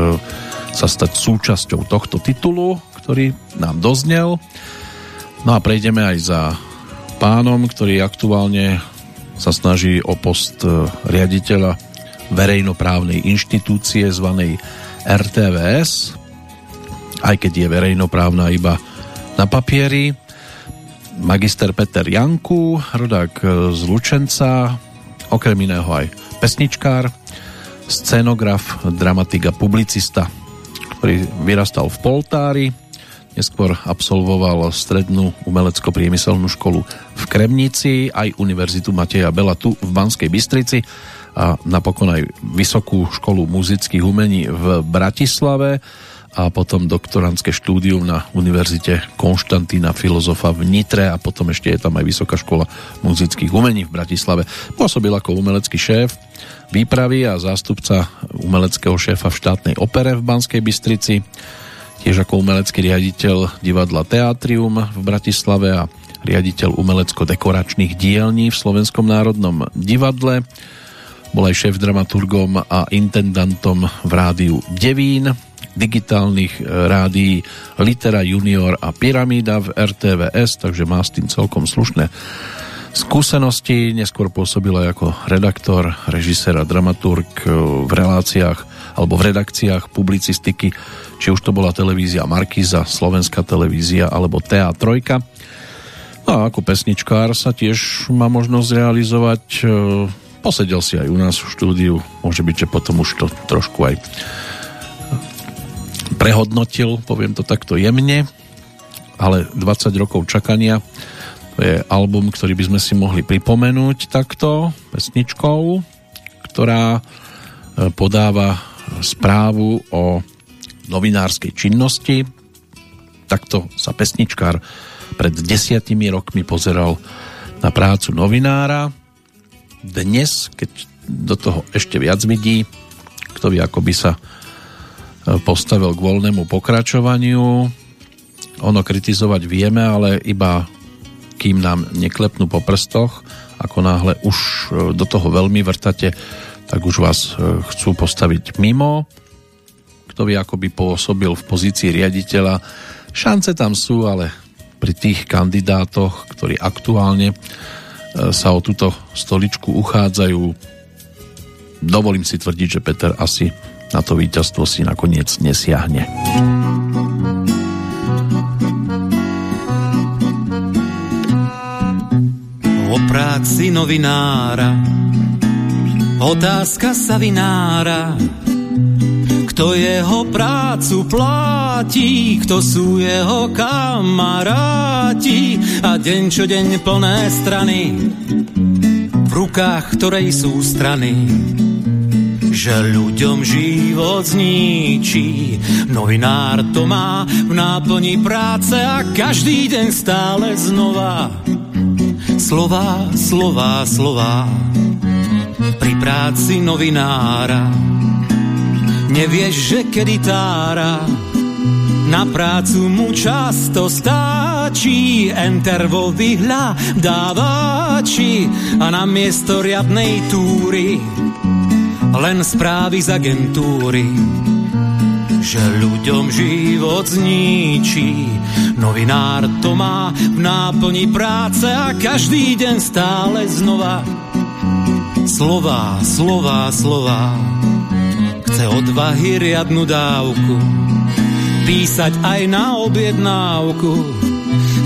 sa stať súčasťou tohto titulu, ktorý nám doznel. No a prejdeme aj za pánom, ktorý aktuálne sa snaží o post e, riaditeľa verejnoprávnej inštitúcie zvanej RTVS, aj keď je verejnoprávna iba na papieri. Magister Peter Janku, rodák z Lučenca, okrem iného aj pesničkár, scenograf, dramatik a publicista, ktorý vyrastal v Poltári, neskôr absolvoval strednú umelecko-priemyselnú školu v Kremnici, aj Univerzitu Mateja Bela tu v Banskej Bystrici a napokon aj Vysokú školu muzických umení v Bratislave a potom doktorantské štúdium na Univerzite Konštantína Filozofa v Nitre a potom ešte je tam aj Vysoká škola muzických umení v Bratislave. Pôsobil ako umelecký šéf výpravy a zástupca umeleckého šéfa v štátnej opere v Banskej Bystrici, tiež ako umelecký riaditeľ divadla Teatrium v Bratislave a riaditeľ umelecko-dekoračných dielní v Slovenskom národnom divadle bol aj šéf dramaturgom a intendantom v rádiu Devín, digitálnych e, rádií Litera Junior a Pyramída v RTVS, takže má s tým celkom slušné skúsenosti. Neskôr pôsobil aj ako redaktor, režisér a dramaturg e, v reláciách alebo v redakciách publicistiky, či už to bola televízia Markiza, Slovenská televízia alebo TA3. No a ako pesničkár sa tiež má možnosť realizovať e, posedel si aj u nás v štúdiu, môže byť, že potom už to trošku aj prehodnotil, poviem to takto jemne, ale 20 rokov čakania, to je album, ktorý by sme si mohli pripomenúť takto pesničkou, ktorá e, podáva správu o novinárskej činnosti. Takto sa pesničkár pred desiatimi rokmi pozeral na prácu novinára dnes, keď do toho ešte viac vidí, kto vie, ako by sa e, postavil k voľnému pokračovaniu. Ono kritizovať vieme, ale iba kým nám neklepnú po prstoch, ako náhle už e, do toho veľmi vrtate, tak už vás e, chcú postaviť mimo. Kto by pôsobil v pozícii riaditeľa. Šance tam sú, ale pri tých kandidátoch, ktorí aktuálne sa o túto stoličku uchádzajú. Dovolím si tvrdiť, že Peter asi na to víťazstvo si nakoniec nesiahne.
O práci novinára Otázka sa vynára. Kto jeho prácu pláti, kto sú jeho kamaráti? A deň čo deň plné strany, v rukách ktorej sú strany. Že ľuďom život zničí. Novinár to má v náplni práce a každý deň stále znova. Slova, slova, slova pri práci novinára Nevieš, že kedy tára na prácu mu často stáči enter vo vyhľadávači a na miesto riadnej túry len správy z agentúry že ľuďom život zničí. Novinár to má v náplni práce a každý deň stále znova. Slova, slova, slova, chce odvahy riadnu dávku, písať aj na objednávku.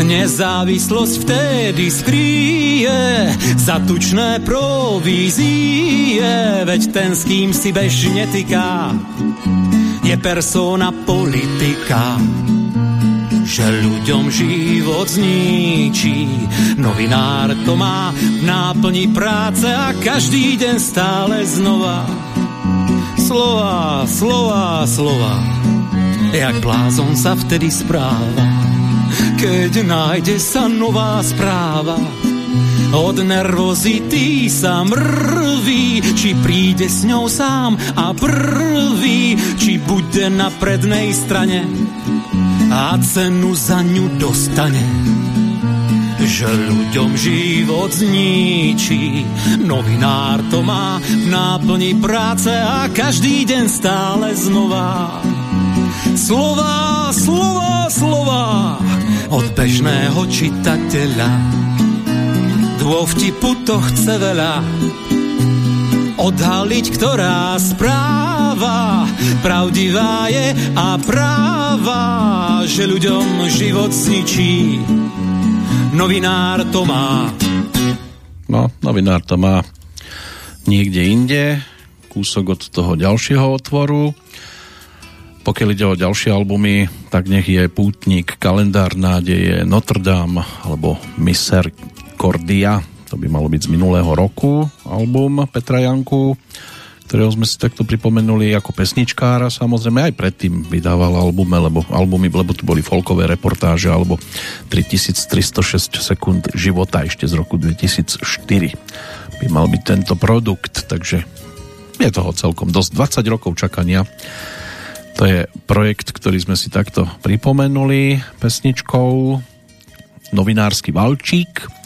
Nezávislosť vtedy skryje za tučné provízie, veď ten, s kým si bežne tyká, je persona politika že ľuďom život zničí. Novinár to má v náplni práce a každý deň stále znova. Slova, slova, slova, jak blázon sa vtedy správa keď nájde sa nová správa. Od nervozity sa mrví, či príde s ňou sám a prvý, či bude na prednej strane a cenu za ňu dostane. Že ľuďom život zničí, novinár to má v náplni práce a každý deň stále znova. Slova, slova, slova, od bežného čitateľa. Dôvtipu to chce veľa, odhaliť, ktorá správa pravdivá je a práva, že ľuďom život zničí. Novinár to má.
No, novinár to má niekde inde, kúsok od toho ďalšieho otvoru. Pokiaľ ide o ďalšie albumy, tak nech je Pútnik, Kalendár nádeje, Notre Dame alebo Cordia, to by malo byť z minulého roku. Album Petra Janku, ktorého sme si takto pripomenuli ako pesničkára, samozrejme aj predtým vydával albumy, lebo, albumy, lebo tu boli folkové reportáže alebo 3306 sekúnd života ešte z roku 2004 by mal byť tento produkt, takže je toho celkom dosť. 20 rokov čakania. To je projekt, ktorý sme si takto pripomenuli pesničkou Novinársky valčík,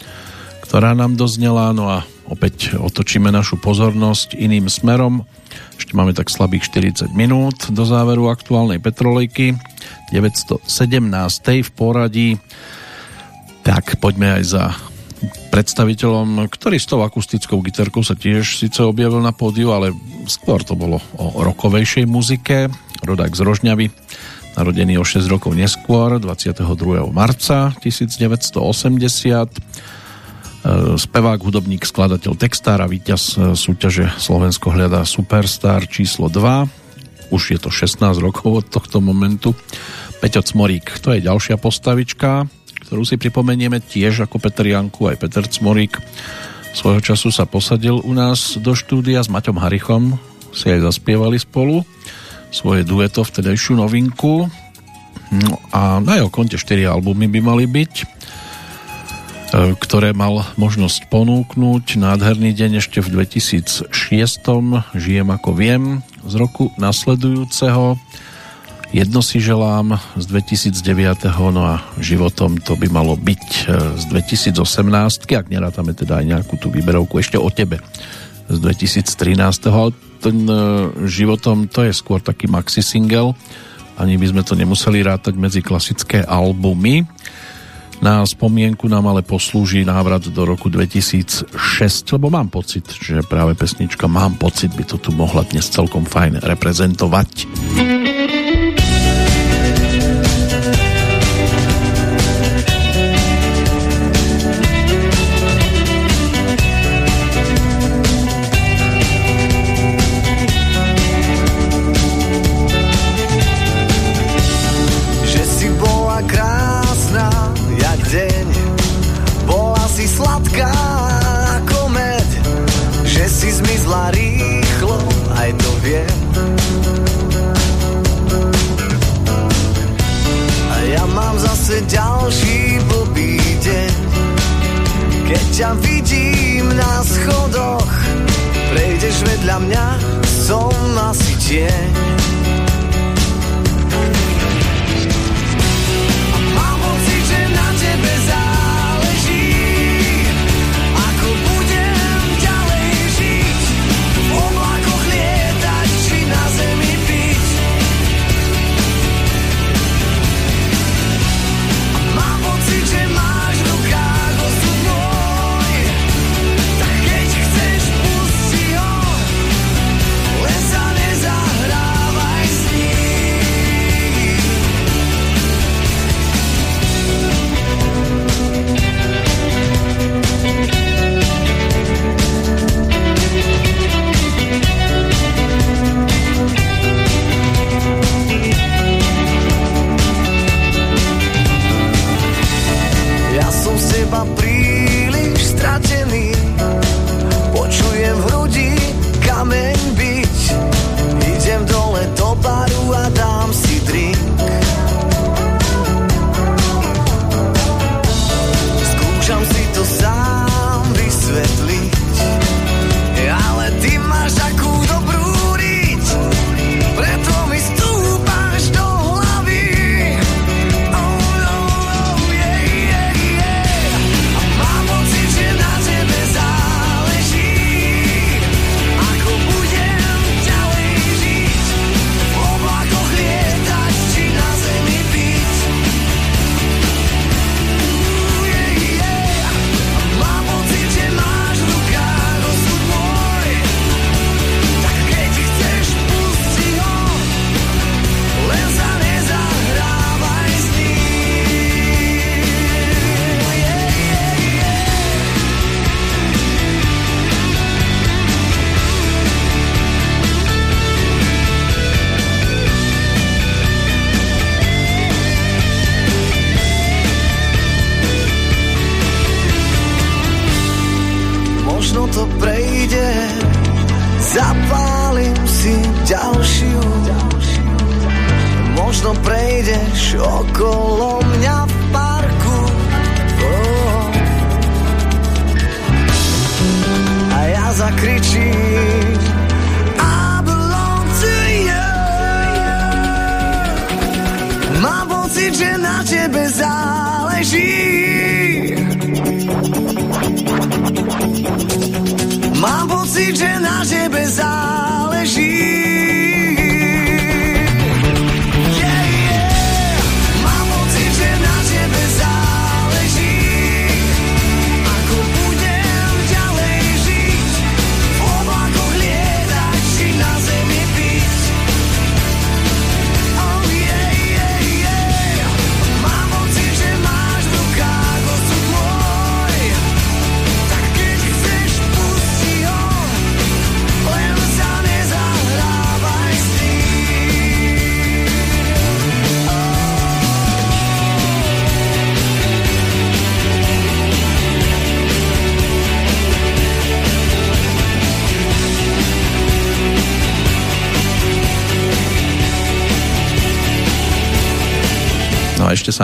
ktorá nám doznela, no a opäť otočíme našu pozornosť iným smerom. Ešte máme tak slabých 40 minút do záveru aktuálnej Petrolejky, 917. v poradí. Tak poďme aj za predstaviteľom, ktorý s tou akustickou gitarkou sa tiež síce objavil na pódiu, ale skôr to bolo o rokovejšej muzike rodák z Rožňavy, narodený o 6 rokov neskôr, 22. marca 1980. E, spevák, hudobník, skladateľ, textár a víťaz e, súťaže Slovensko hľadá Superstar číslo 2. Už je to 16 rokov od tohto momentu. Peťo Cmorík, to je ďalšia postavička, ktorú si pripomenieme tiež ako Peter Janku, aj Peter Cmorík. Svojho času sa posadil u nás do štúdia s Maťom Harichom, si aj zaspievali spolu svoje dueto, vtedajšiu novinku. No a na jeho konte 4 albumy by mali byť, ktoré mal možnosť ponúknuť. Nádherný deň ešte v 2006. Žijem ako viem z roku nasledujúceho. Jedno si želám z 2009. No a životom to by malo byť e, z 2018. Ak nerátame teda aj nejakú tú výberovku ešte o tebe z 2013. Ale ten e, životom to je skôr taký maxi single. Ani by sme to nemuseli rátať medzi klasické albumy. Na spomienku nám ale poslúži návrat do roku 2006, lebo mám pocit, že práve pesnička Mám pocit by to tu mohla dnes celkom fajn reprezentovať.
Som asi tieň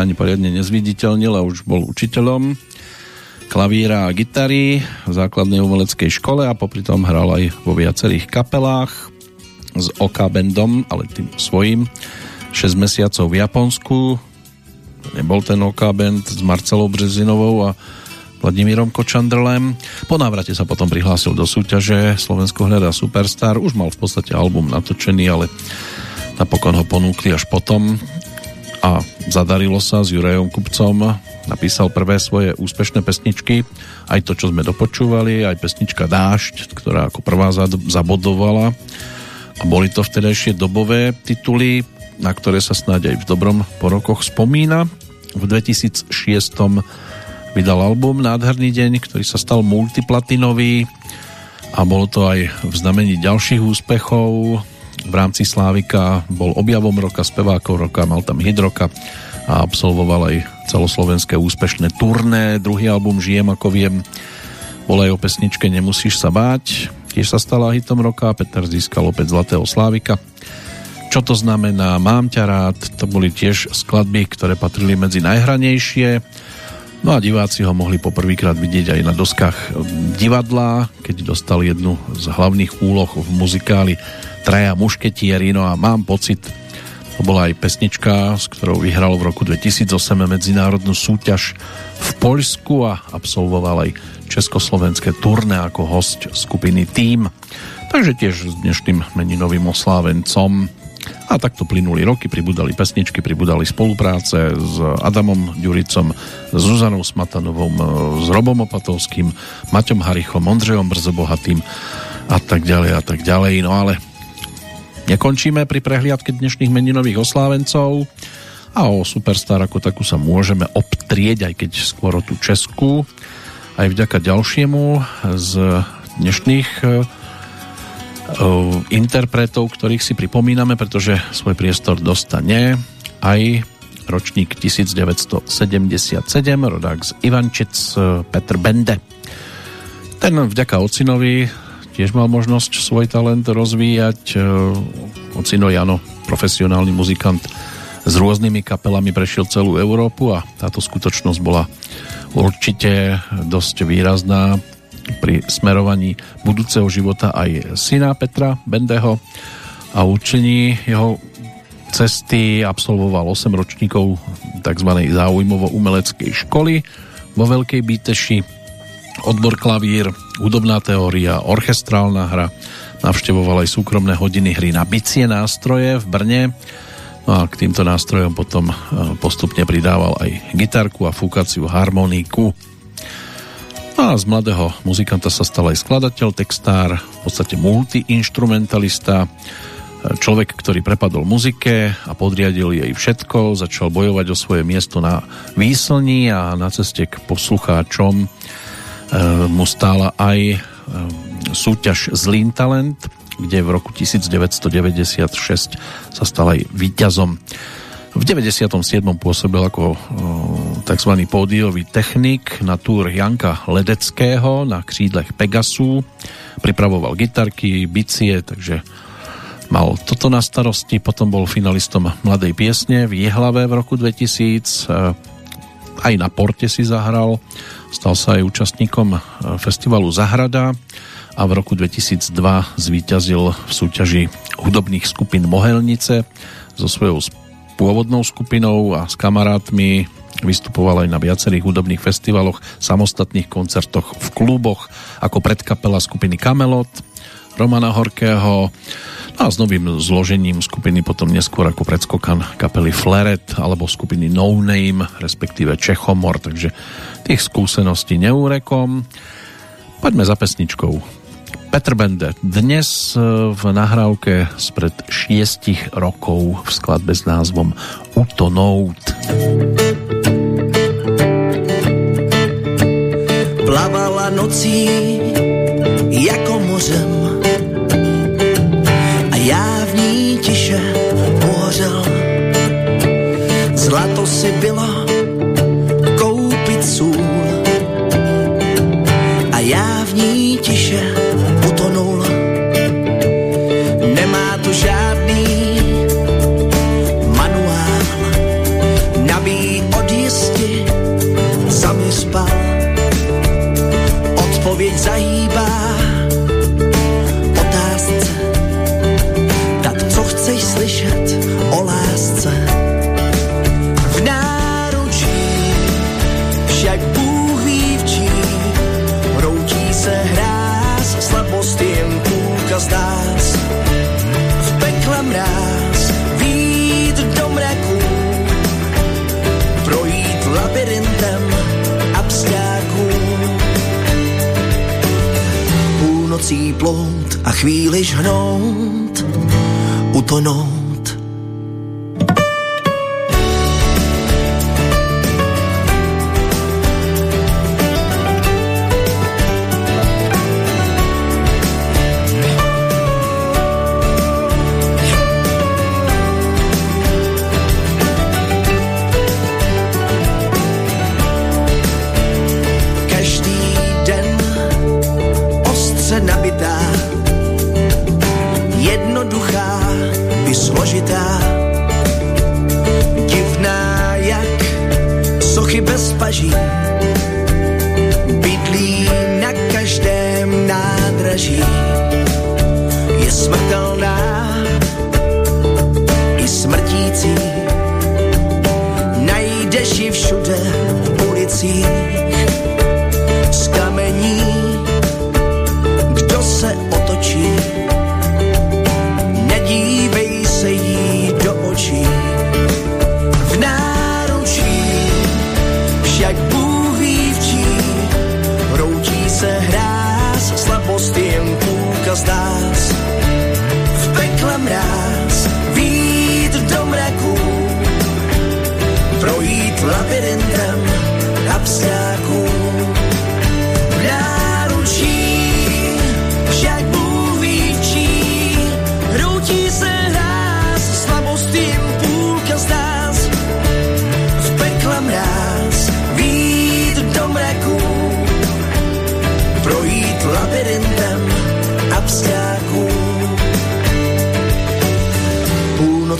sa
ani poriadne nezviditeľnil a už bol učiteľom klavíra a gitary v základnej umeleckej škole a popri tom hral aj vo viacerých kapelách s OK bandom, ale tým svojím 6 mesiacov v Japonsku nebol ten OK band s Marcelou Brezinovou a Vladimírom Kočandrlem. Po návrate sa potom prihlásil do súťaže Slovensko hľadá Superstar. Už mal v podstate album natočený, ale napokon ho ponúkli až potom zadarilo sa s Jurajom Kupcom. Napísal prvé svoje úspešné pesničky, aj to, čo sme dopočúvali, aj pesnička Dášť, ktorá ako prvá zabodovala. A boli to vtedajšie dobové tituly, na ktoré sa snáď aj v dobrom porokoch spomína. V 2006 vydal album Nádherný deň, ktorý sa stal multiplatinový a bolo to aj v znamení ďalších úspechov. V rámci Slávika bol objavom roka, spevákov roka, mal tam hit roka a absolvoval aj celoslovenské úspešné turné. Druhý album Žijem ako viem bol aj o pesničke Nemusíš sa báť. Tiež sa stala hitom roka Peter získal opäť Zlatého Slávika. Čo to znamená? Mám ťa rád. To boli tiež skladby, ktoré patrili medzi najhranejšie. No a diváci ho mohli poprvýkrát vidieť aj na doskách divadla, keď dostal jednu z hlavných úloh v muzikáli Traja mušketieri. No a mám pocit, to bola aj pesnička, s ktorou vyhral v roku 2008 medzinárodnú súťaž v Poľsku a absolvoval aj československé turné ako host skupiny Team. Takže tiež s dnešným meninovým oslávencom a takto plynuli roky, pribudali pesničky, pribudali spolupráce s Adamom Ďuricom, s Zuzanou Smatanovou, s Robom Opatovským, Maťom Harichom, Ondřejom Brzobohatým a tak ďalej a tak ďalej. No ale nekončíme pri prehliadke dnešných meninových oslávencov a o Superstar ako takú sa môžeme obtrieť, aj keď skôr tú Česku, aj vďaka ďalšiemu z dnešných interpretov, ktorých si pripomíname, pretože svoj priestor dostane aj ročník 1977, rodák z Ivančic Petr Bende. Ten vďaka ocinovi tiež mal možnosť svoj talent rozvíjať. Ocino Jano, profesionálny muzikant s rôznymi kapelami prešiel celú Európu a táto skutočnosť bola určite dosť výrazná pri smerovaní budúceho života aj syna Petra Bendeho a učení jeho cesty absolvoval 8 ročníkov tzv. záujmovo-umeleckej školy vo Veľkej Bíteši odbor klavír, hudobná teória, orchestrálna hra, navštevoval aj súkromné hodiny hry na bicie nástroje v Brne. No a k týmto nástrojom potom e, postupne pridával aj gitarku a fúkaciu harmoniku. No a z mladého muzikanta sa stal aj skladateľ, textár, v podstate multiinstrumentalista, e, človek, ktorý prepadol muzike a podriadil jej všetko, začal bojovať o svoje miesto na výslni a na ceste k poslucháčom mu stála aj eh, súťaž Zlín Talent, kde v roku 1996 sa stal aj víťazom. V 97. pôsobil ako eh, tzv. pódiový technik na túr Janka Ledeckého na křídlech Pegasu. Pripravoval gitarky, bicie, takže mal toto na starosti. Potom bol finalistom Mladej piesne v Jehlave v roku 2000. Aj na Porte si zahral Stal sa aj účastníkom e, festivalu Zahrada a v roku 2002 zvíťazil v súťaži hudobných skupín Mohelnice so svojou pôvodnou skupinou a s kamarátmi. Vystupoval aj na viacerých hudobných festivaloch, samostatných koncertoch v kluboch ako predkapela skupiny Kamelot, Romana Horkého, a s novým zložením skupiny potom neskôr ako predskokan kapely Fleret alebo skupiny No Name, respektíve Čechomor, takže tých skúseností neúrekom. Poďme za pesničkou. Petr Bende dnes e, v nahrávke spred šiestich rokov v skladbe s názvom Utonout.
Plavala nocí jako mořem si bylo koupit sůl. A já v ní tiše půlka z. V pekle mráz, vít do mraku, projít labirintem abstáků. Půlnocí plout a chvíli žhnout, utonout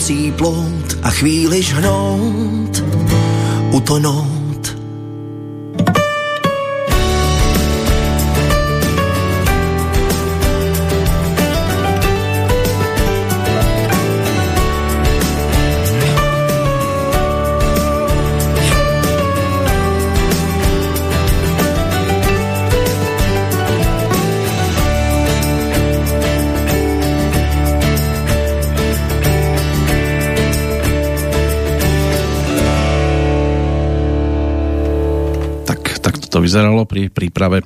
Půlnocí plout a chvíli žhnout, utonout
vyzeralo pri príprave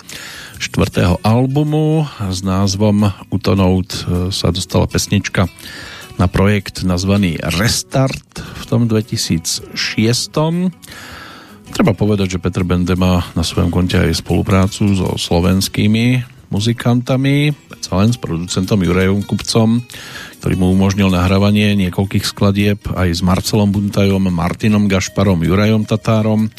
štvrtého albumu s názvom Utonout e, sa dostala pesnička na projekt nazvaný Restart v tom 2006. Treba povedať, že Petr Bende má na svojom konte aj spoluprácu so slovenskými muzikantami, len s producentom Jurajom Kupcom, ktorý mu umožnil nahrávanie niekoľkých skladieb aj s Marcelom Buntajom, Martinom Gašparom, Jurajom Tatárom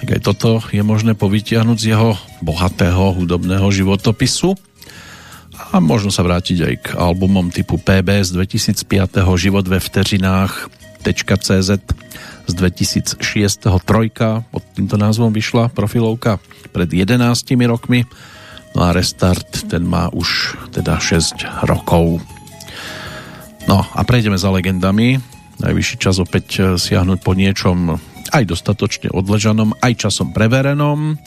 tak aj toto je možné povytiahnuť z jeho bohatého hudobného životopisu. A možno sa vrátiť aj k albumom typu PB z 2005. Život ve vteřinách .cz z 2006. Trojka pod týmto názvom vyšla profilovka pred 11 rokmi. No a Restart ten má už teda 6 rokov. No a prejdeme za legendami. Najvyšší čas opäť siahnuť po niečom aj dostatočne odležanom, aj časom preverenom.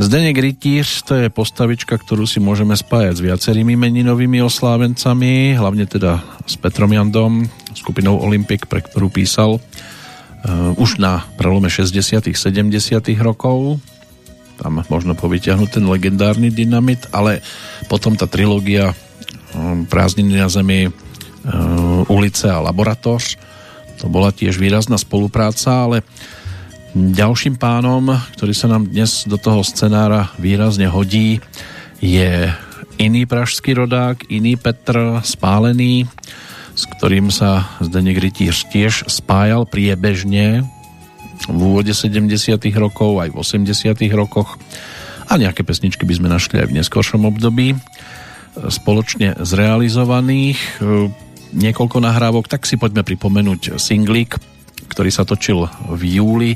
Zdenek Rytíř to je postavička, ktorú si môžeme spájať s viacerými meninovými oslávencami, hlavne teda s Petrom Jandom, skupinou Olympic, pre ktorú písal uh, už na prelome 60 70 rokov. Tam možno povyťahnuť ten legendárny dynamit, ale potom tá trilógia um, Prázdniny na zemi, uh, ulice a laboratoř to bola tiež výrazná spolupráca, ale ďalším pánom, ktorý sa nám dnes do toho scenára výrazne hodí, je iný pražský rodák, iný Petr Spálený, s ktorým sa Zdeněk Rytíř tiež spájal priebežne v úvode 70 rokov, aj v 80 rokoch. A nejaké pesničky by sme našli aj v neskôršom období. Spoločne zrealizovaných niekoľko nahrávok, tak si poďme pripomenúť singlik, ktorý sa točil v júli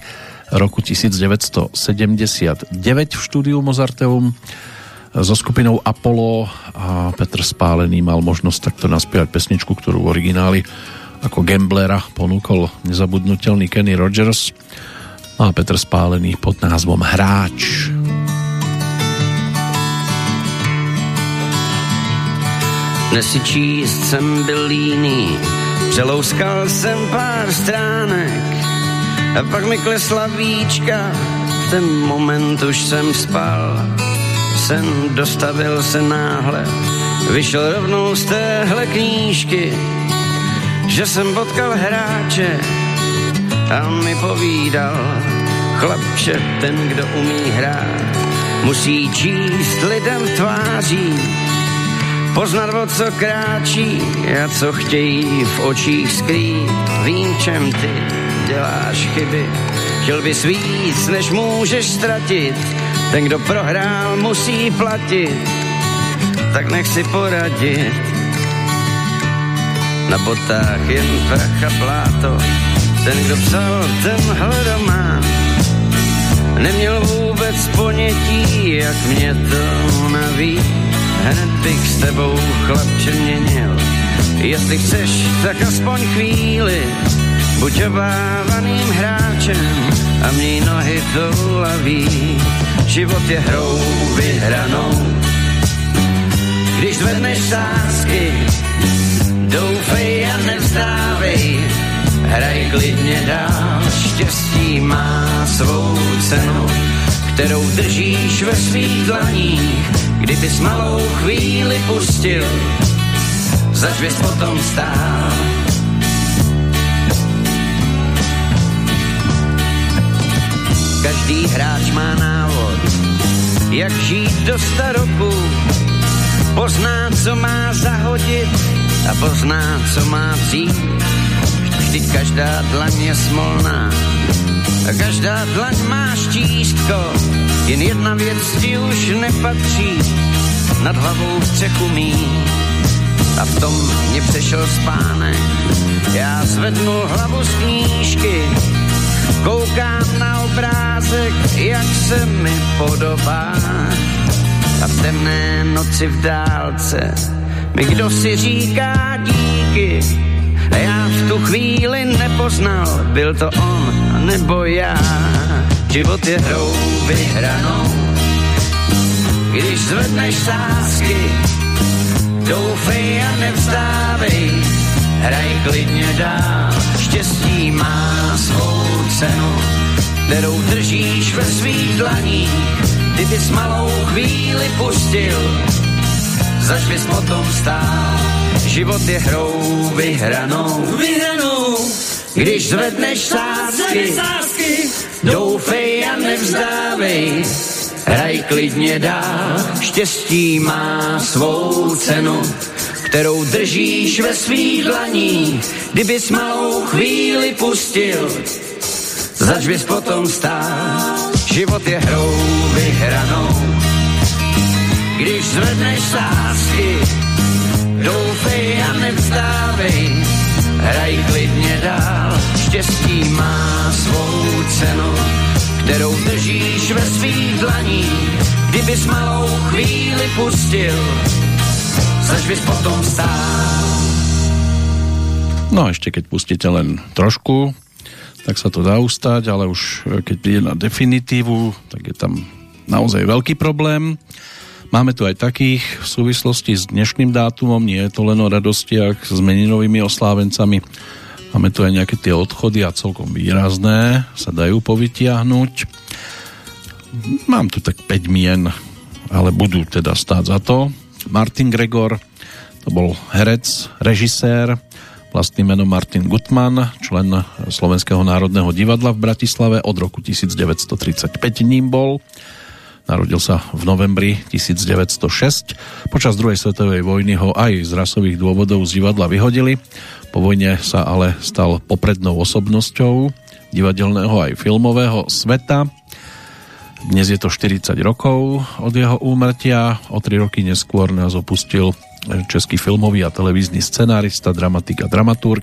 roku 1979 v štúdiu Mozarteum so skupinou Apollo a Petr Spálený mal možnosť takto naspievať pesničku, ktorú v origináli ako Gamblera ponúkol nezabudnutelný Kenny Rogers a Petr Spálený pod názvom Hráč. Hráč
Dnes číst jsem byl líný, přelouskal jsem pár stránek a pak mi klesla víčka, v ten moment už jsem spal. Sen dostavil se náhle, vyšel rovnou z téhle knížky, že jsem potkal hráče a mi povídal, chlapče, ten, kdo umí hrát, musí číst lidem tváří, Poznat, o co kráčí a co chtějí v očích skrýt. Vím, čem ty děláš chyby. Chtěl bys víc, než můžeš ztratit. Ten, kdo prohrál, musí platit. Tak nech si poradit. Na botách jen prach a pláto. Ten, kdo psal tenhle román, neměl vůbec ponětí, jak mě to naví hned bych s tebou chlapče měnil. Jestli chceš, tak aspoň chvíli, buď obávaným hráčem a měj nohy to laví. Život je hrou vyhranou, když zvedneš sásky, doufej a nevzdávej, hraj klidně dál, štěstí má svou cenu, kterou držíš ve svých dlaních kdy ty s malou chvíli pustil, zač bys potom stál. Každý hráč má návod, jak žít do staroku, pozná, co má zahodit a pozná, co má vzít. Vždyť každá dlaň je smolná každá dlaň má štístko, jen jedna věc ti už nepatří, nad hlavou střechu mít a v tom mě přešel spánek. Já zvednu hlavu z knížky, koukám na obrázek, jak se mi podobá. A v temné noci v dálce mi kdo si říká díky. A já v tu chvíli nepoznal, byl to on nebo já. Život je hrou vyhranou, když zvedneš sásky, Doufej a nevzdávej, hraj klidně dál. Štěstí má svou cenu, kterou držíš ve svých dlaních. Kdybys malou chvíli pustil, zač bys potom stál. Život je hrou vyhranou, vyhranou. Když zvedneš sásky, doufej a nevzdávej, hraj klidně dál, štěstí má svou cenu, kterou držíš ve svých dlaních, kdybys malou chvíli pustil, zač bys potom stál, život je hrou vyhranou. Když zvedneš sásky, doufej a nevzdávej, hraj klidně dál, štěstí má svou cenu, kterou držíš ve svých dlaních. Kdybys malou chvíli pustil, zač bys potom stál.
No a ešte keď pustíte len trošku, tak sa to dá ustať, ale už e, keď príde na definitívu, tak je tam naozaj veľký problém. Máme tu aj takých v súvislosti s dnešným dátumom, nie je to len o radostiach s meninovými oslávencami, Máme tu aj nejaké tie odchody a celkom výrazné sa dajú povytiahnuť. Mám tu tak 5 mien, ale budú teda stáť za to. Martin Gregor, to bol herec, režisér, vlastným menom Martin Gutman, člen Slovenského národného divadla v Bratislave, od roku 1935 ním bol. Narodil sa v novembri 1906. Počas druhej svetovej vojny ho aj z rasových dôvodov z divadla vyhodili. Po vojne sa ale stal poprednou osobnosťou divadelného aj filmového sveta. Dnes je to 40 rokov od jeho úmrtia. O 3 roky neskôr nás opustil český filmový a televízny scenárista, dramatik a dramaturg,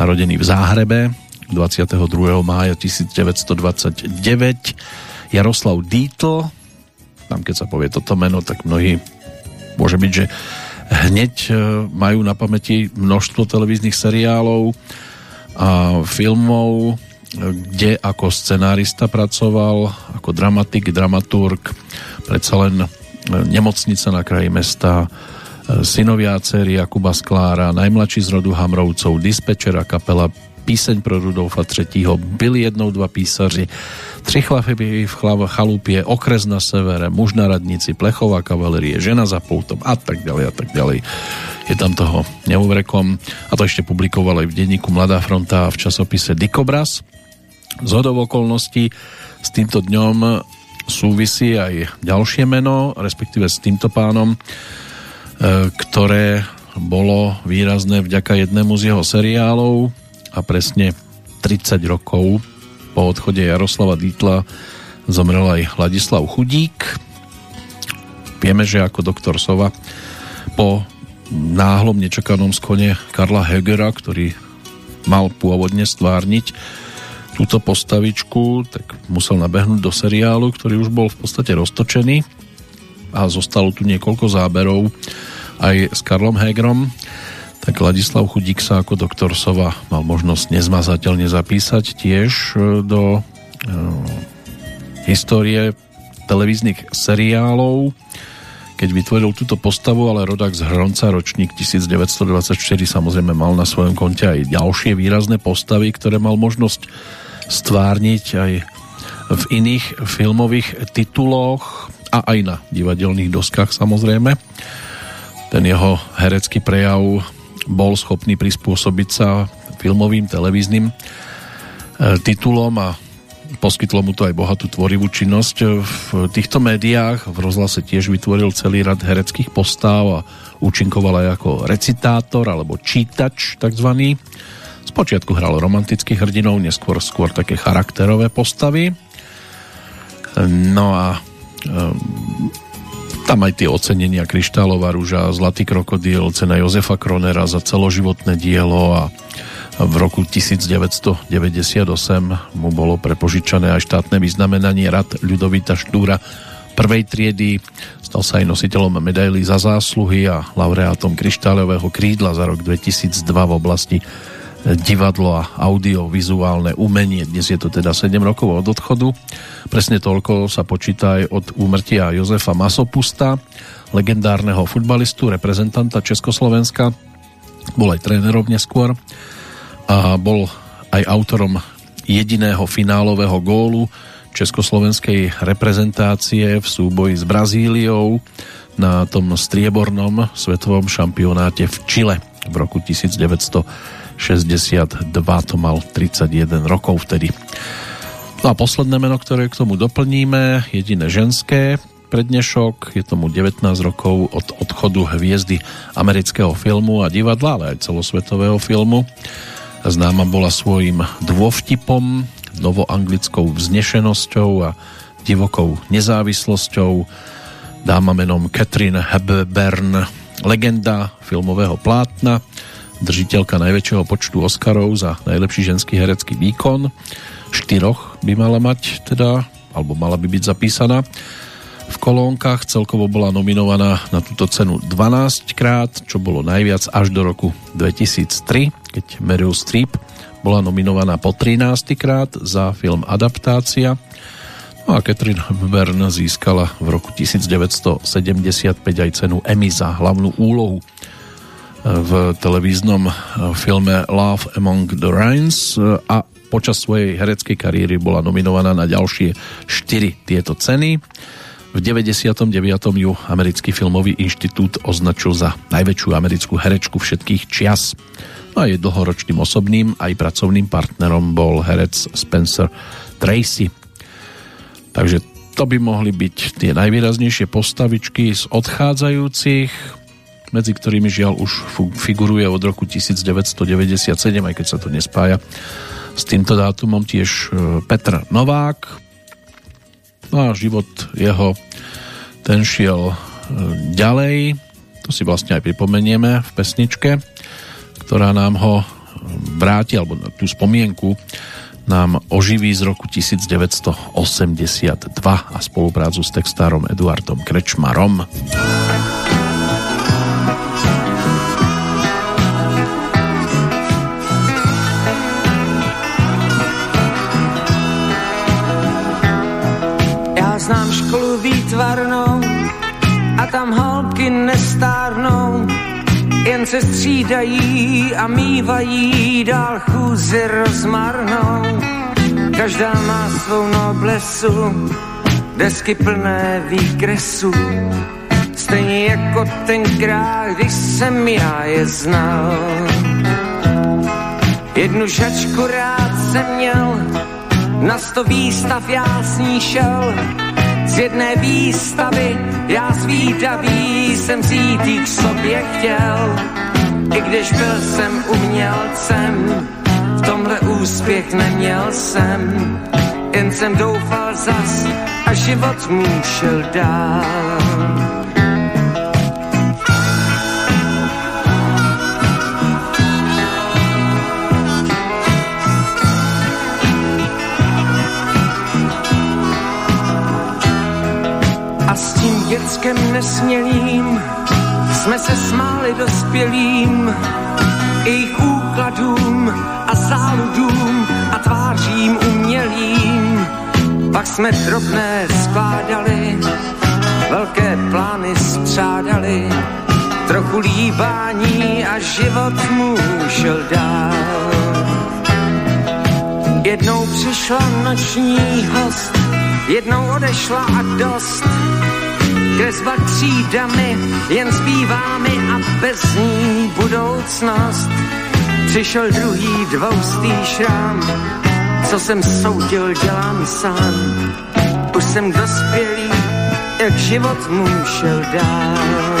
narodený v Záhrebe 22. mája 1929. Jaroslav Dítl, tam keď sa povie toto meno, tak mnohí môže byť, že hneď e, majú na pamäti množstvo televíznych seriálov a filmov, e, kde ako scenárista pracoval, ako dramatik, dramaturg, predsa len e, nemocnica na kraji mesta, synovia dcery Jakuba Sklára, najmladší z rodu Hamrovcov, dispečera kapela Píseň pro Rudolfa III. Byli jednou dva písaři, Tři chlapy v chalupie, okres na severe, muž na radnici, plechová kavalerie, žena za poutom a tak ďalej a tak ďalej. Je tam toho neuvrekom a to ešte publikoval aj v denníku Mladá fronta a v časopise Dikobraz. Z okolností s týmto dňom súvisí aj ďalšie meno, respektíve s týmto pánom, e, ktoré bolo výrazné vďaka jednému z jeho seriálov a presne 30 rokov po odchode Jaroslava Dítla zomrel aj Ladislav Chudík. Vieme, že ako doktor Sova po náhlom nečakanom skone Karla Hegera, ktorý mal pôvodne stvárniť túto postavičku, tak musel nabehnúť do seriálu, ktorý už bol v podstate roztočený a zostalo tu niekoľko záberov aj s Karlom Hegerom tak Ladislav Chudík sa ako doktor Sova mal možnosť nezmazateľne zapísať tiež e, do e, histórie televíznych seriálov, keď vytvoril túto postavu, ale rodák z Hronca, ročník 1924, samozrejme mal na svojom konte aj ďalšie výrazné postavy, ktoré mal možnosť stvárniť aj v iných filmových tituloch a aj na divadelných doskách samozrejme. Ten jeho herecký prejav bol schopný prispôsobiť sa filmovým, televíznym e, titulom a poskytlo mu to aj bohatú tvorivú činnosť v týchto médiách. V rozhlase tiež vytvoril celý rad hereckých postáv a účinkoval aj ako recitátor alebo čítač takzvaný. Spočiatku hral romantických hrdinov, neskôr skôr také charakterové postavy. No a Tam aj tie ocenenia Kryštálová rúža, Zlatý krokodíl, cena Jozefa Kronera za celoživotné dielo a v roku 1998 mu bolo prepožičané aj štátne vyznamenanie Rad Ľudovita Štúra prvej triedy. Stal sa aj nositeľom medaily za zásluhy a laureátom kryštáľového krídla za rok 2002 v oblasti divadlo a audiovizuálne umenie. Dnes je to teda 7 rokov od odchodu. Presne toľko sa počíta aj od úmrtia Jozefa Masopusta, legendárneho futbalistu, reprezentanta Československa. Bol aj trénerom neskôr a bol aj autorom jediného finálového gólu československej reprezentácie v súboji s Brazíliou na tom striebornom svetovom šampionáte v Čile v roku 1900 62, to mal 31 rokov vtedy. No a posledné meno, ktoré k tomu doplníme, jediné ženské, prednešok, je tomu 19 rokov od odchodu hviezdy amerického filmu a divadla, ale aj celosvetového filmu. Známa bola svojim dôvtipom, novoanglickou vznešenosťou a divokou nezávislosťou. Dáma menom Catherine Hepburn, legenda filmového plátna, držiteľka najväčšieho počtu Oscarov za najlepší ženský herecký výkon. Štyroch by mala mať teda, alebo mala by byť zapísaná v kolónkach. Celkovo bola nominovaná na túto cenu 12 krát, čo bolo najviac až do roku 2003, keď Meryl Streep bola nominovaná po 13 krát za film Adaptácia. No a Catherine Hepburn získala v roku 1975 aj cenu Emmy za hlavnú úlohu v televíznom eh, filme Love Among the Rhines eh, a počas svojej hereckej kariéry bola nominovaná na ďalšie 4 tieto ceny. V 99. ju Americký filmový inštitút označil za najväčšiu americkú herečku všetkých čias. No a jej dlhoročným osobným aj pracovným partnerom bol herec Spencer Tracy. Takže to by mohli byť tie najvýraznejšie postavičky z odchádzajúcich medzi ktorými žiaľ už figuruje od roku 1997, aj keď sa to nespája s týmto dátumom tiež e, Petr Novák. No a život jeho ten šiel e, ďalej, to si vlastne aj pripomenieme v pesničke, ktorá nám ho e, vráti, alebo tú spomienku nám oživí z roku 1982 a spoluprácu s textárom Eduardom Krečmarom.
výtvarnou holky nestárnou, jen se střídají a mývají dál chůzi rozmarnou. Každá má svou noblesu, desky plné výkresů, stejně jako tenkrát, když jsem já je znal. Jednu žačku rád jsem měl, na sto výstav já s ní šel, z jedné výstavy, já zvídavý jsem si k sobě chtěl. I když byl jsem umělcem, v tomhle úspěch neměl jsem, jen jsem doufal zas a život mu šel dál. Dětskem nesmělým jsme se smáli dospělým jejich úkladům a záludům a tvářím umělým. Pak jsme drobné skládali, velké plány střádali, trochu líbání a život mu šel dál. Jednou přišla noční host, jednou odešla a dost, kresba třídami, jen zpíváme a bez ní budoucnost. Přišel druhý dvoustý šrám, co jsem soudil, dělám sám. Už jsem dospělý, jak život mu šel dál.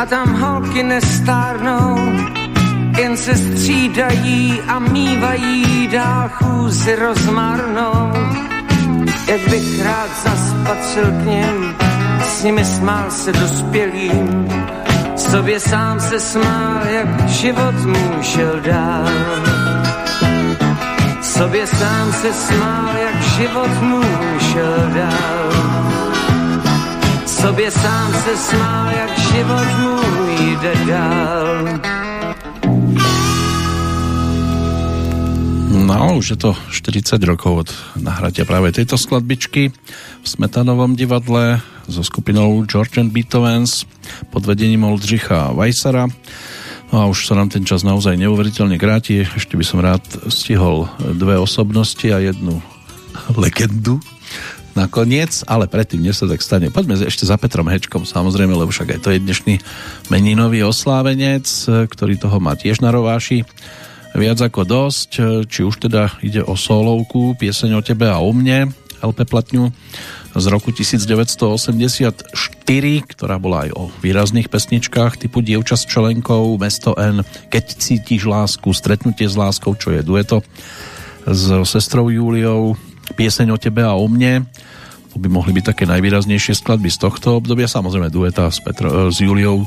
A tam holky nestárnou, jen se střídají a mývají dál chůzi rozmarnou. Jak bych rád zaspatřil k něm, s nimi smál se dospělým, sobě sám se smál, jak život můj šel dál. Sobě sám se smál, jak život můj šel dál. Sobě sám se smál, jak život můj jde dál.
No, už je to 40 rokov od nahratia práve tejto skladbičky v Smetanovom divadle so skupinou George and Beethovens pod vedením Oldřicha Weissera. No a už sa nám ten čas naozaj neuveriteľne kráti. Ešte by som rád stihol dve osobnosti a jednu legendu nakoniec, ale predtým, než sa tak stane, poďme ešte za Petrom Hečkom, samozrejme, lebo však aj to je dnešný meninový oslávenec, ktorý toho má tiež na rováši. Viac ako dosť, či už teda ide o solovku, pieseň o tebe a o mne, LP platňu z roku 1984, ktorá bola aj o výrazných pesničkách typu Dievča s čelenkou, Mesto N, Keď cítiš lásku, Stretnutie s láskou, čo je dueto s sestrou Júliou, Pieseň o tebe a o mne, to by mohli byť také najvýraznejšie skladby z tohto obdobia. Samozrejme dueta s, Petro, s Juliou, e,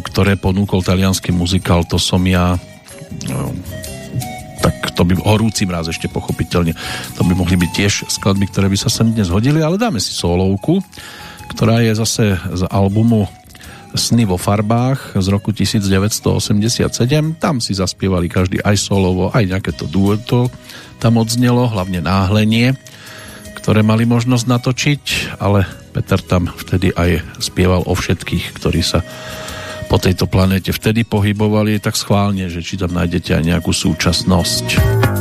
ktoré ponúkol talianský muzikál To som ja. No, tak to by horúci mráz ešte pochopiteľne. To by mohli byť tiež skladby, ktoré by sa sem dnes hodili, ale dáme si solovku, ktorá je zase z albumu Sny vo farbách z roku 1987. Tam si zaspievali každý aj solovo, aj nejaké to dueto tam odznelo, hlavne náhlenie, ktoré mali možnosť natočiť, ale Peter tam vtedy aj spieval o všetkých, ktorí sa po tejto planete vtedy pohybovali tak schválne, že či tam nájdete aj nejakú súčasnosť.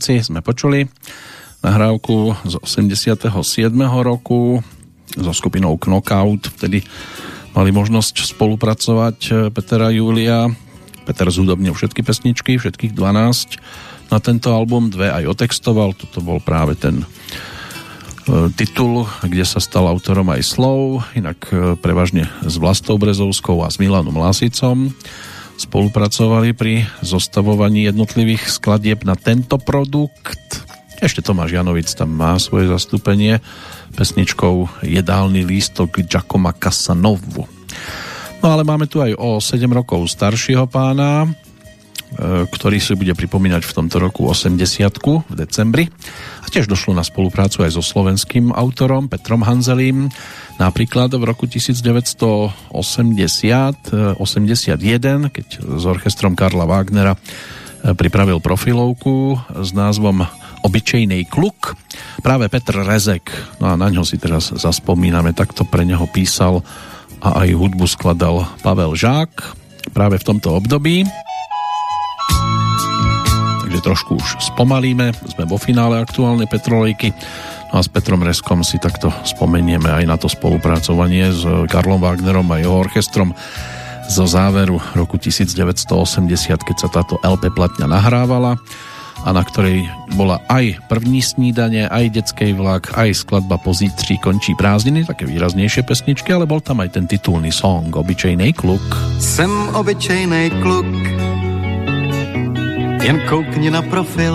Všetci
sme počuli nahrávku z 87. roku so skupinou Knockout. Vtedy mali možnosť spolupracovať eh, Peter a Julia. Peter zúdobnil všetky pesničky, všetkých 12 na tento album, dve aj otextoval. Toto bol práve ten eh, titul, kde sa stal autorom aj slov, inak eh, prevažne s Vlastou Brezovskou a s Milanom Lásicom spolupracovali pri zostavovaní jednotlivých skladieb na tento produkt. Ešte Tomáš Janovic tam má svoje zastúpenie pesničkou Jedálny lístok Giacomo Casanovu. No ale máme tu aj o 7 rokov staršieho pána, e, ktorý si bude pripomínať v tomto roku 80 v decembri. A tiež došlo na spoluprácu aj so slovenským autorom Petrom Hanzelím, napríklad v roku 1980 81, keď s orchestrom Karla Wagnera e, pripravil profilovku s názvom Obyčejnej kluk. Práve Petr Rezek, no a na ňo si teraz zaspomíname, takto pre neho písal a aj hudbu skladal Pavel Žák práve v tomto období. Takže trošku už spomalíme, sme vo finále aktuálnej Petrolejky. No a s Petrom Reskom si takto spomenieme aj na to spolupracovanie s Karlom Wagnerom a jeho orchestrom zo záveru roku 1980, keď sa táto LP platňa nahrávala a na ktorej bola aj první snídanie, aj detskej vlak, aj skladba Pozítří končí prázdniny, také výraznejšie pesničky, ale bol tam aj ten titulný song Obyčejnej kluk.
Jsem obyčejnej kluk, jen koukni na profil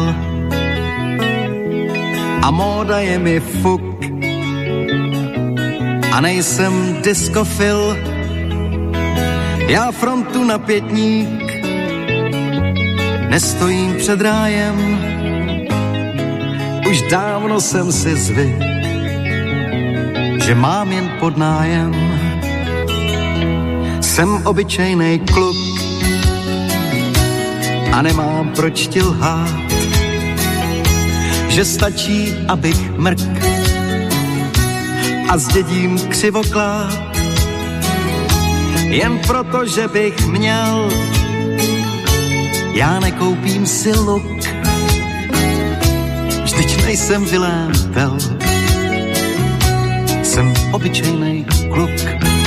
a móda je mi fuk. A nejsem diskofil, já frontu na pětník. Nestojím před rájem, už dávno jsem si zvyk, že mám jen pod nájem. Jsem obyčejnej kluk a nemám proč ti lhát, že stačí, abych mrk a zdědím křivoklát, jen proto, že bych měl já nekoupím si luk, vždyť nejsem Vilém Tell, jsem obyčejnej kluk.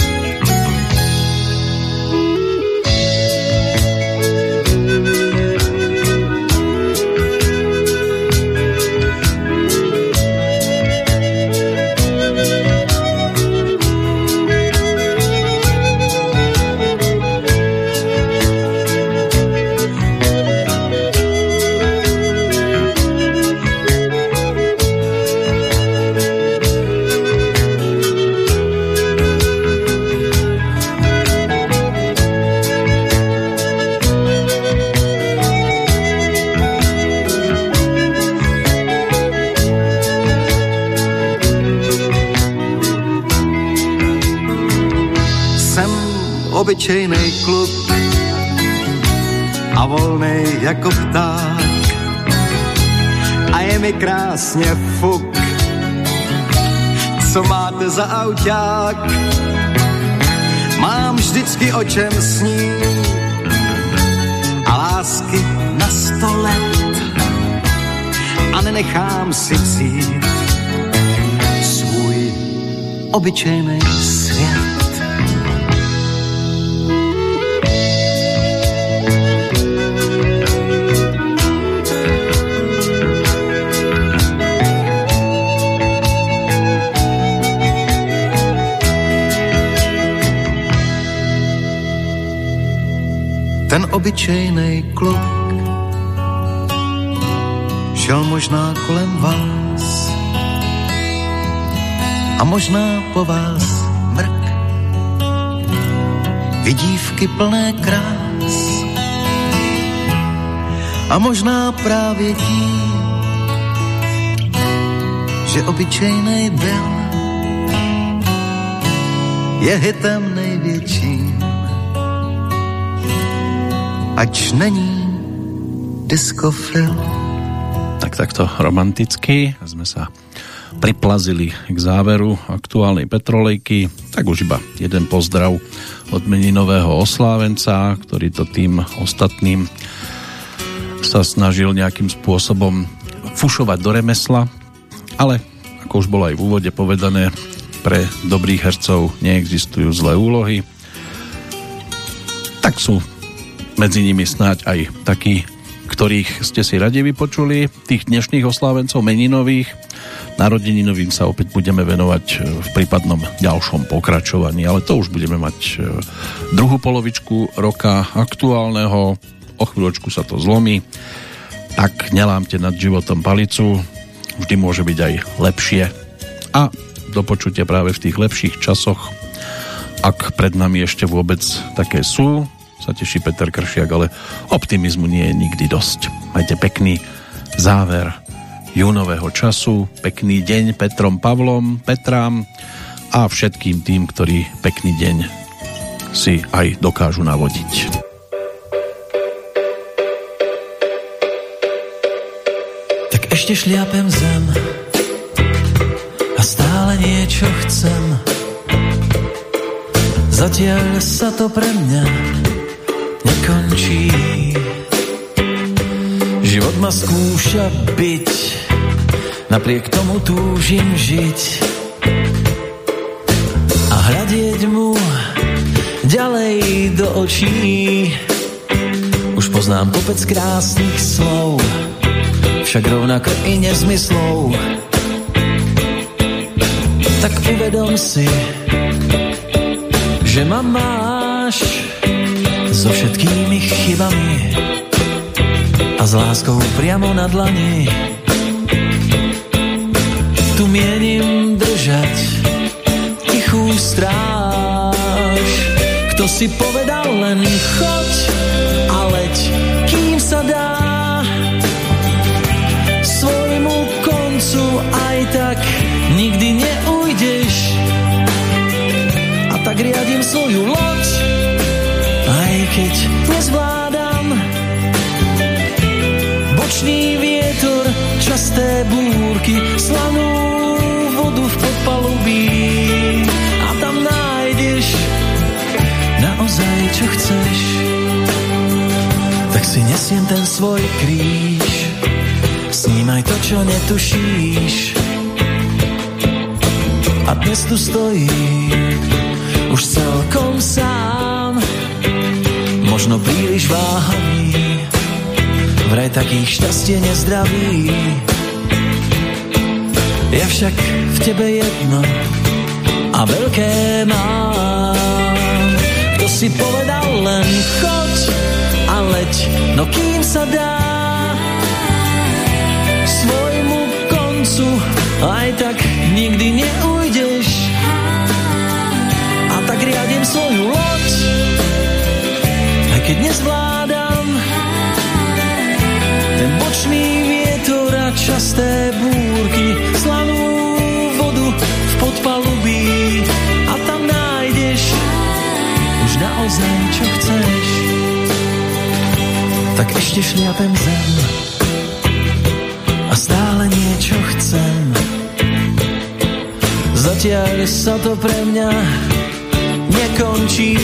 Obyčejnej kluk a volnej jako pták a je mi krásně fuk, co máte za auták. Mám vždycky o čem snít a lásky na sto let a nenechám si vzít svůj obyčejný
ten obyčejný kluk šel možná kolem vás a možná po vás mrk. Vidívky plné krás a možná právě tím, že obyčejný byl je hitem největším ač není discofil.
Tak takto romanticky sme sa priplazili k záveru aktuálnej petrolejky, tak už iba jeden pozdrav od meninového oslávenca, ktorý to tým ostatným sa snažil nejakým spôsobom fušovať do remesla, ale ako už bolo aj v úvode povedané, pre dobrých hercov neexistujú zlé úlohy, tak sú medzi nimi snáď aj takí, ktorých ste si radi vypočuli, tých dnešných oslávencov meninových. Narodeninovým sa opäť budeme venovať e, v prípadnom ďalšom pokračovaní, ale to už budeme mať e, druhú polovičku roka aktuálneho. O chvíľočku sa to zlomí. Tak nelámte nad životom palicu, vždy môže byť aj lepšie. A do práve v tých lepších časoch, ak pred nami ešte vôbec také sú, sa teší Peter Kršiak, ale optimizmu nie je nikdy dosť. Majte pekný záver júnového času, pekný deň Petrom Pavlom, Petrám a všetkým tým, ktorí pekný deň si aj dokážu navodiť.
Tak ešte šliapem zem a stále niečo chcem. Zatiaľ sa to pre mňa nekončí. Život ma skúša byť, napriek tomu túžim žiť a hľadieť mu ďalej do očí. Už poznám kopec krásnych slov, však rovnako i nezmyslov. Tak uvedom si, že ma máš so všetkými chybami a s láskou priamo na dlani. Tu mienim držať tichú stráž. Kto si povedal len choď a leď, kým sa dá Bočný vietor, časté búrky, slanú vodu v podpalubí a tam nájdeš naozaj, čo chceš. Tak si nesiem ten svoj kríž, snímaj to, čo netušíš. A dnes tu stojí už celkom sám možno príliš váhavý, vraj takých šťastie nezdraví. Ja však v tebe jedno a veľké mám. Kto si povedal len choď a leď, no kým sa dá svojmu koncu, aj tak nikdy neujdeš. Časté búrky, slanú vodu v podpalubí a tam nájdeš už naozaj, čo chceš. Tak ešte šliapem zem a stále niečo chcem. Zatiaľ sa to pre mňa nekončí